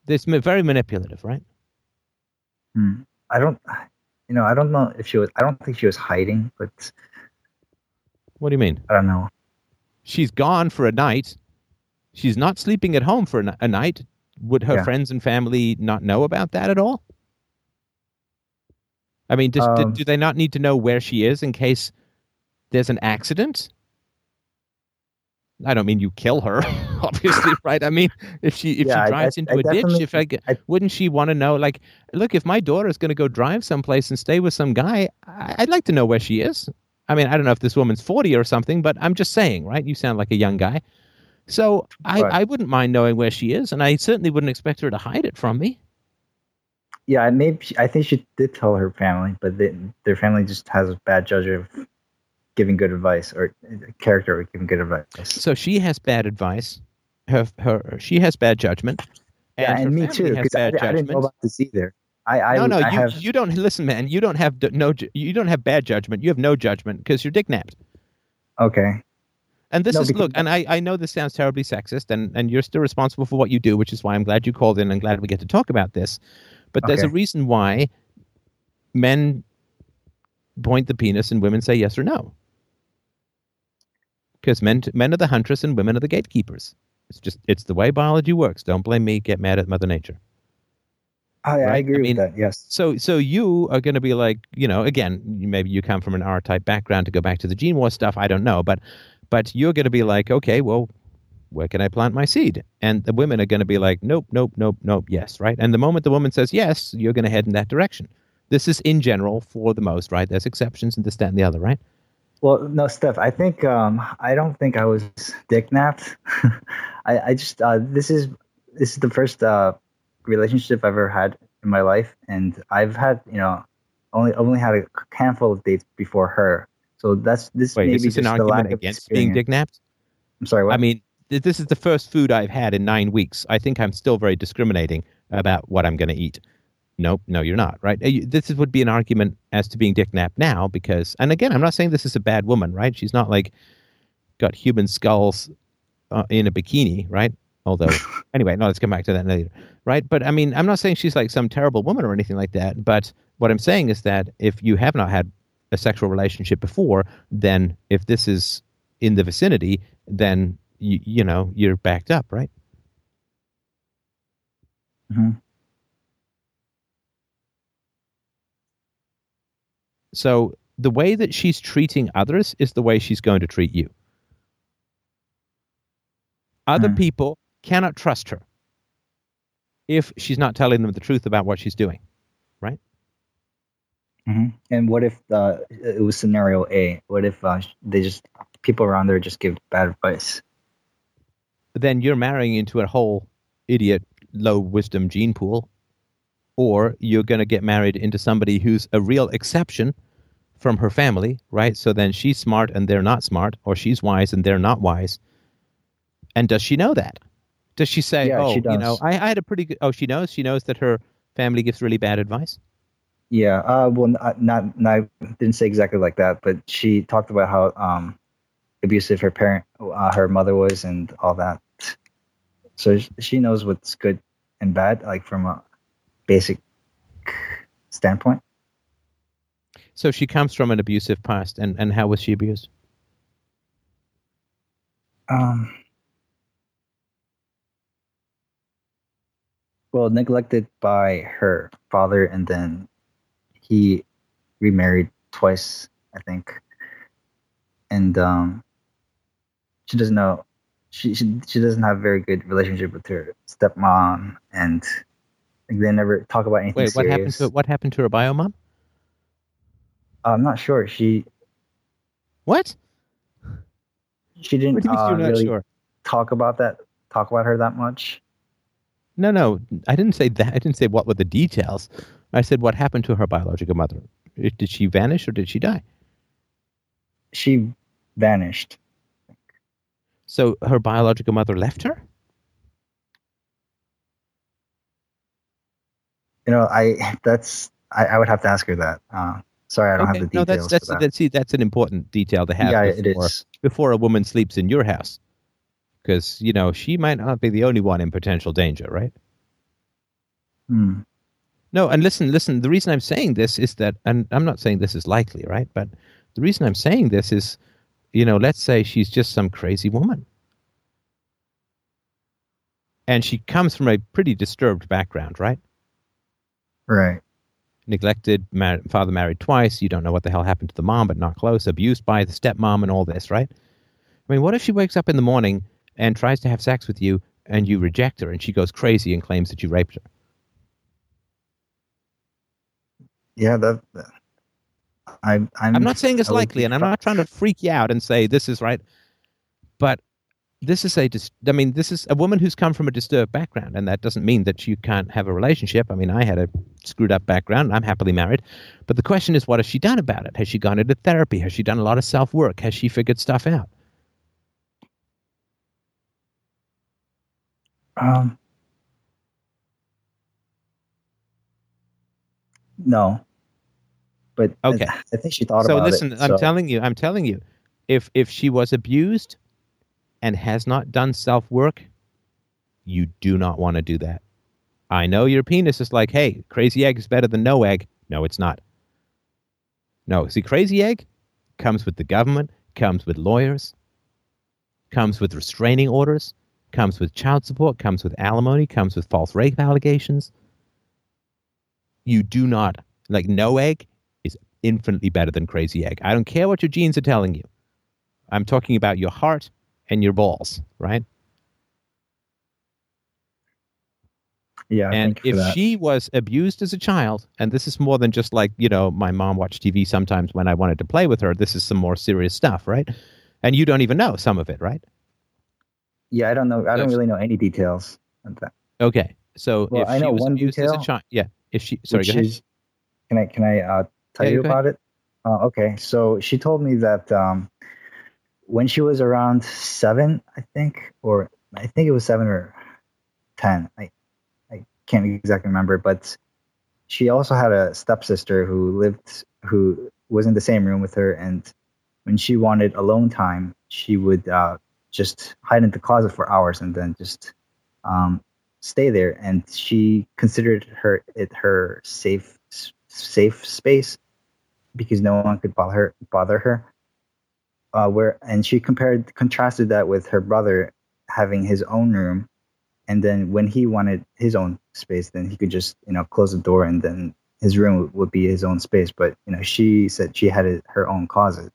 S1: This very manipulative, right?
S7: Hmm. I don't, you know, I don't know if she was. I don't think she was hiding, but.
S1: What do you mean?
S7: I don't know.
S1: She's gone for a night she's not sleeping at home for a night. Would her yeah. friends and family not know about that at all? I mean, does, um, do, do they not need to know where she is in case there's an accident? I don't mean you kill her, obviously, right? I mean, if she if yeah, she drives I, into I, a ditch, if I, wouldn't she want to know? Like, look, if my daughter is going to go drive someplace and stay with some guy, I'd like to know where she is. I mean, I don't know if this woman's forty or something, but I'm just saying, right? You sound like a young guy, so I right. I wouldn't mind knowing where she is, and I certainly wouldn't expect her to hide it from me.
S7: Yeah, maybe I think she did tell her family, but they, their family just has a bad judgment of giving good advice or uh, character of giving good advice.
S1: So she has bad advice. Her her she has bad judgment.
S7: And, yeah, and me too. Because I, I, didn't know about this either. I, I
S1: no no
S7: I
S1: you,
S7: have...
S1: you don't listen man you don't have no you don't have bad judgment you have no judgment because you're dick napped.
S7: Okay.
S1: And this no, is look, and I, I know this sounds terribly sexist, and, and you're still responsible for what you do, which is why I'm glad you called in and glad we get to talk about this. But there's a reason why men point the penis and women say yes or no because men men are the huntress and women are the gatekeepers. It's just it's the way biology works. Don't blame me. Get mad at Mother Nature.
S7: I, right? I agree I mean, with that. Yes.
S1: So so you are going to be like you know again maybe you come from an R type background to go back to the gene war stuff. I don't know, but but you're going to be like okay well where can I plant my seed? And the women are going to be like nope nope nope nope yes right. And the moment the woman says yes, you're going to head in that direction. This is in general for the most right. There's exceptions and this that and the other right.
S7: Well, no, Steph. I think um, I don't think I was dick napped. I, I just uh, this is this is the first uh, relationship I've ever had in my life, and I've had you know only only had a handful of dates before her. So that's this
S1: Wait,
S7: maybe
S1: this is an argument against being dick napped.
S7: I'm sorry. What?
S1: I mean, this is the first food I've had in nine weeks. I think I'm still very discriminating about what I'm going to eat. Nope, no, you're not, right? This would be an argument as to being Dick Nap now because, and again, I'm not saying this is a bad woman, right? She's not like got human skulls uh, in a bikini, right? Although, anyway, no, let's come back to that later, right? But I mean, I'm not saying she's like some terrible woman or anything like that. But what I'm saying is that if you have not had a sexual relationship before, then if this is in the vicinity, then you you know you're backed up, right?
S7: Mm-hmm.
S1: So the way that she's treating others is the way she's going to treat you. Other mm. people cannot trust her if she's not telling them the truth about what she's doing, right?
S7: Mm-hmm. And what if uh, it was scenario A? What if uh, they just people around there just give bad advice?
S1: Then you're marrying into a whole idiot, low wisdom gene pool, or you're going to get married into somebody who's a real exception from her family, right? So then she's smart and they're not smart, or she's wise and they're not wise. And does she know that? Does she say,
S7: yeah,
S1: "Oh,
S7: she
S1: you know, I, I, had a pretty good"? Oh, she knows. She knows that her family gives really bad advice.
S7: Yeah. Uh, well, not, not, not didn't say exactly like that, but she talked about how um, abusive her parent, uh, her mother was, and all that. So she knows what's good and bad, like from a basic standpoint.
S1: So she comes from an abusive past, and, and how was she abused?
S7: Um, well, neglected by her father, and then he remarried twice, I think. And um, she doesn't know. She, she she doesn't have a very good relationship with her stepmom, and they never talk about anything.
S1: Wait, what happened to what happened to her bio mom?
S7: I'm not sure. She
S1: what?
S7: She didn't uh, really sure? talk about that. Talk about her that much.
S1: No, no, I didn't say that. I didn't say what were the details. I said what happened to her biological mother. Did she vanish or did she die?
S7: She vanished.
S1: So her biological mother left her.
S7: You know, I that's I, I would have to ask her that. Uh, Sorry, I don't okay. have the details.
S1: No, that's that's
S7: that.
S1: that's see, that's an important detail to have.
S7: Yeah,
S1: before,
S7: it is.
S1: Before a woman sleeps in your house, because you know she might not be the only one in potential danger, right?
S7: Hmm.
S1: No, and listen, listen. The reason I'm saying this is that, and I'm not saying this is likely, right? But the reason I'm saying this is, you know, let's say she's just some crazy woman, and she comes from a pretty disturbed background, right?
S7: Right
S1: neglected, mar- father married twice. You don't know what the hell happened to the mom, but not close. Abused by the stepmom and all this, right? I mean, what if she wakes up in the morning and tries to have sex with you and you reject her and she goes crazy and claims that you raped her?
S7: Yeah, that. that I, I'm,
S1: I'm not saying it's likely, and I'm not trying to freak you out and say this is right, but this is a. dis- I mean, this is a woman who's come from a disturbed background, and that doesn't mean that you can't have a relationship. I mean, I had a screwed up background. I'm happily married, but the question is, what has she done about it? Has she gone into therapy? Has she done a lot of self work? Has she figured stuff out?
S7: Um, no, but
S1: Okay.
S7: I, think she thought
S1: so
S7: about
S1: listen,
S7: it.
S1: I'm telling you, I'm telling you, if if she was abused and has not done self work, you do not want to do that. I know your penis is like, hey, crazy egg is better than no egg. No, it's not. No, see, crazy egg comes with the government, comes with lawyers, comes with restraining orders, comes with child support, comes with alimony, comes with false rape allegations. You do not like no egg is infinitely better than crazy egg. I don't care what your genes are telling you. I'm talking about your heart and your balls, right?
S7: yeah,
S1: and if she was abused as a child, and this is more than just like, you know, my mom watched TV sometimes when I wanted to play with her, this is some more serious stuff, right? And you don't even know some of it, right?
S7: yeah, I don't know. I don't really know any details of that.
S1: Okay. So
S7: Well,
S1: if
S7: I
S1: she
S7: know
S1: was
S7: one
S1: abused as a
S7: detail,
S1: child, yeah. If she, sorry, go ahead.
S7: is- can I can I uh, tell
S1: Yeah,
S7: you
S1: go ahead.
S7: about it? Uh, okay, so she told me that um, when she was around seven, I think, or I think it was seven or ten. I I can't exactly remember, but she also had a stepsister who lived who was in the same room with her, and when she wanted alone time, she would uh, just hide in the closet for hours and then just um, stay there. And she considered her it her safe safe space because no one could bother her. Bother her. Uh, where and she compared contrasted that with her brother having his own room, and then when he wanted his own space, then he could just you know close the door and then his room would, be his own space. But you know she said she had her own closet,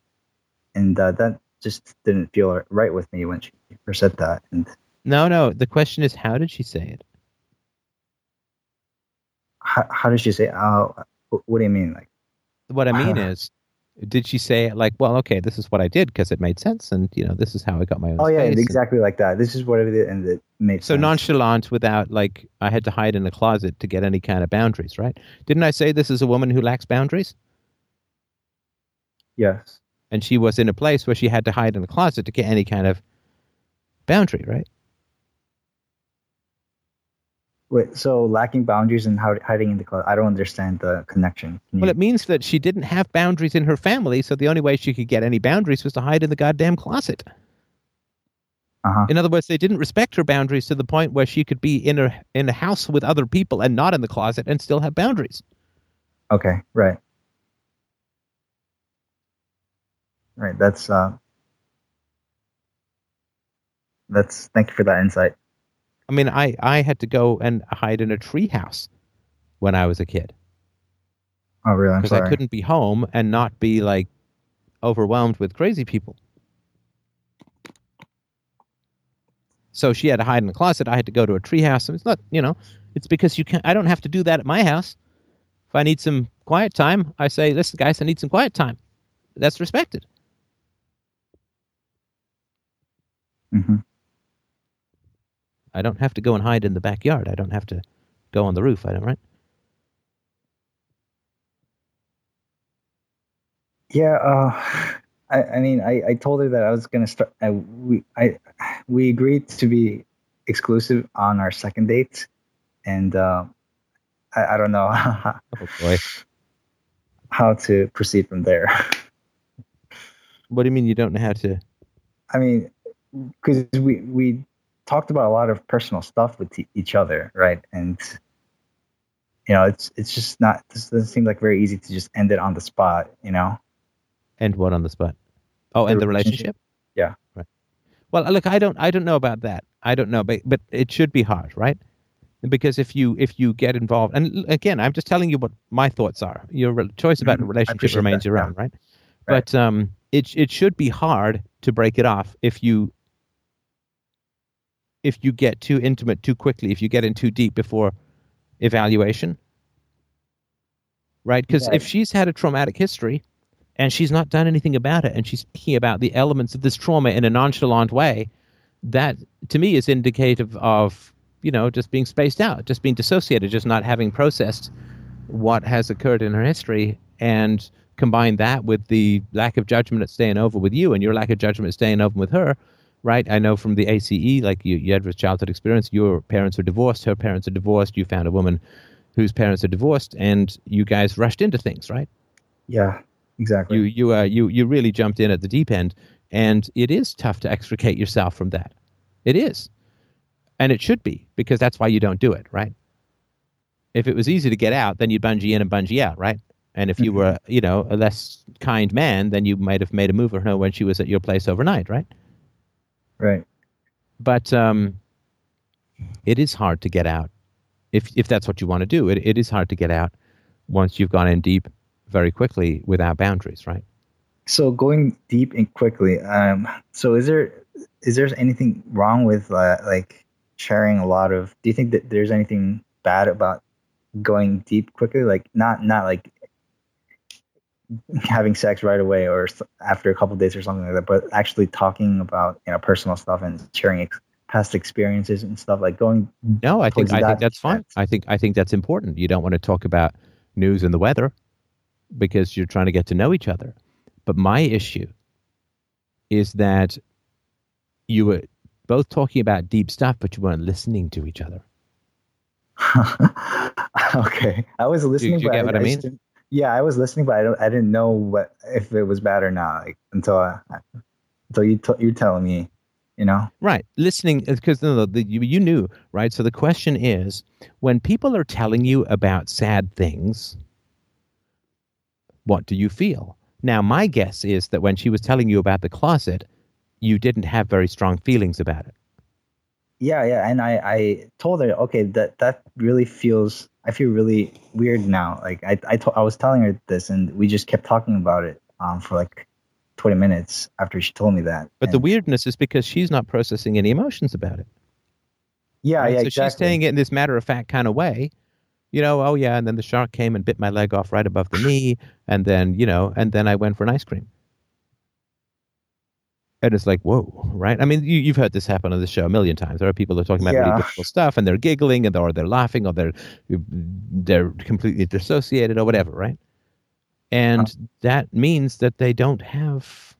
S7: and uh, that just didn't feel right with me when she first said that. And
S1: No, no. The question is, how did she say it?
S7: how, how did she say? Oh, what do you mean? Like
S1: What I mean is, did she say it like, well, okay, this is what I did because it made sense, and you know, this is how I got my own.
S7: oh yeah,
S1: and-
S7: exactly like that. This is what I did, and it made
S1: So
S7: sense.
S1: nonchalant without like I had to hide in a closet to get any kind of boundaries, right? Didn't I say this is a woman who lacks boundaries?
S7: Yes.
S1: And she was in a place where she had to hide in a closet to get any kind of boundary, right?
S7: Wait, so lacking boundaries and hiding in the closet. I don't understand the connection.
S1: Well, it means that she didn't have boundaries in her family, so the only way she could get any boundaries was to hide in the goddamn closet.
S7: uh-huh.
S1: In other words, they didn't respect her boundaries to the point where she could be in a in a house with other people and not in the closet and still have boundaries.
S7: Okay, right. Right, that's uh that's thank you for that insight.
S1: I mean, I I had to go and hide in a treehouse when I was a kid.
S7: Oh really?
S1: Because I couldn't be home and not be like overwhelmed with crazy people. So she had to hide in the closet. I had to go to a treehouse. It's not, you know, it's because you can't. I don't have to do that at my house. If I need some quiet time, I say, "Listen, guys, I need some quiet time." That's respected.
S7: hmm
S1: I don't have to go and hide in the backyard. I don't have to go on the roof. I don't, right?
S7: Yeah, uh I, I mean I, I told her that I was gonna start I, we I we agreed to be exclusive on our second date and uh I, I don't know how,
S1: Oh boy,
S7: how to proceed from there.
S1: what do you mean you don't know how to?
S7: I mean, because we we talked about a lot of personal stuff with e- each other, right? And you know, it's it's just not. This doesn't seem like very easy to just end it on the spot. You know?
S1: End what on the spot? Oh,
S7: The
S1: and the
S7: relationship.
S1: relationship.
S7: Yeah.
S1: Right. Well, look, I don't, I don't know about that. I don't know, but but it should be hard, right? Because if you if you get involved, and again, I'm just telling you what my thoughts are. Your choice about
S7: Mhm.
S1: a relationship remains
S7: that,
S1: your
S7: yeah.
S1: own, right?
S7: Right.
S1: But um, it it should be hard to break it off if you if you get too intimate too quickly, if you get in too deep before evaluation. Right? Because if she's had a traumatic history and she's not done anything about it and she's speaking about the elements of this trauma in a nonchalant way, that to me is indicative of, you know, just being spaced out, just being dissociated, just not having processed what has occurred in her history and combine that with the lack of judgment at staying over with you and your lack of judgment at staying over with her, right? I know from the ACE, like you, you had with childhood experience, your parents are divorced, her parents are divorced, you found a woman whose parents are divorced, and you guys rushed into things, right?
S7: Yeah, exactly.
S1: You you uh, you you really jumped in at the deep end, and it is tough to extricate yourself from that. It is, and it should be because that's why you don't do it, right? If it was easy to get out, then you'd bungee in and bungee out, right? And if you were, mm-hmm. you know, a less kind man, then you might have made a move on her when she was at your place overnight, right?
S7: Right.
S1: But um, it is hard to get out if if that's what you want to do. It it is hard to get out once you've gone in deep very quickly without boundaries, right?
S7: So going deep and quickly. Um, so is there is there anything wrong with uh, like sharing a lot of? Do you think that there's anything bad about going deep quickly? Like not not like having sex right away or after a couple days or something like that, but actually talking about you know personal stuff and sharing ex- past experiences and stuff like going.
S1: No, I think I think that's fine. I think I think that's important. You don't want to talk about news and the weather because you're trying to get to know each other. But my issue is that you were both talking about deep stuff, but you weren't listening to each other.
S7: okay, I was listening.
S1: Do, do you get what I, I mean?
S7: Yeah, I was listening, but I don't. I didn't know what if it was bad or not like, until I, until you t- you telling me, you know.
S1: Right, listening uh, because no, no, the, you you knew right. So the question is, when people are telling you about sad things, what do you feel? Now, my guess is that when she was telling you about the closet, you didn't have very strong feelings about it.
S7: Yeah, yeah, and I I told her, okay, that that really feels I feel really weird now. Like I I, to, I was telling her this, and we just kept talking about it um, for like 20 minutes after she told me that.
S1: But
S7: and,
S1: the weirdness is because she's not processing any emotions about it.
S7: Yeah, right? yeah,
S1: so
S7: exactly.
S1: she's saying it in this matter of fact kind of way. You know, oh yeah, and then the shark came and bit my leg off right above the knee, and then you know, and then I went for an ice cream and it's like whoa right? I mean you, you've heard this happen on the show a million times. There are people that are talking about yeah. really difficult stuff and they're giggling and or they're laughing or they're they're completely dissociated or whatever right? And huh. that means that they don't have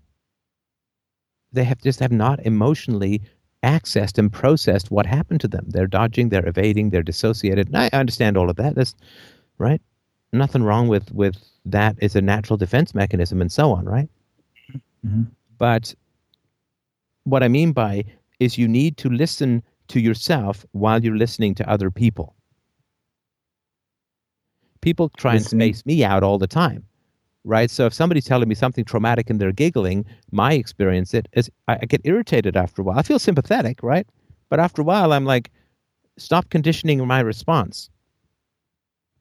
S1: they have just have not emotionally accessed and processed what happened to them. They're dodging they're evading they're dissociated and i understand all of that. That's right? Nothing wrong with with that is a natural defense mechanism and so on right? Mm-hmm. but what I mean by is you need to listen to yourself while you're listening to other people. People try listening. and space me out all the time, right? So if somebody's telling me something traumatic and they're giggling, my experience it is I, I get irritated after a while. I feel sympathetic, right? But after a while, I'm like, stop conditioning my response.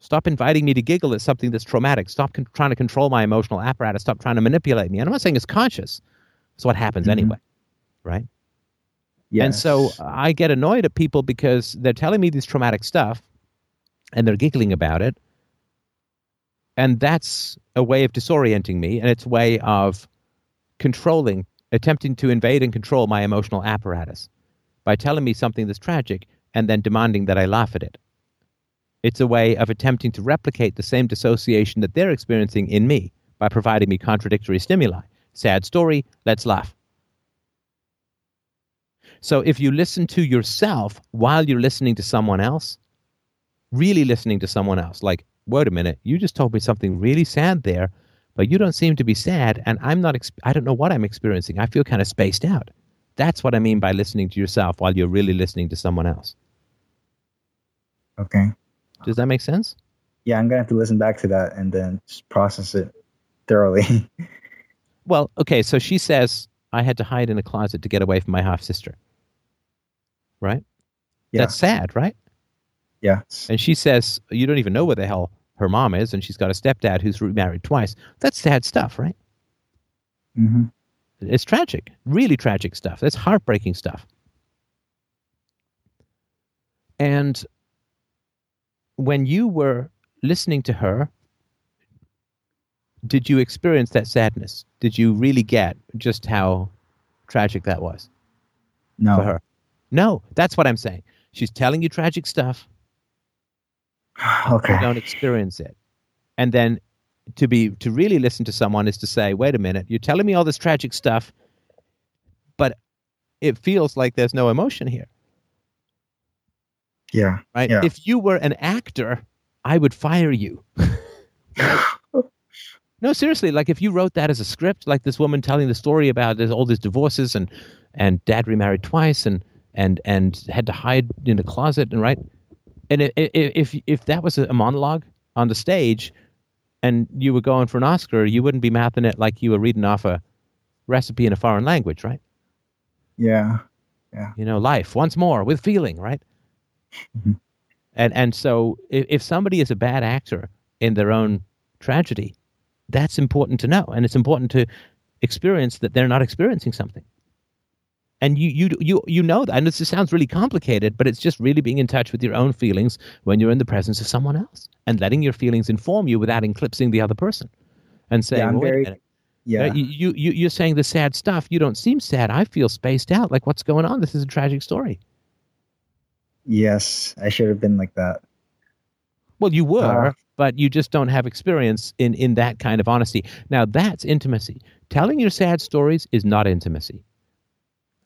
S1: Stop inviting me to giggle at something that's traumatic. Stop con- trying to control my emotional apparatus. Stop trying to manipulate me. And I'm not saying it's conscious. It's what happens mm-hmm. anyway right? Yes. And so I get annoyed at people because they're telling me this traumatic stuff and they're giggling about it. And that's a way of disorienting me and it's a way of controlling, attempting to invade and control my emotional apparatus by telling me something that's tragic and then demanding that I laugh at it. It's a way of attempting to replicate the same dissociation that they're experiencing in me by providing me contradictory stimuli. Sad story, let's laugh. So if you listen to yourself while you're listening to someone else, really listening to someone else, like, wait a minute, you just told me something really sad there, but you don't seem to be sad, and I'm not, exp- I don't know what I'm experiencing. I feel kind of spaced out. That's what I mean by listening to yourself while you're really listening to someone else.
S7: Okay.
S1: Does that make sense?
S7: Yeah, I'm going to have to listen back to that and then process it thoroughly.
S1: well, okay, so she says, I had to hide in a closet to get away from my half sister right? Yeah. That's sad, right?
S7: Yeah.
S1: And she says, You don't even know where the hell her mom is, and she's got a stepdad who's remarried twice. That's sad stuff, right?
S7: Mm-hmm.
S1: It's tragic, really tragic stuff. It's heartbreaking stuff. And when you were listening to her, did you experience that sadness? Did you really get just how tragic that was
S7: No.
S1: for her? No, that's what I'm saying. She's telling you tragic stuff.
S7: Okay.
S1: You don't experience it. And then to be to really listen to someone is to say, wait a minute, you're telling me all this tragic stuff, but it feels like there's no emotion here.
S7: Yeah.
S1: right?
S7: Yeah.
S1: If you were an actor, I would fire you. no, seriously, like if you wrote that as a script, like this woman telling the story about there's all these divorces and and dad remarried twice and and and had to hide in a closet and right, and if if that was a monologue on the stage, and you were going for an Oscar, you wouldn't be mouthing it like you were reading off a recipe in a foreign language, right?
S7: Yeah. Yeah.
S1: You know life once more with feeling right
S7: Mhm.
S1: and and so if, if somebody is a bad actor in their own tragedy that's important to know and it's important to experience that they're not experiencing something and you you you you know that and this sounds really complicated but it's just really being in touch with your own feelings when you're in the presence of someone else and letting your feelings inform you without eclipsing the other person and saying
S7: I'm
S1: wait a
S7: very- Yeah.
S1: uh, you, you, you, you're saying the sad stuff. You don't seem sad. I feel spaced out. Like, what's going on? This is a tragic story.
S7: yes. I should have been like that.
S1: Well, you were,
S7: Uh.
S1: but you just don't have experience in, in that kind of honesty. Now, that's intimacy. Telling your sad stories is not intimacy,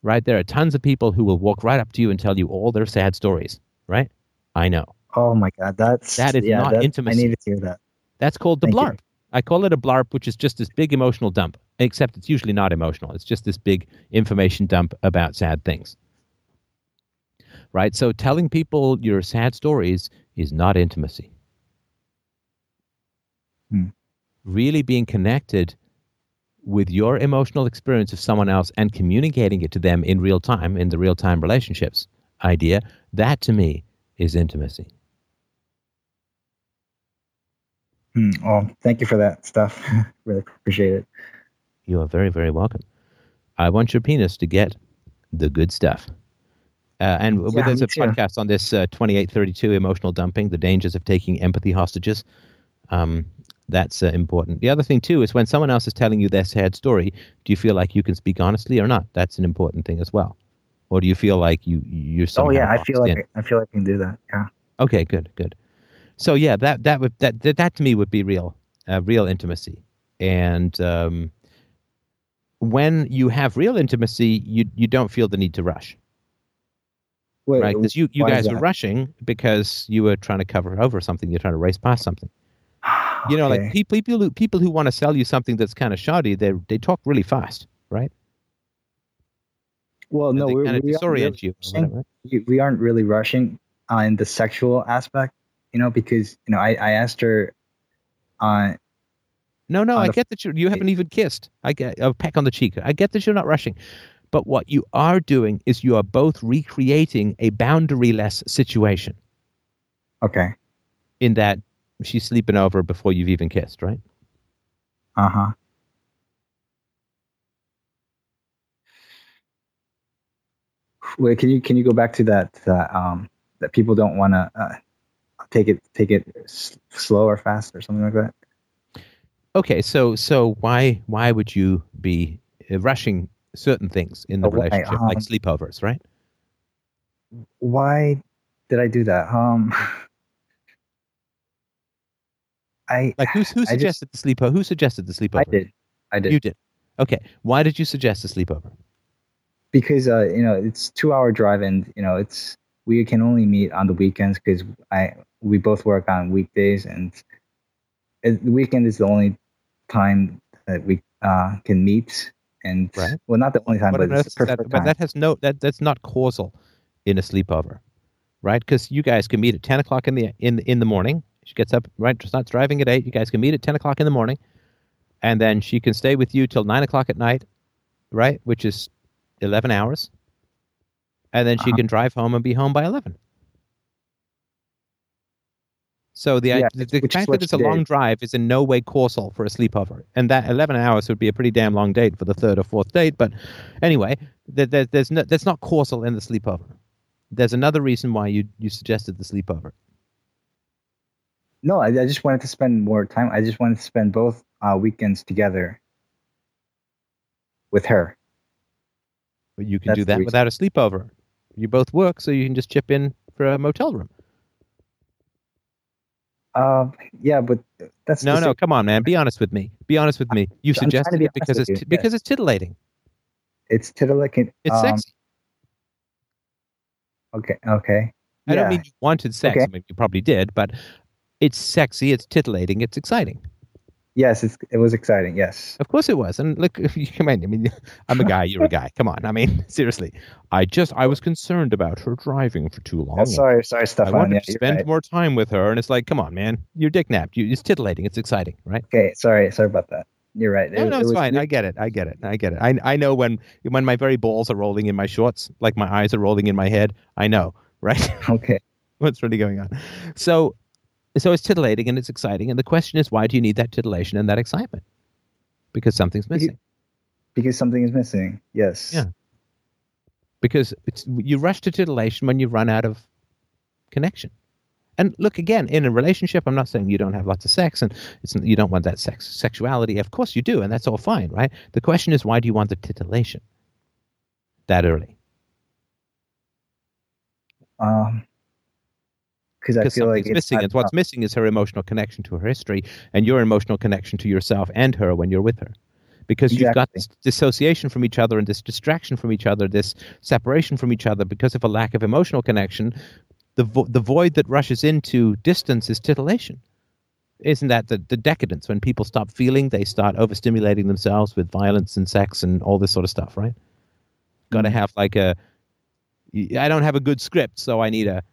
S1: right? There are tons of people who will walk right up to you and tell you all their sad stories, right? I know.
S7: Oh my god, that's
S1: That is
S7: yeah,
S1: not
S7: that-
S1: intimacy.
S7: I need to hear that.
S1: That's called the
S7: Thank you.
S1: blarp. I call it a blarp, which is just this big emotional dump, except it's usually not emotional. It's just this big information dump about sad things. Right? So telling people your sad stories is not intimacy.
S7: Hmm.
S1: Really being connected with your emotional experience of someone else and communicating it to them in real time, in the real time relationships idea, that to me is intimacy.
S7: Hmm. Oh, thank you for that stuff. really appreciate it.
S1: You are very, very welcome. I want your penis to get the good stuff. Uh, and
S7: Yeah,
S1: there's a
S7: too.
S1: podcast on this uh, 2832 emotional dumping, the dangers of taking empathy hostages. Um, that's uh, important. The other thing, too, is when someone else is telling you their sad story, do you feel like you can speak honestly or not? That's an important thing as well. Or do you feel like you, you're
S7: Oh yeah, I feel like? I feel like I can do that. Yeah.
S1: Okay, good, good. So yeah, that that would that that, that to me would be real, uh, real intimacy. And um, when you have real intimacy, you you don't feel the need to rush,
S7: Wait,
S1: right? Because you you guys are rushing because you were trying to cover over something. You're trying to race past something. You know,
S7: Okay.
S1: like pe- people who people who want to sell you something that's kind of shoddy, they they talk really fast, right?
S7: well,
S1: And
S7: no, we're,
S1: kind of
S7: we, aren't really
S1: you.
S7: Rushing. we we aren't really rushing on the sexual aspect, you know, because you know I, I asked her, uh,
S1: No, no,
S7: on
S1: I
S7: the-
S1: get that you you haven't even kissed. I get a peck on the cheek. I get that you're not rushing. But what you are doing is you are both recreating a boundaryless situation
S7: okay,
S1: in that she's sleeping over before you've even kissed, right?
S7: uh huh. Wait, can you can you go back to that uh, um that people don't want to uh, take it take it s- slow or fast or something like that?
S1: Okay, so so why why would you be uh, rushing certain things in the
S7: Oh, why?
S1: relationship, like
S7: Um,
S1: sleepovers, right?
S7: Why did I do that? Um, I
S1: Like who who
S7: I just-
S1: suggested the sleepover? Who suggested the sleepover?
S7: I did I did
S1: You did. Okay. Why did you suggest the sleepover?
S7: because uh you know it's two hour drive and you know it's we can only meet on the weekends because I we both work on weekdays and it, the weekend is the only time that we uh can meet and
S1: Right.
S7: well not the only time but the
S1: is that?
S7: perfect
S1: But that has no that that's not causal in a sleepover, right? Because you guys can meet at ten o'clock in the in in the morning. She gets up right, starts driving at eight. You guys can meet at ten o'clock in the morning, and then she can stay with you till nine o'clock at night, right? Which is eleven hours, and then she
S7: Uh-huh.
S1: can drive home and be home by eleven. So the yeah, the, the fact that it's a long drive is in no way causal for a sleepover, and that 11 hours would be a pretty damn long date for the third or fourth date. But anyway, there, there, there's no, that's not causal in the sleepover. There's another reason why you you suggested the sleepover.
S7: No, I, I just wanted to spend more time. I just wanted to spend both uh, weekends together with her.
S1: But you can That's do that without a sleepover. You both work, so you can just chip in for a motel room.
S7: Uh, yeah, but that's
S1: no, no. Come on, man. Be honest with me. Be honest with me. You suggested be it because it's t- because it's titillating.
S7: It's titillating.
S1: It's um, sexy.
S7: Okay. Okay.
S1: I yeah. don't mean you wanted sex. Okay. I mean, you probably did, but it's sexy. It's titillating. It's exciting.
S7: Yes, it was exciting. Yes,
S1: of course it was. And look, you come in. I mean, I'm a guy. You're a guy. Come on. I mean, seriously. I just I was concerned about her driving for too long. Yeah,
S7: sorry, sorry, Stefan.
S1: I wanted
S7: yeah,
S1: to spend right. more time with her, and it's like, come on, man, you're dick napped. You, it's titillating. It's exciting, right?
S7: Okay, sorry, sorry about that. You're right.
S1: No, it, no, it's it fine. I get it. I get it. I get it. I I know when when my very balls are rolling in my shorts, like my eyes are rolling in my head. I know, right?
S7: Okay.
S1: What's really going on? So so it's titillating and it's exciting. And the question is, why do you need that titillation and that excitement? Because something's missing.
S7: Because something is missing. Yes.
S1: Yeah. Because it's you rush to titillation when you run out of connection. And look again in a relationship. I'm not saying you don't have lots of sex and you don't want that sex sexuality. Of course you do, and that's all fine, right? The question is, why do you want the titillation that early?
S7: Um, because I feel like
S1: it's missing. And what's missing is her emotional connection to her history and your emotional connection to yourself and her when you're with her. Because exactly. you've got this dissociation from each other and this distraction from each other, this separation from each other because of a lack of emotional connection. The, vo- the void that rushes into distance is titillation. Isn't that the, the decadence? When people stop feeling, they start overstimulating themselves with violence and sex and all this sort of stuff, right? Mm-hmm. Got to have like a. I don't have a good script, so I need a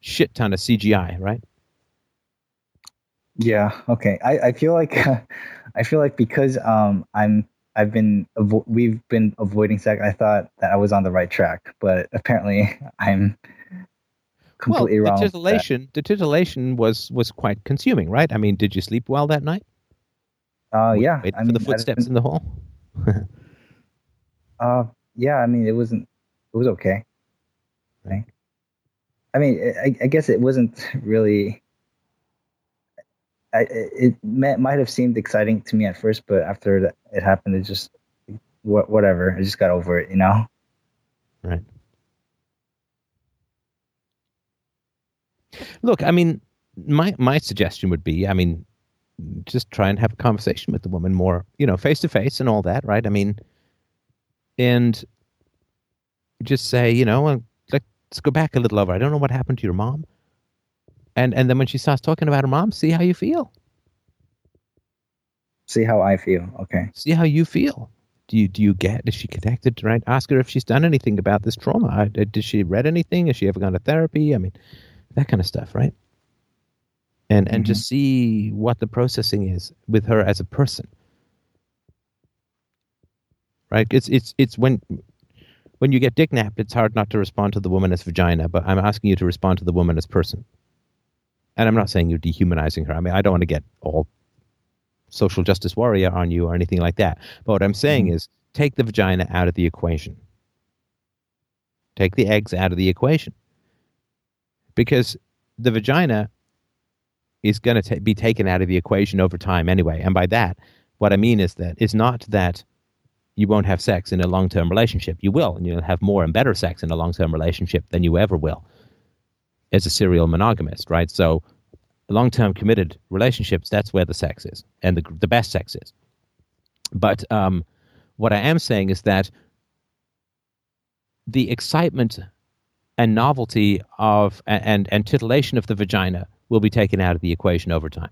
S1: shit ton of CGI, right?
S7: Yeah. Okay. I, I feel like I feel like because um I'm I've been avo- we've been avoiding sex. I thought that I was on the right track, but apparently I'm completely
S1: well,
S7: the
S1: wrong. Titillation, the titillation was was quite consuming, right? I mean, did you sleep well that night?
S7: Uh, yeah.
S1: Wait I for mean, the footsteps in the hall.
S7: uh, yeah. I mean, it wasn't. It was okay. Right. I mean, I, I guess it wasn't really. I, it might have seemed exciting to me at first, but after it happened, it just whatever. I just got over it, you know.
S1: Right. Look, I mean, my my suggestion would be, I mean, just try and have a conversation with the woman more, you know, face to face and all that, right? I mean, and just say, you know, let's go back a little over. I don't know what happened to your mom. And and then when she starts talking about her mom, see how you feel.
S7: See how I feel. Okay.
S1: See how you feel. Do you do you get? Is she connected? Right. Ask her if she's done anything about this trauma. Did she read anything? Has she ever gone to therapy? I mean, that kind of stuff, right? And and mm-hmm. just see what the processing is with her as a person. Right. It's it's it's when when you get dick napped, it's hard not to respond to the woman as vagina, but I'm asking you to respond to the woman as person. And I'm not saying you're dehumanizing her. I mean, I don't want to get all social justice warrior on you or anything like that. But what I'm saying mm-hmm. is take the vagina out of the equation. Take the eggs out of the equation. Because the vagina is going to be taken out of the equation over time anyway. And by that, what I mean is that it's not that you won't have sex in a long term relationship. You will, and you'll have more and better sex in a long term relationship than you ever will as a serial monogamist, right? So, long term committed relationships, that's where the sex is, and the, the best sex is. But um, what I am saying is that the excitement and novelty of and, and titillation of the vagina will be taken out of the equation over time.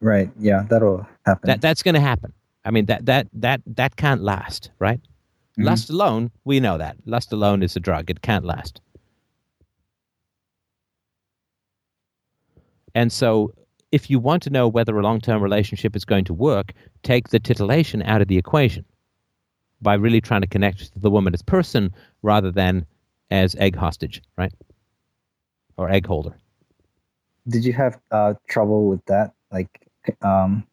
S7: Right. Yeah, that'll happen.
S1: That that's going to happen. I mean that that that that can't last, right? Mm-hmm. Lust alone, we know that. Lust alone is a drug. It can't last. And so if you want to know whether a long-term relationship is going to work, take the titillation out of the equation by really trying to connect to the woman as person rather than as egg hostage, right? Or egg holder.
S7: did you have uh, trouble with that? Like, um,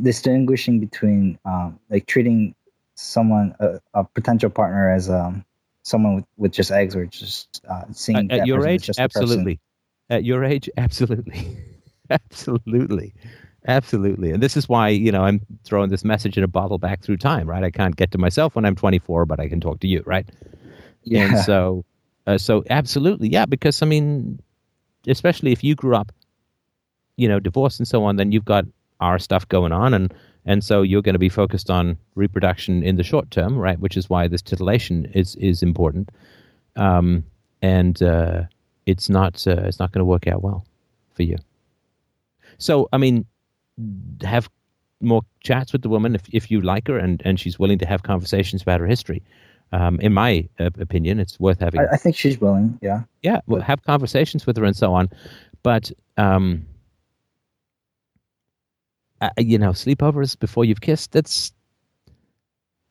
S7: distinguishing between um, like treating someone a, a, potential partner as um, someone with, with just eggs or just uh, seeing
S1: at, at your age? absolutely. At your age? Absolutely. Absolutely. Absolutely. And this is why you know i'm throwing this message in a bottle back through time right? I can't get to myself when i'm 24 but i can talk to you right? Yeah. and so uh, so absolutely. Yeah because i mean especially if you grew up you know divorced and so on then you've got our stuff going on and and so you're going to be focused on reproduction in the short term, right? Which is why this titillation is is important, um, and uh, it's not uh, it's not going to work out well for you. So, I mean, have more chats with the woman if if you like her and and she's willing to have conversations about her history. Um, in my uh, opinion, it's worth having.
S7: I, I, think she's willing. Yeah.
S1: Yeah. Well, have conversations with her and so on, but um, uh, you know, sleepovers before you've kissed. That's,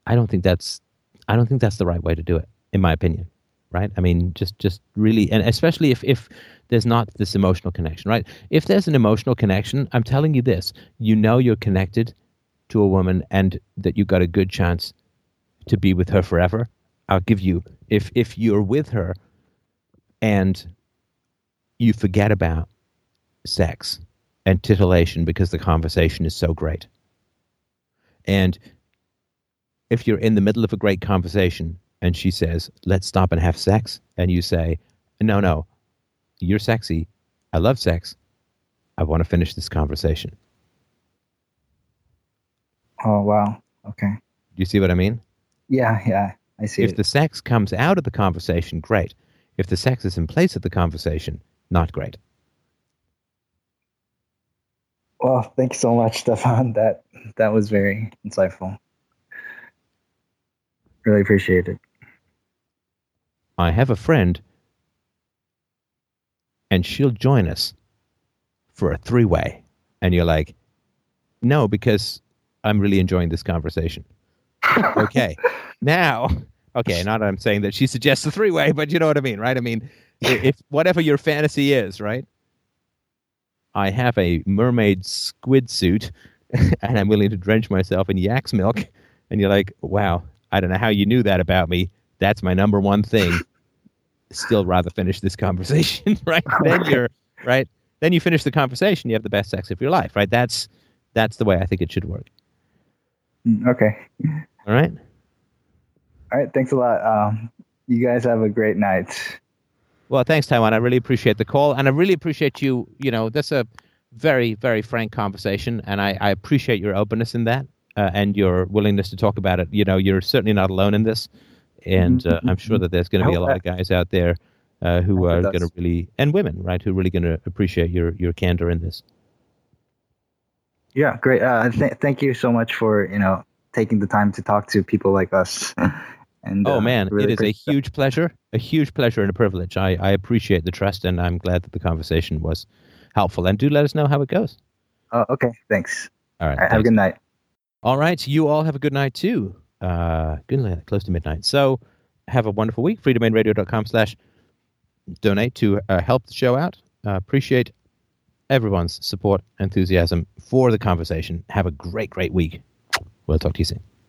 S1: I don't think that's, I don't think that's the right way to do it, in my opinion. Right? I mean, just, just really, and especially if, if there's not this emotional connection, right? If there's an emotional connection, I'm telling you this: you know, you're connected to a woman, and that you got a good chance to be with her forever. I'll give you if if you're with her, and you forget about sex and titillation because the conversation is so great. And if you're in the middle of a great conversation and she says, let's stop and have sex, and you say, no, no, you're sexy. I love sex. I want to finish this conversation.
S7: Oh, wow. Okay. Do
S1: you see what I mean?
S7: Yeah, yeah. I see.
S1: If
S7: it.
S1: the sex comes out of the conversation, great. If the sex is in place of the conversation, not great.
S7: Well, thanks so much, Stefan. That that was very insightful. Really appreciate it.
S1: I have a friend, and she'll join us for a three way. And you're like, no, because I'm really enjoying this conversation. okay. now, okay, not I'm saying that she suggests a three way, but you know what I mean, right? I mean, if whatever your fantasy is, right? I have a mermaid squid suit and I'm willing to drench myself in yak's milk. And you're like, wow, I don't know how you knew that about me. That's my number one thing. Still rather finish this conversation, right? then you're right. Then you finish the conversation. You have the best sex of your life, right? That's that's the way I think it should work.
S7: Mm, okay.
S1: All right.
S7: All right. Thanks a lot. Um, you guys have a great night.
S1: Well, thanks, Taiwan. I really appreciate the call, and I really appreciate you. You know, that's a very, very frank conversation, and I, I appreciate your openness in that uh, and your willingness to talk about it. You know, you're certainly not alone in this, and uh, I'm sure that there's going to be a lot of guys out there uh, who are going to really, and women, right, who are really going to appreciate your your candor in this.
S7: Yeah, great. Uh, th- thank you so much for you know taking the time to talk to people like us.
S1: And oh uh, man, really it is a huge pleasure, a huge pleasure and a privilege. I, I appreciate the trust, and I'm glad that the conversation was helpful. And do let us know how it goes.
S7: Oh, okay. Thanks.
S1: All right.
S7: All right have a good night.
S1: All right. You all have a good night too. Uh, good night, close to midnight. So have a wonderful week. freedomainradio.com slash donate to uh, help the show out. Uh, appreciate everyone's support, enthusiasm for the conversation. Have a great, great week. We'll talk to you soon.